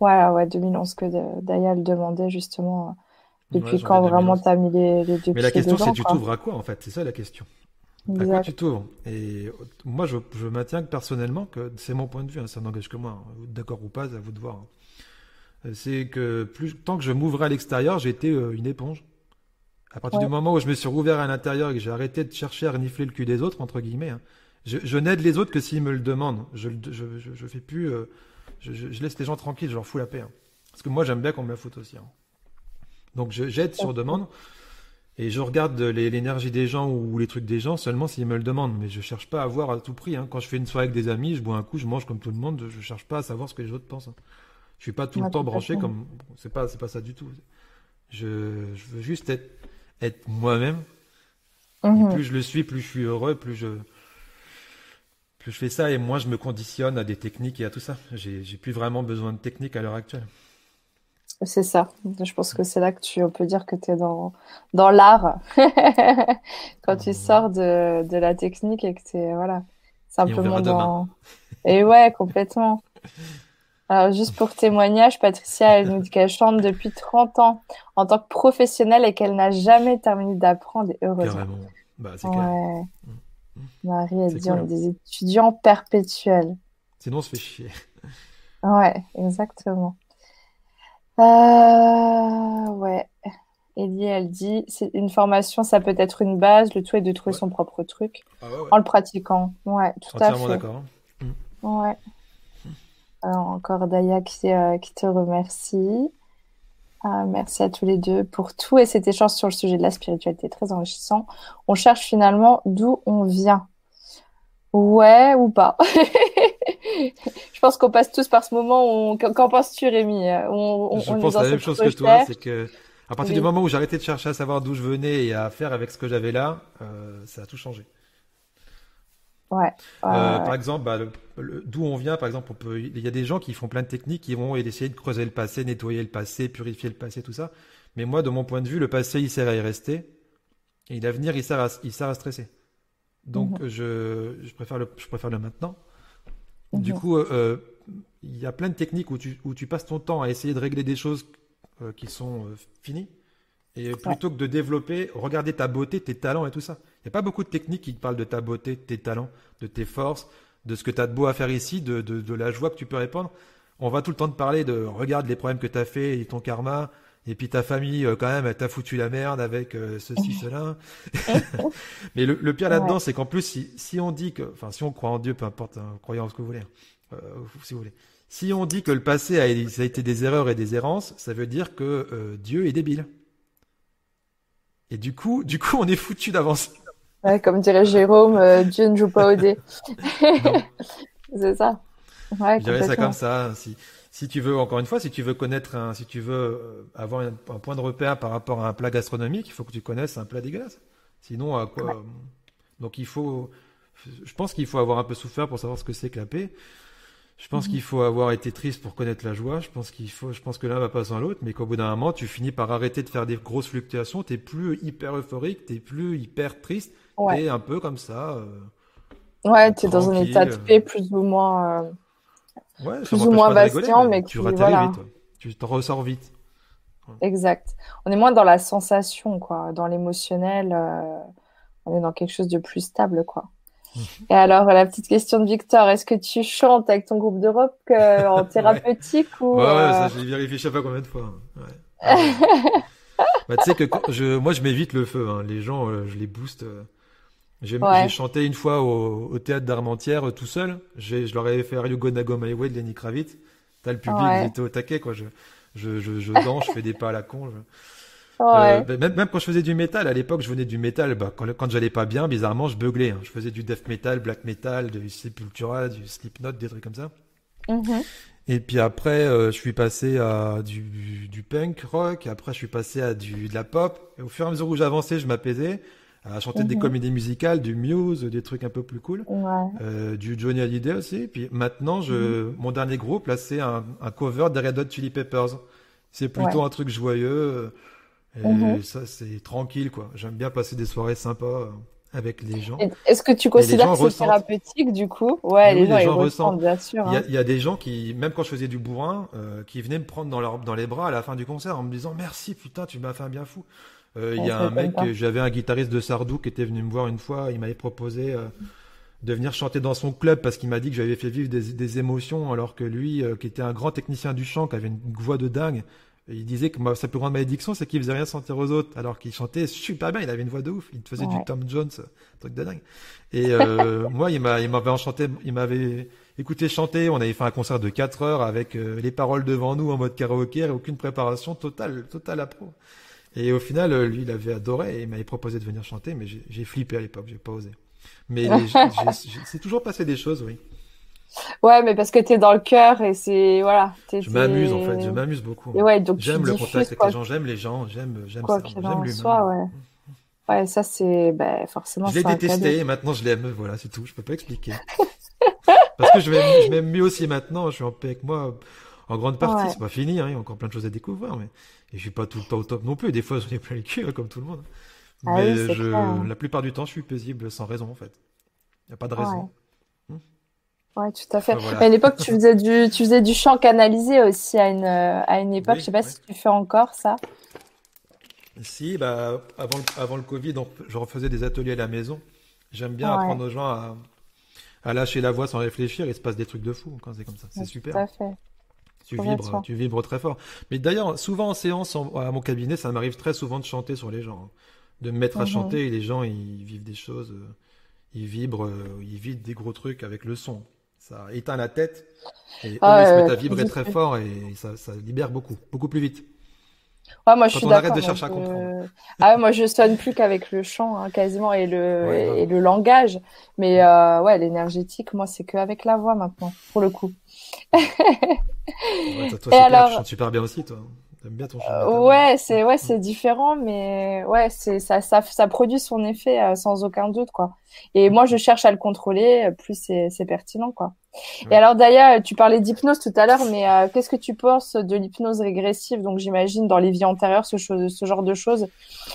Ouais, ouais, 2011 que Daya le demandait justement. Euh, depuis quand vraiment tu as mis les, les deux Mais la question, c'est tu t'ouvres à quoi, en fait? C'est ça la question. À quoi tu t'ouvres? Et moi, je, je, maintiens que personnellement, que c'est mon point de vue, hein, ça n'engage que moi. Hein. D'accord ou pas, à vous de voir. Hein c'est que plus tant que je m'ouvrais à l'extérieur, j'étais euh, une éponge. À partir du moment où je me suis rouvert à l'intérieur et que j'ai arrêté de chercher à renifler le cul des autres, entre guillemets, je, n'aide les autres que s'ils me le demandent. Je, je, je, fais plus. Euh, je, laisse les gens tranquilles, je leur fous la paix. Hein. Parce que moi, j'aime bien qu'on me la foute aussi. Hein. Donc, j'aide sur demande. Et je regarde l'énergie des gens ou les trucs des gens seulement s'ils me le demandent. Mais je cherche pas à voir à tout prix. Hein. Quand je fais une soirée avec des amis, je bois un coup, je mange comme tout le monde. Je cherche pas à savoir ce que les autres pensent. Je suis pas tout le temps branché comme. C'est pas, c'est pas ça du tout. Je, veux juste être, être moi-même. Mhm. Plus je le suis, plus je suis heureux, plus je, je fais ça et moi je me conditionne à des techniques et à tout ça. J'ai, plus vraiment besoin de techniques à l'heure actuelle. C'est ça. Je pense que c'est là que tu on peut dire que tu es dans, dans l'art. Quand tu sors de, de la technique et que tu es voilà, simplement dans. Et ouais, complètement. Alors, juste pour témoignage, Patricia, elle nous dit qu'elle chante depuis 30 ans en tant que professionnelle et qu'elle n'a jamais terminé d'apprendre et heureusement. Bah, c'est ouais. Mm. Marie, elle dit on est des étudiants perpétuels. Sinon, on se fait chier. Ouais, exactement. Euh, ouais. Ellie, elle dit, c'est une formation, ça peut être une base, le tout est de trouver son propre truc ah en le pratiquant. Ouais, tout à fait. d'accord. Hein. Mm. Ouais. Alors, encore Daya qui, euh, qui te remercie. Ah, merci à tous les deux pour tout et cet échange sur le sujet de la spiritualité très enrichissant. On cherche finalement d'où on vient. Ouais ou pas? Je pense qu'on passe tous par ce moment. Où Qu'en penses-tu, Rémi? On, Je pense la même chose que toi, c'est que à partir du moment où j'ai arrêté de chercher à savoir d'où je venais et à faire avec ce que j'avais là, euh, ça a tout changé. Ouais. Euh, par exemple, bah, d'où on vient, par exemple, on peut, il y a des gens qui font plein de techniques, qui vont essayer de creuser le passé, nettoyer le passé, purifier le passé, tout ça. Mais moi, de mon point de vue, le passé, il sert à y rester, et l'avenir, il sert à, il sert à stresser. Donc, mhm. je, je, préfère le, je préfère le maintenant. Du mhm. coup, euh, euh, il y a plein de techniques où tu, où tu passes ton temps à essayer de régler des choses qui sont finies. Et plutôt que de développer, regarder ta beauté, tes talents et tout ça. Il n'y a pas beaucoup de techniques qui te parlent de ta beauté, de tes talents, de tes forces, de ce que tu as de beau à faire ici, de, de, de, la joie que tu peux répandre. On va tout le temps te parler de regarde les problèmes que tu as fait et ton karma, et puis ta famille, euh, quand même, elle t'a foutu la merde avec euh, ceci, cela. Mais le, le pire là-dedans, c'est qu'en plus, si, si, on dit que, enfin, si on croit en Dieu, peu importe, hein, croyant en ce que vous voulez, hein, euh, si vous voulez. Si on dit que le passé a, ça a été des erreurs et des errances, ça veut dire que euh, Dieu est débile. Et du coup, du coup, on est foutu d'avance. Ouais, comme dirait Jérôme, Dieu ne joue pas au dé. c'est ça. Ouais, Je dirais ça comme ça. Si, si tu veux, encore une fois, si tu veux connaître un, si tu veux euh, avoir un, point de repère par rapport à un plat gastronomique, il faut que tu connaisses un plat dégueulasse. Sinon, à quoi Donc il faut, je pense qu'il faut avoir un peu souffert pour savoir ce que c'est que la paix. Je pense mhm. qu'il faut avoir été triste pour connaître la joie. Je pense qu'il faut, je pense que l'un va pas sans l'autre, mais qu'au bout d'un moment, tu finis par arrêter de faire des grosses fluctuations. T'es plus hyper euphorique, t'es plus hyper triste. Ouais. T'es un peu comme ça. Euh, ouais, t'es dans un état de paix plus ou moins. Euh, ouais, plus ou moins Bastien, mais, tu voilà. vite. Tu te ressors vite. Exact. On est moins dans la sensation, quoi, dans l'émotionnel. Euh, on est dans quelque chose de plus stable, quoi. Et alors, la petite question de Victor, est-ce que tu chantes avec ton groupe d'Europe euh, en thérapeutique ou Ouais, ouais ça, euh, j'ai vérifié je sais pas combien de fois. Ouais. bah, tu sais que je, moi, je m'évite le feu. Hein. Les gens, je les booste. J'ai chanté une fois au, théâtre d'Armentières euh, tout seul. Je leur avais fait Are You Gonna Go My Way de Lenny Kravitz. T'as le public, ouais. était au taquet, quoi. Je, je, je, je danse, je fais des pas à la con. Euh, même, même quand je faisais du métal, à l'époque, je venais du métal. Bah, quand, quand j'allais pas bien, bizarrement, je beuglais. Hein. Je faisais du death metal, black metal, du Sepultura, du Slipknot, des trucs comme ça. Mm-hmm. Et puis après, euh, je suis passé à du, du, punk rock. Après, je suis passé à du, de la pop. Et au fur et à mesure où j'avançais, je m'apaisais à chanter des mhm. comédies musicales, du Muse, des trucs un peu plus cool, euh, du Johnny Hallyday aussi. Puis maintenant, je, mhm. mon dernier groupe, là, c'est un, un, cover des Red Hot Chili Peppers. C'est plutôt un truc joyeux. Et mhm. ça, c'est tranquille, quoi. J'aime bien passer des soirées sympas euh, avec les gens. Est-ce que tu considères que c'est thérapeutique du coup? Ouais, les, gens, ressentent, bien sûr. Il, y a, hein. des gens qui, même quand je faisais du bourrin, euh, qui venaient me prendre dans, leur, dans les bras à la fin du concert en me disant merci, putain, tu m'as fait un bien fou. Euh, il y a un mec, j'avais un guitariste de Sardou qui était venu me voir une fois, il m'avait proposé euh, de venir chanter dans son club parce qu'il m'a dit que j'avais fait vivre des, émotions alors que lui, euh, qui était un grand technicien du chant, qui avait une voix de dingue, il disait que sa plus grande malédiction, c'est qu'il faisait rien sentir aux autres, alors qu'il chantait super bien. Il avait une voix de ouf. Il faisait du Tom Jones, truc de dingue. Et euh, moi, il m'a, il m'avait enchanté, il m'avait écouté chanter. On avait fait un concert de 4 heures avec euh, les paroles devant nous en mode karaoké et aucune préparation totale, totale à pro. Et au final, euh, lui, il avait adoré et il m'avait proposé de venir chanter, mais j'ai flippé à l'époque, j'ai pas osé. Mais c'est toujours passé des choses, oui. Ouais, mais parce que t'es dans le cœur et c'est voilà. Je m'amuse en fait, je m'amuse beaucoup. ouais, donc j'aime le contact avec les gens, j'aime les gens, j'aime j'aime ça, j'aime l'humain. Ouais. ouais, ça c'est ben, forcément. Je l'ai détesté et maintenant je l'aime, voilà, c'est tout. Je peux pas expliquer. parce que je m'aime mieux aussi maintenant. Je suis en paix avec moi. En grande partie, c'est pas fini, hein, il y a encore plein de choses à découvrir, mais et je suis pas tout le temps au top non plus. Des fois, j'en ai plein les cul, hein, comme tout le monde. Ah mais je, la plupart du temps, je suis paisible sans raison en fait. Il n'y a pas de raison. Ouais, tout à fait. À une époque, tu faisais du, tu faisais du chant canalisé aussi à une, à une époque. Je je sais pas si tu fais encore ça. Si, bah, avant, le, avant le Covid, je refaisais des ateliers à la maison. J'aime bien apprendre aux gens à, à, lâcher la voix sans réfléchir. Il se passe des trucs de fou quand c'est comme ça. C'est super. Tout à fait. Tu vibres, tu vibres très fort. Mais d'ailleurs, souvent en séance, à mon cabinet, ça m'arrive très souvent de chanter sur les gens. Hein. De me mettre à mhm. chanter et les gens, ils vivent des choses. Euh, ils vibrent, euh, ils vivent des gros trucs avec le son ça éteint la tête et ah, eux, se mettent à vibrer très fort et ça, ça, libère beaucoup, beaucoup plus vite. Ouais, moi, je Quand suis on arrête de chercher à comprendre. Ah, moi, je sonne plus qu'avec le chant, hein, quasiment, et le, et, le langage. Mais euh, ouais, l'énergétique, moi, c'est qu'avec la voix maintenant, pour le coup. toi, et alors... tu chantes super bien aussi, toi bien ton euh, ouais, c'est ouais, c'est différent, mais ouais, c'est ça, ça, ça produit son effet euh, sans aucun doute, quoi. Et moi, je cherche à le contrôler, plus c'est pertinent, quoi. Et alors d'ailleurs, tu parlais d'hypnose tout à l'heure, mais euh, qu'est-ce que tu penses de l'hypnose régressive? Donc j'imagine dans les vies antérieures, ce, ce genre de choses.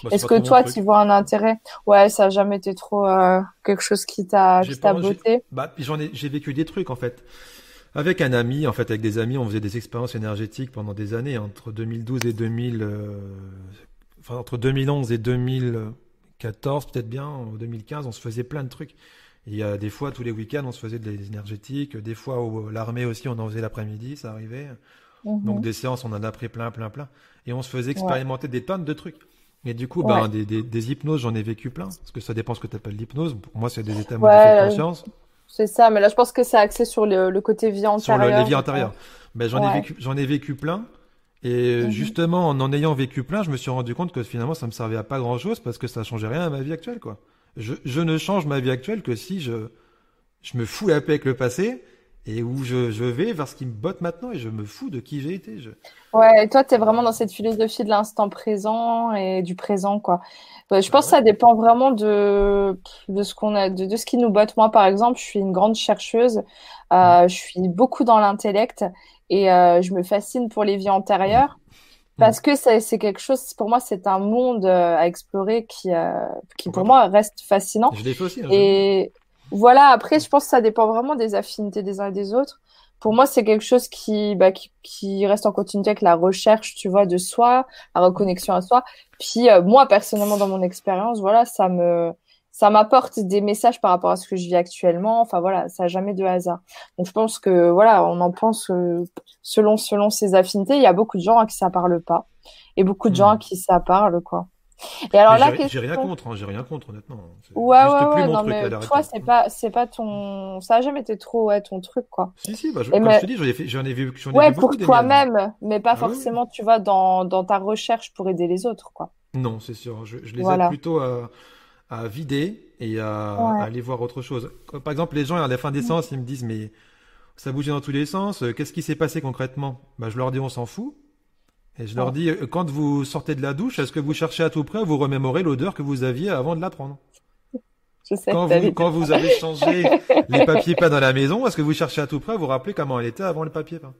Bah, Est-ce que toi, tu vois un intérêt? Ouais, ça a jamais été trop quelque chose qui t'a qui t'a botté? Bah, j'en ai, j'ai vécu des trucs en fait. Avec un ami, en fait, avec des amis, on faisait des expériences énergétiques pendant des années, entre 2012 et 2000, euh, enfin entre 2011 et 2014 peut-être bien, en 2015, on se faisait plein de trucs. Il y a des fois tous les week-ends, on se faisait des énergétiques, des fois l'armée aussi, on en faisait l'après-midi, ça arrivait. Mhm. Donc des séances, on en a pris plein, plein, plein, et on se faisait expérimenter des tonnes de trucs. Et du coup, ben, des, des, des hypnoses, j'en ai vécu plein, parce que ça dépend ce que tu appelles l'hypnose. Pour moi, c'est des états modifiés de conscience. C'est ça, mais là je pense que c'est axé sur le, côté vie antérieure. Sur le, les vies antérieures. Ben, j'en ai vécu, j'en ai vécu plein. Et mhm. justement, en en ayant vécu plein, je me suis rendu compte que finalement, ça me servait à pas grand chose parce que ça changeait rien à ma vie actuelle, quoi. Je, je ne change ma vie actuelle que si je, je me fous la paix avec le passé et où je, je vais vers ce qui me botte maintenant et je me fous de qui j'ai été. Je... Ouais, et toi, tu es vraiment dans cette philosophie de l'instant présent et du présent, quoi. Bah, je pense que ça dépend vraiment de, de ce qu'on a, de, de, ce qui nous botte. Moi, par exemple, je suis une grande chercheuse. Euh, je suis beaucoup dans l'intellect et euh, je me fascine pour les vies antérieures parce que c'est quelque chose, pour moi, c'est un monde euh, à explorer qui, euh, qui pour moi reste fascinant. Je l'ai fait aussi. Hein, et voilà, après, je pense que ça dépend vraiment des affinités des uns et des autres pour moi, c'est quelque chose qui, bah, qui, qui, reste en continuité avec la recherche, tu vois, de soi, la reconnexion à soi. Puis euh, moi, personnellement, dans mon expérience, voilà, ça me, ça m'apporte des messages par rapport à ce que je vis actuellement. Enfin voilà, ça n'a jamais de hasard. Donc je pense que voilà, on en pense euh, selon selon ses affinités. Il y a beaucoup de gens à qui ça parle pas et beaucoup de gens à hmm. qui ça parle quoi. Et alors là, j'ai rien contre, hein, j'ai rien contre honnêtement. Ouais, ouais, ouais, non, mais toi, c'est pas, c'est pas ton, ça a jamais été trop, ouais, ton truc, quoi. Si, si, bah, je, comme je te dis, j'en ai, fait, j'en ai vu, j'en ai Ouais, pour toi-même, mais pas ah forcément, tu vois, dans, dans ta recherche pour aider les autres, quoi. Non, c'est sûr. Je, je les aide plutôt à, à vider et à, aller voir autre chose. Par exemple, les gens à la fin des séances, ils me disent, mais ça bougeait dans tous les sens. Euh, qu'est-ce qui s'est passé concrètement? Bah, je leur dis, on s'en fout. Et je leur dis, euh, quand vous sortez de la douche, est-ce que vous cherchez à tout près à vous remémorer l'odeur que vous aviez avant de la prendre? Je sais quand, vous, quand vous avez changé les papiers peints dans la maison, est-ce que vous cherchez à tout près à vous rappeler comment elle était avant le papier peint?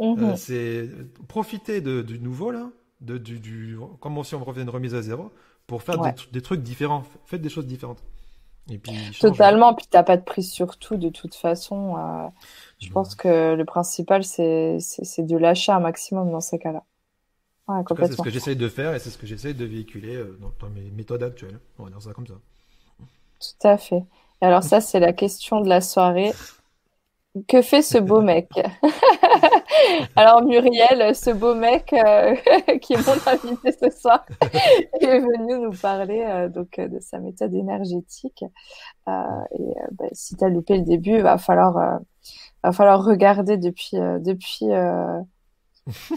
Euh, C'est profiter de, du nouveau là, de, du, du, comme si on revenait une remise à zéro, pour faire des, trucs différents. Faites des choses différentes. Et puis, Totalement, puis t'as pas de prise sur tout de toute façon. Euh, je pense que le principal, c'est de lâcher un maximum dans ces cas-là c'est ce que j'essaye de faire et c'est ce que j'essaye de véhiculer euh, dans, mes méthodes actuelles. On va dire ça comme ça. Tout à fait. Et alors ça, c'est la question de la soirée. que fait ce beau mec? Alors Muriel, ce beau mec euh, qui est mon invité ce soir, est venu nous parler euh, donc de sa méthode énergétique. et bah, si tu as loupé le début, il va falloir, va falloir regarder depuis, depuis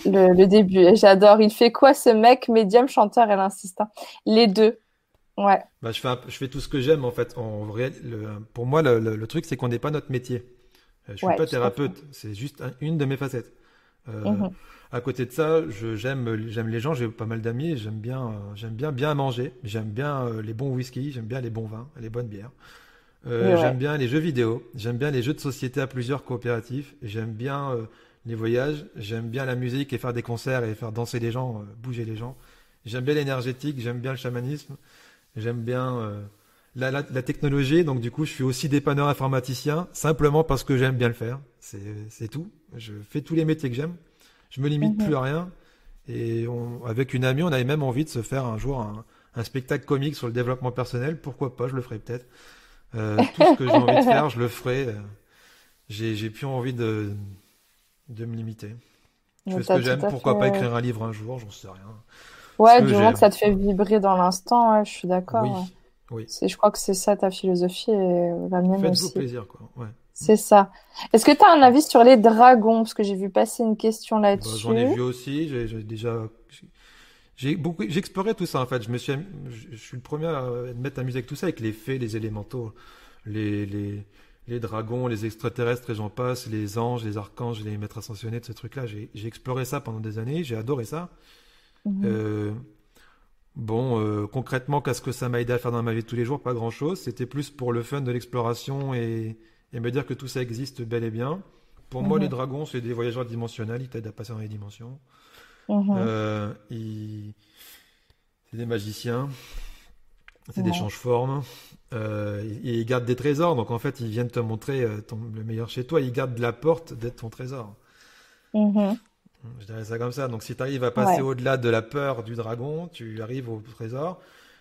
le, début. J'adore. Il fait quoi ce mec? Médium, chanteur et l'insistant Les deux. Ouais. Bah, je, fais je fais tout ce que j'aime en fait. En vrai, pour moi, le, truc, c'est qu'on n'est pas notre métier. Euh, je suis pas thérapeute, c'est juste une de mes facettes. Euh, mhm. À côté de ça, j'aime j'aime les gens, j'ai pas mal d'amis, j'aime bien euh, j'aime bien bien manger, j'aime bien les bons whisky, j'aime bien les bons vins, les bonnes bières. J'aime bien les jeux vidéo, j'aime bien les jeux de société à plusieurs coopératifs, j'aime bien les voyages, j'aime bien la musique et faire des concerts et faire danser les gens, bouger les gens. J'aime bien l'énergétique, j'aime bien le chamanisme. J'aime bien euh, la, la, la, technologie, donc du coup, je suis aussi dépanneur informaticien, simplement parce que j'aime bien le faire. C'est tout. Je fais tous les métiers que j'aime. Je me limite mhm. plus à rien. Et on, avec une amie, on avait même envie de se faire un jour un, un spectacle comique sur le développement personnel. Pourquoi pas Je le ferai peut-être. Euh, tout ce que j'ai envie de faire, je le ferai. Euh, j'ai plus envie de, de me limiter. Je fais ce que j'aime. Pourquoi pas écrire un livre un jour J'en sais rien. Ouais, du moment que ça te fait vibrer dans l'instant, je suis d'accord. Oui. oui. Je crois que c'est ça ta philosophie et la mienne Faites aussi. Faites-vous plaisir, quoi. Ouais. C'est ça. Est-ce que tu as un avis sur les dragons? Parce que j'ai vu passer une question bah, là-dessus. J'en ai vu aussi. J'ai déjà. J'ai beaucoup, j'ai exploré tout ça en fait. Je me suis, je suis le premier à me mettre amusé avec tout ça, avec les fées, les élémentaux, les, les, les dragons, les extraterrestres et j'en passe, les anges, les archanges, les maîtres ascensionnés, de ce truc-là. J'ai exploré ça pendant des années. J'ai adoré ça. Mhm. Euh, bon, euh, concrètement, qu'est-ce que ça m'a aidé à faire dans ma vie de tous les jours? Pas grand-chose. C'était plus pour le fun de l'exploration et, me dire que tout ça existe bel et bien. Pour moi, mhm. les dragons, c'est des voyageurs dimensionnels. Ils t'aident à passer dans les dimensions. Mhm. Euh, c'est des magiciens. C'est des change-formes. Ils, gardent des trésors. Donc, en fait, ils viennent te montrer le meilleur chez toi. Ils gardent la porte d'être ton trésor. Je dirais ça comme ça. Donc, si tu arrives à passer au-delà de la peur du dragon, tu arrives au trésor.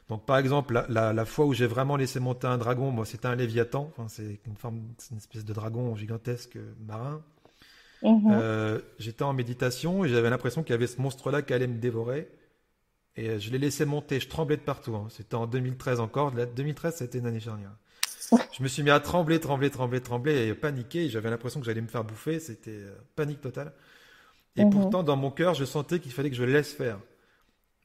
Donc, par exemple, la, fois où j'ai vraiment laissé monter un dragon, moi, c'était un léviathan. Enfin, c'est une forme, une espèce de dragon gigantesque marin. Mhm. Euh, j'étais en méditation et j'avais l'impression qu'il y avait ce monstre-là qui allait me dévorer. Et euh, je l'ai laissé monter. Je tremblais de partout. Hein. C'était en 2013 encore. 2013, c'était une année charnière. je me suis mis à trembler, trembler, trembler, trembler et paniquer. J'avais l'impression que j'allais me faire bouffer. C'était euh, panique totale. Et mhm. pourtant, dans mon cœur, je sentais qu'il fallait que je le laisse faire.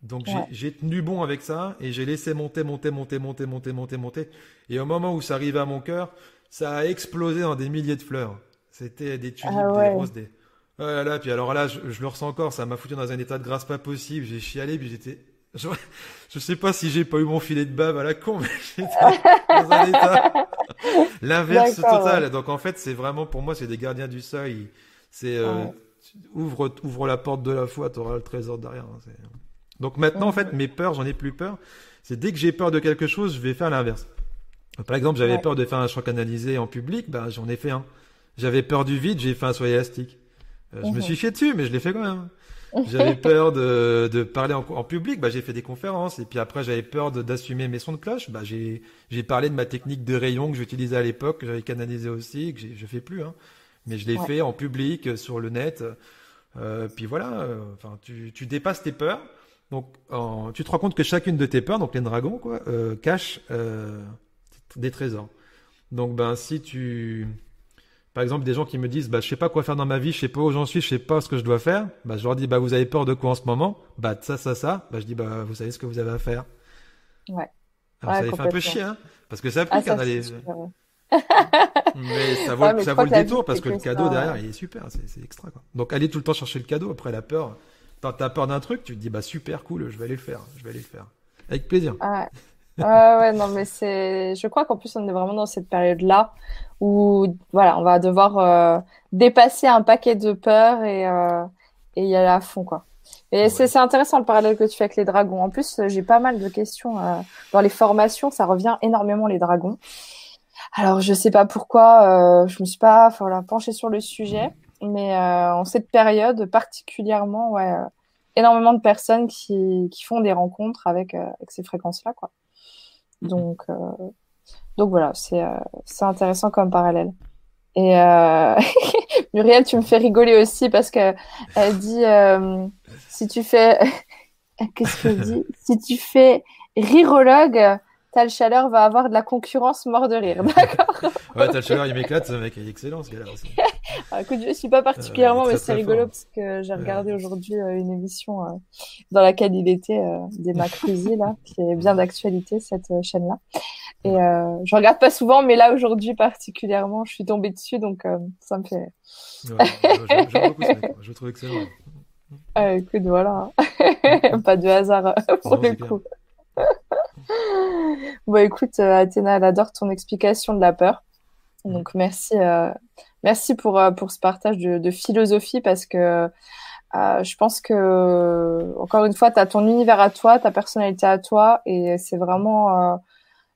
Donc j'ai tenu bon avec ça et j'ai laissé monter, monter, monter, monter, monter, monter, monter. Et au moment où ça arrivait à mon cœur, ça a explosé en des milliers de fleurs. C'était des tulipes, ah des roses, des... Oh là là, puis alors là, je, le ressens encore, ça m'a foutu dans un état de grâce pas possible. J'ai chialé, puis j'étais... Je, je sais pas si j'ai pas eu mon filet de bave à la con, mais j'étais dans un état... L'inverse total. Donc en fait, c'est vraiment, pour moi, c'est des gardiens du seuil. C'est... Euh, ouvre, ouvre la porte de la foi, tu auras le trésor derrière. Hein, Donc maintenant, en fait, mes peurs, j'en ai plus peur. C'est dès que j'ai peur de quelque chose, je vais faire l'inverse. Par exemple, j'avais peur de faire un choc canalisé en public, bah, j'en ai fait un. J'avais peur du vide, j'ai fait un soie élastique. Euh, je me mhm. suis fié dessus, mais je l'ai fait quand même. J'avais peur de, de parler en, en public, bah, j'ai fait des conférences. Et puis après, j'avais peur d'assumer mes sons de cloche. Bah, j'ai parlé de ma technique de rayon que j'utilisais à l'époque, que j'avais canalisé aussi, que je fais plus. Hein mais je l'ai fait en public, euh, sur le net. Euh, puis voilà, euh, tu, tu, dépasses tes peurs. Donc, tu te rends compte que chacune de tes peurs, donc les dragons, quoi, euh, cache des trésors. Donc, ben, si tu, par exemple, des gens qui me disent, bah, je sais pas quoi faire dans ma vie, je sais pas où j'en suis, je sais pas ce que je dois faire, bah, je leur dis, bah, vous avez peur de quoi en ce moment? Bah, ça, ça, ça. Bah, je dis, bah, vous savez ce que vous avez à faire. Ouais. Alors, ça les fait un peu chier, hein, parce que ça applique ah, ça, mais ça vaut, ça vaut le détour parce que le cadeau derrière, il est super, c'est extra. Quoi. Donc aller tout le temps chercher le cadeau après la peur. T'as peur d'un truc, tu te dis bah super cool, je vais aller le faire, je vais aller le faire. Avec plaisir. Ouais. ouais, non, mais c'est. Je crois qu'en plus on est vraiment dans cette période-là où voilà, on va devoir euh, dépasser un paquet de peurs et euh, et y aller à fond quoi. Et c'est intéressant le parallèle que tu fais avec les dragons. En plus, j'ai pas mal de questions euh, dans les formations, ça revient énormément les dragons. Alors, je sais pas pourquoi, euh, je me suis pas voilà, penchée sur le sujet, mais euh, en cette période particulièrement, ouais, euh, énormément de personnes qui, qui font des rencontres avec, euh, avec ces fréquences-là, quoi. Donc, donc voilà, c'est c'est intéressant comme parallèle. Et euh... Muriel, tu me fais rigoler aussi parce que elle dit euh, si tu fais qu'est-ce qu'elle dit? Si tu fais rirologue, Tal Chaleur va avoir de la concurrence mort de rire, d'accord Ouais, Tal Chaleur, il m'éclate, ce mec, il est excellent ce gars-là aussi. Ah, écoute, je suis pas particulièrement, mais c'est rigolo parce que j'ai regardé aujourd'hui euh, une émission euh, dans laquelle il était euh, des Macruzy là, qui est bien d'actualité cette chaîne-là. Et je regarde pas souvent, mais là aujourd'hui particulièrement, je suis tombée dessus, donc ça me fait. Ouais, j'aime beaucoup ce mec, je le trouve excellent. Ah, écoute, voilà, pas de hasard pour le coup. Bon, écoute, Athéna, elle adore ton explication de la peur. Donc merci, euh, merci pour, euh, pour ce partage de, de philosophie parce que euh, je pense que, encore une fois, tu as ton univers à toi, ta personnalité à toi et c'est vraiment, euh,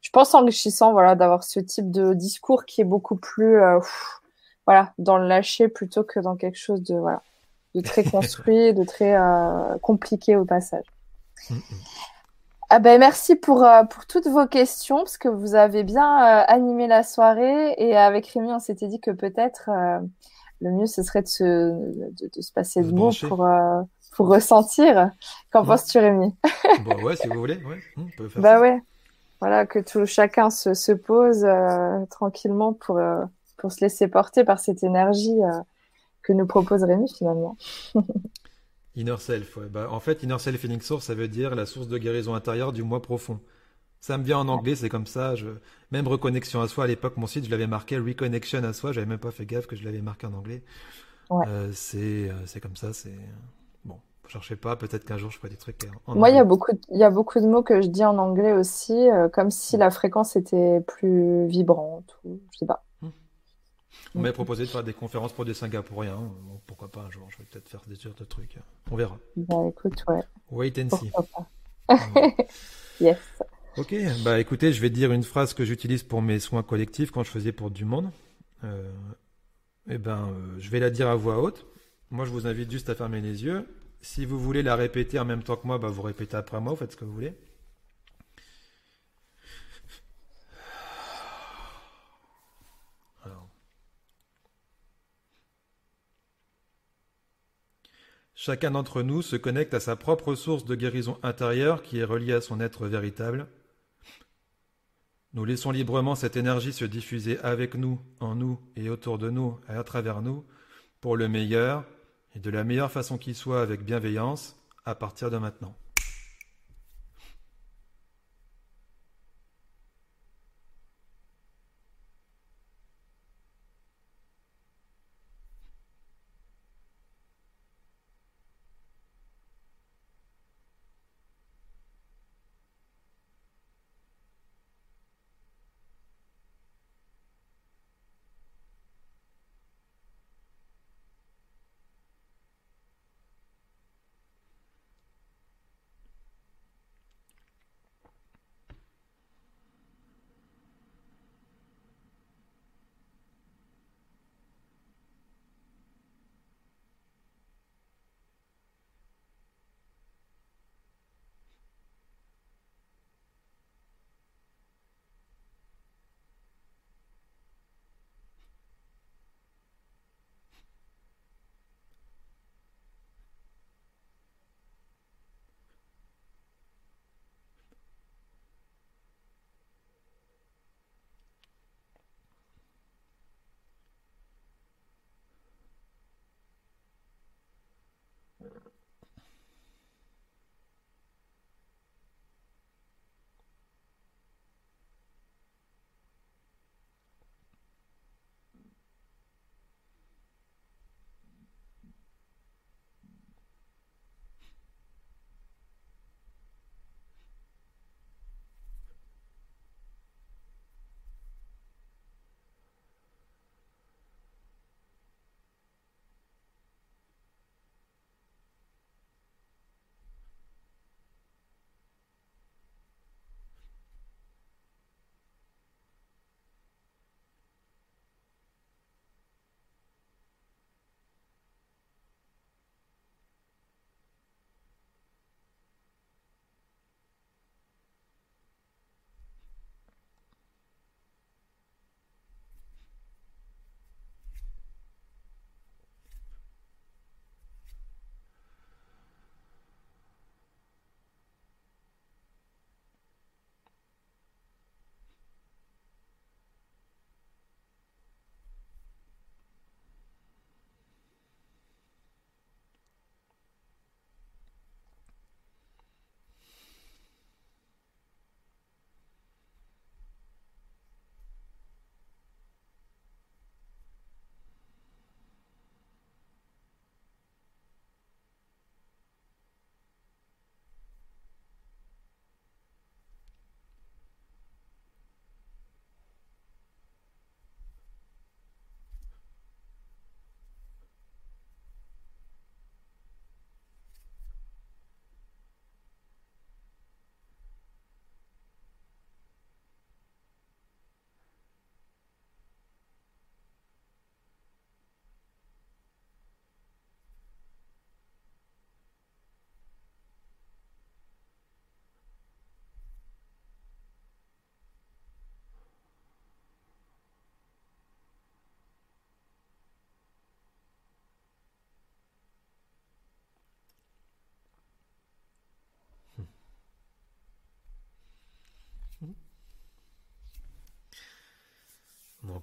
je pense, enrichissant voilà, d'avoir ce type de discours qui est beaucoup plus euh, voilà, dans le lâcher plutôt que dans quelque chose de, voilà, de très construit, de très compliqué au passage. Mm, mm. Ah ben merci pour, euh, pour toutes vos questions, parce que vous avez bien euh, animé la soirée. Et avec Rémi, on s'était dit que peut-être euh, le mieux, ce serait de se, de, de se passer de mots pour, pour ressentir. Qu'en penses-tu, Rémi? Bah ouais, si vous voulez, ouais. On peut faire bah ça. ouais. Voilà, que tout chacun se, se pose tranquillement pour, pour se laisser porter par cette énergie que nous propose Rémi, finalement. Inner Self, ouais. Bah, en fait, Inner Self Feeling Source, ça veut dire la source de guérison intérieure du moi profond. Ça me vient en anglais, c'est comme ça. Je... Même reconnexion à soi, à l'époque, mon site, je l'avais marqué Reconnection à soi. J'avais même pas fait gaffe que je l'avais marqué en anglais. Ouais. Euh, c'est, euh, c'est comme ça. C'est bon. Cherchez pas. Peut-être qu'un jour je ferai des trucs. En Moi, il y a beaucoup, il y a beaucoup de mots que je dis en anglais aussi, euh, comme si la fréquence était plus vibrante ou je sais pas. On m'a proposé de faire des conférences pour des Singapouriens. Bon, pourquoi pas un jour Je vais peut-être faire des sortes de trucs. On verra. Bah écoute, ouais. Wait and see. yes. Ok, bah écoutez, je vais dire une phrase que j'utilise pour mes soins collectifs quand je faisais pour du monde. Euh, eh ben, euh, je vais la dire à voix haute. Moi, je vous invite juste à fermer les yeux. Si vous voulez la répéter en même temps que moi, bah, vous répétez après moi, vous faites ce que vous voulez. Chacun d'entre nous se connecte à sa propre source de guérison intérieure qui est reliée à son être véritable. Nous laissons librement cette énergie se diffuser avec nous, en nous et autour de nous et à travers nous, pour le meilleur et de la meilleure façon qui soit avec bienveillance à partir de maintenant.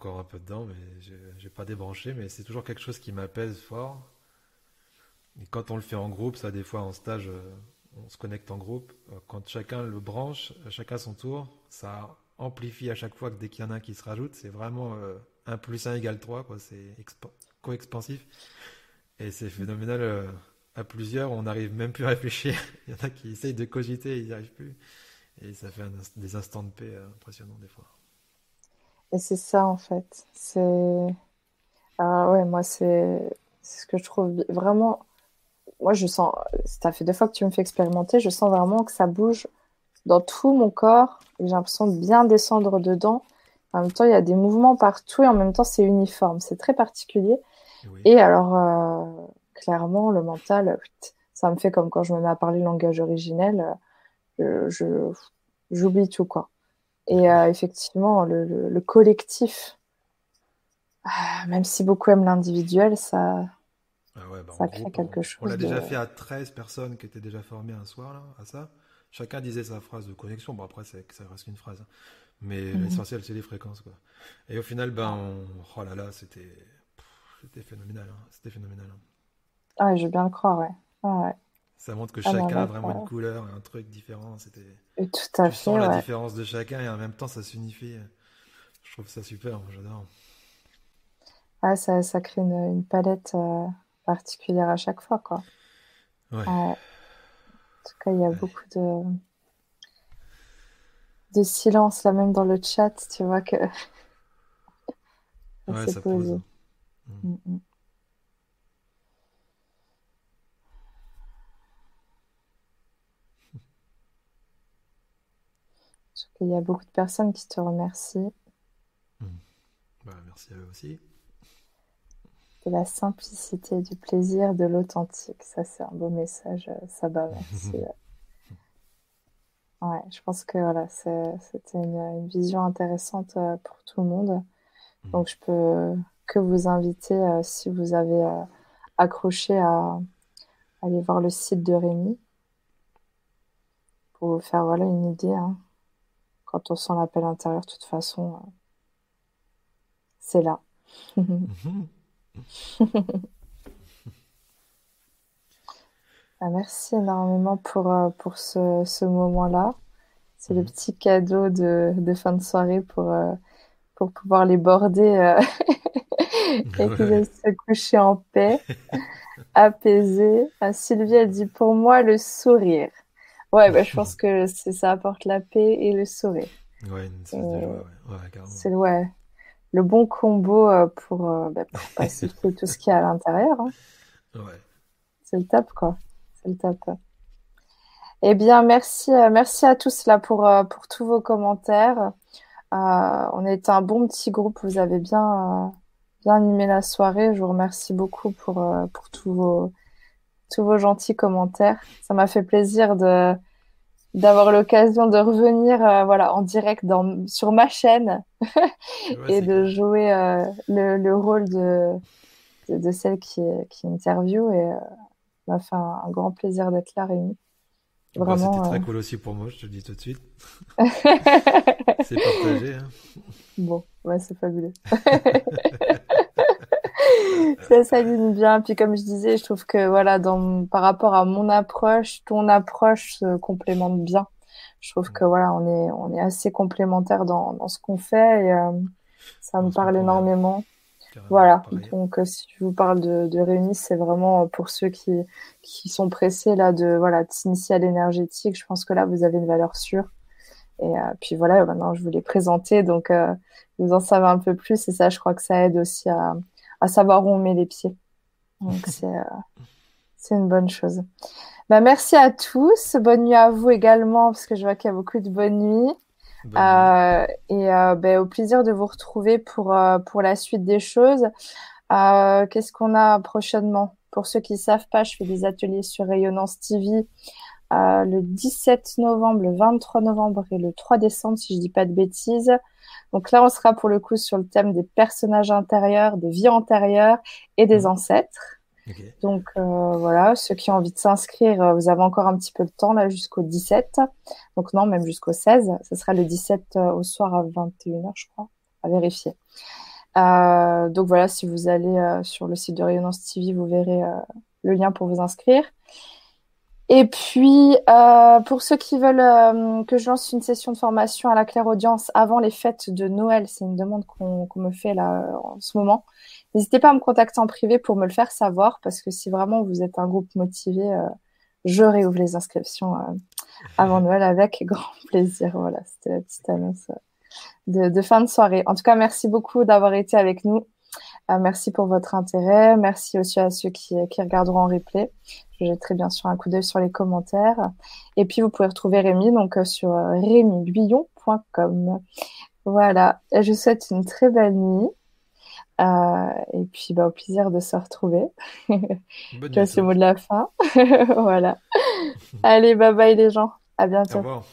Encore un peu dedans, mais j'ai pas débranché, mais c'est toujours quelque chose qui m'apaise fort. Et quand on le fait en groupe, ça des fois en stage, euh, on se connecte en groupe. Euh, quand chacun le branche, chacun son tour, ça amplifie à chaque fois que dès qu'il y en a un qui se rajoute, c'est vraiment 1 plus 1 égale 3, quoi. C'est co-expansif. Et c'est phénoménal à plusieurs, on n'arrive même plus à réfléchir. Il y en a qui essayent de cogiter, ils n'y arrivent plus. Et ça fait des instants de paix euh, impressionnants des fois. Et c'est ça en fait. C'est. Ah ouais, moi c'est ce que je trouve vraiment. Moi je sens. Ça fait deux fois que tu me fais expérimenter, je sens vraiment que ça bouge dans tout mon corps. J'ai l'impression de bien descendre dedans. En même temps, il y a des mouvements partout et en même temps, c'est uniforme. C'est très particulier. Et alors, euh, clairement, le mental, ça me fait comme quand je me mets à parler le langage originel, euh, je, j'oublie tout, quoi. Et euh, effectivement, le, collectif, ah, même si beaucoup aiment l'individuel, ça, ah bah, ça crée quelque chose. On l'a déjà fait à 13 personnes qui étaient déjà formées un soir, là, à ça. Chacun disait sa phrase de connexion. Bon, après, ça reste qu'une phrase. Hein. Mais mhm. l'essentiel, c'est les fréquences, quoi. Et au final, ben, oh là là, c'était, phénoménal. Hein. C'était phénoménal. Hein. Ah, je veux bien le croire, ouais. Ça montre que ah chacun a vraiment une couleur, un truc différent. C'était. tout à tu Sens la différence de chacun et en même temps ça s'unifie. Je trouve ça super, j'adore. Ah, ça, ça crée une, palette euh, particulière à chaque fois, quoi. Ouais. En tout cas, il y a beaucoup de de silence là même dans le chat. Tu vois que. ouais, ça pose. Mm. Mm, Il y a beaucoup de personnes qui te remercient. Hmm. Bah, merci à eux aussi. De la simplicité, du plaisir, de l'authentique. Ça, c'est un beau message, Saba. Merci. ouais, je pense que voilà, c'était une, vision intéressante euh, pour tout le monde. Hmm. Donc, je peux que vous inviter, euh, si vous avez euh, accroché, à, aller voir le site de Rémi pour vous faire voilà, une idée. Hein quand on sent l'appel intérieur, de toute façon, euh, c'est là. Bah, merci énormément pour, euh, pour ce, ce moment-là. C'est le mhm. petit cadeau de, de, fin de soirée pour, euh, pour pouvoir les border et qu'ils se coucher en paix, apaisés. Ah, Sylvie, elle dit pour moi le sourire. Ouais, bah, je pense que ça apporte la paix et le sourire. Ouais, c'est euh, ouais, ouais, le bon combo euh, pour, euh, bah, pour pacifier tout ce qu'il y a à l'intérieur. Hein. Ouais. C'est le top, quoi. C'est le top. Eh bien, merci, merci à tous là pour, pour tous vos commentaires. on a été un bon petit groupe. Vous avez bien, bien animé la soirée. Je vous remercie beaucoup pour, pour tous vos, tous vos gentils commentaires. Ça m'a fait plaisir de d'avoir l'occasion de revenir euh, voilà en direct dans, sur ma chaîne et de jouer euh, le, le, rôle de, de, celle qui, qui interview et euh, m'a fait un, grand plaisir d'être là réunie. Vraiment, C'était très cool aussi pour moi, je te le dis tout de suite. c'est partagé. Hein. Bon, ouais, c'est fabuleux. ça s'aligne bien. Puis comme je disais, je trouve que voilà, dans, par rapport à mon approche, ton approche se complémente bien. Je trouve que voilà, on est, on est assez complémentaires dans, dans ce qu'on fait et euh, ça me parle énormément. Voilà. Donc, euh, si je vous parle de, de Réunis, c'est vraiment euh, pour ceux qui, qui sont pressés là de voilà de s'initier à l'énergétique. Je pense que là, vous avez une valeur sûre. Et puis voilà, maintenant je vous l'ai présenté, donc vous en savez un peu plus. Et ça, je crois que ça aide aussi à, à savoir où on met les pieds. Donc euh, c'est une bonne chose. Bah, merci à tous. Bonne nuit à vous également, parce que je vois qu'il y a beaucoup de bonnes nuits. Euh, et euh, bah, au plaisir de vous retrouver pour, pour la suite des choses. Qu'est-ce qu'on a prochainement? Pour ceux qui ne savent pas, je fais des ateliers sur Rayonnance TV le 17 novembre, le 23 novembre et le 3 décembre, si je dis pas de bêtises. Donc là, on sera pour le coup sur le thème des personnages intérieurs, des vies antérieures et des mhm. ancêtres. Donc euh, voilà, ceux qui ont envie de s'inscrire, euh, vous avez encore un petit peu de temps là jusqu'au 17. Donc non, même jusqu'au 16. Ce sera le 17 euh, au soir à 21h, je crois, à vérifier. donc voilà, si vous allez sur le site de Rayonnance TV, vous verrez le lien pour vous inscrire. Et puis, euh, pour ceux qui veulent euh, que je lance une session de formation à la claire audience avant les fêtes de Noël, c'est une demande qu'on me fait là en ce moment. N'hésitez pas à me contacter en privé pour me le faire savoir, parce que si vraiment vous êtes un groupe motivé, euh, je réouvre les inscriptions avant Noël avec grand plaisir. Voilà, c'était la petite annonce de, de, fin de soirée. En tout cas, merci beaucoup d'avoir été avec nous. Merci pour votre intérêt. Merci aussi à ceux qui, qui regarderont en replay. Je jetterai bien sûr un coup d'œil sur les commentaires. Et puis, vous pouvez retrouver Rémi donc, euh, sur euh, rémiguillon.com. Voilà. je vous souhaite une très belle nuit. Euh, et puis, bah, au plaisir de se retrouver. C'est le mot de la fin. voilà. Allez, bye bye les gens. À bientôt. Au revoir.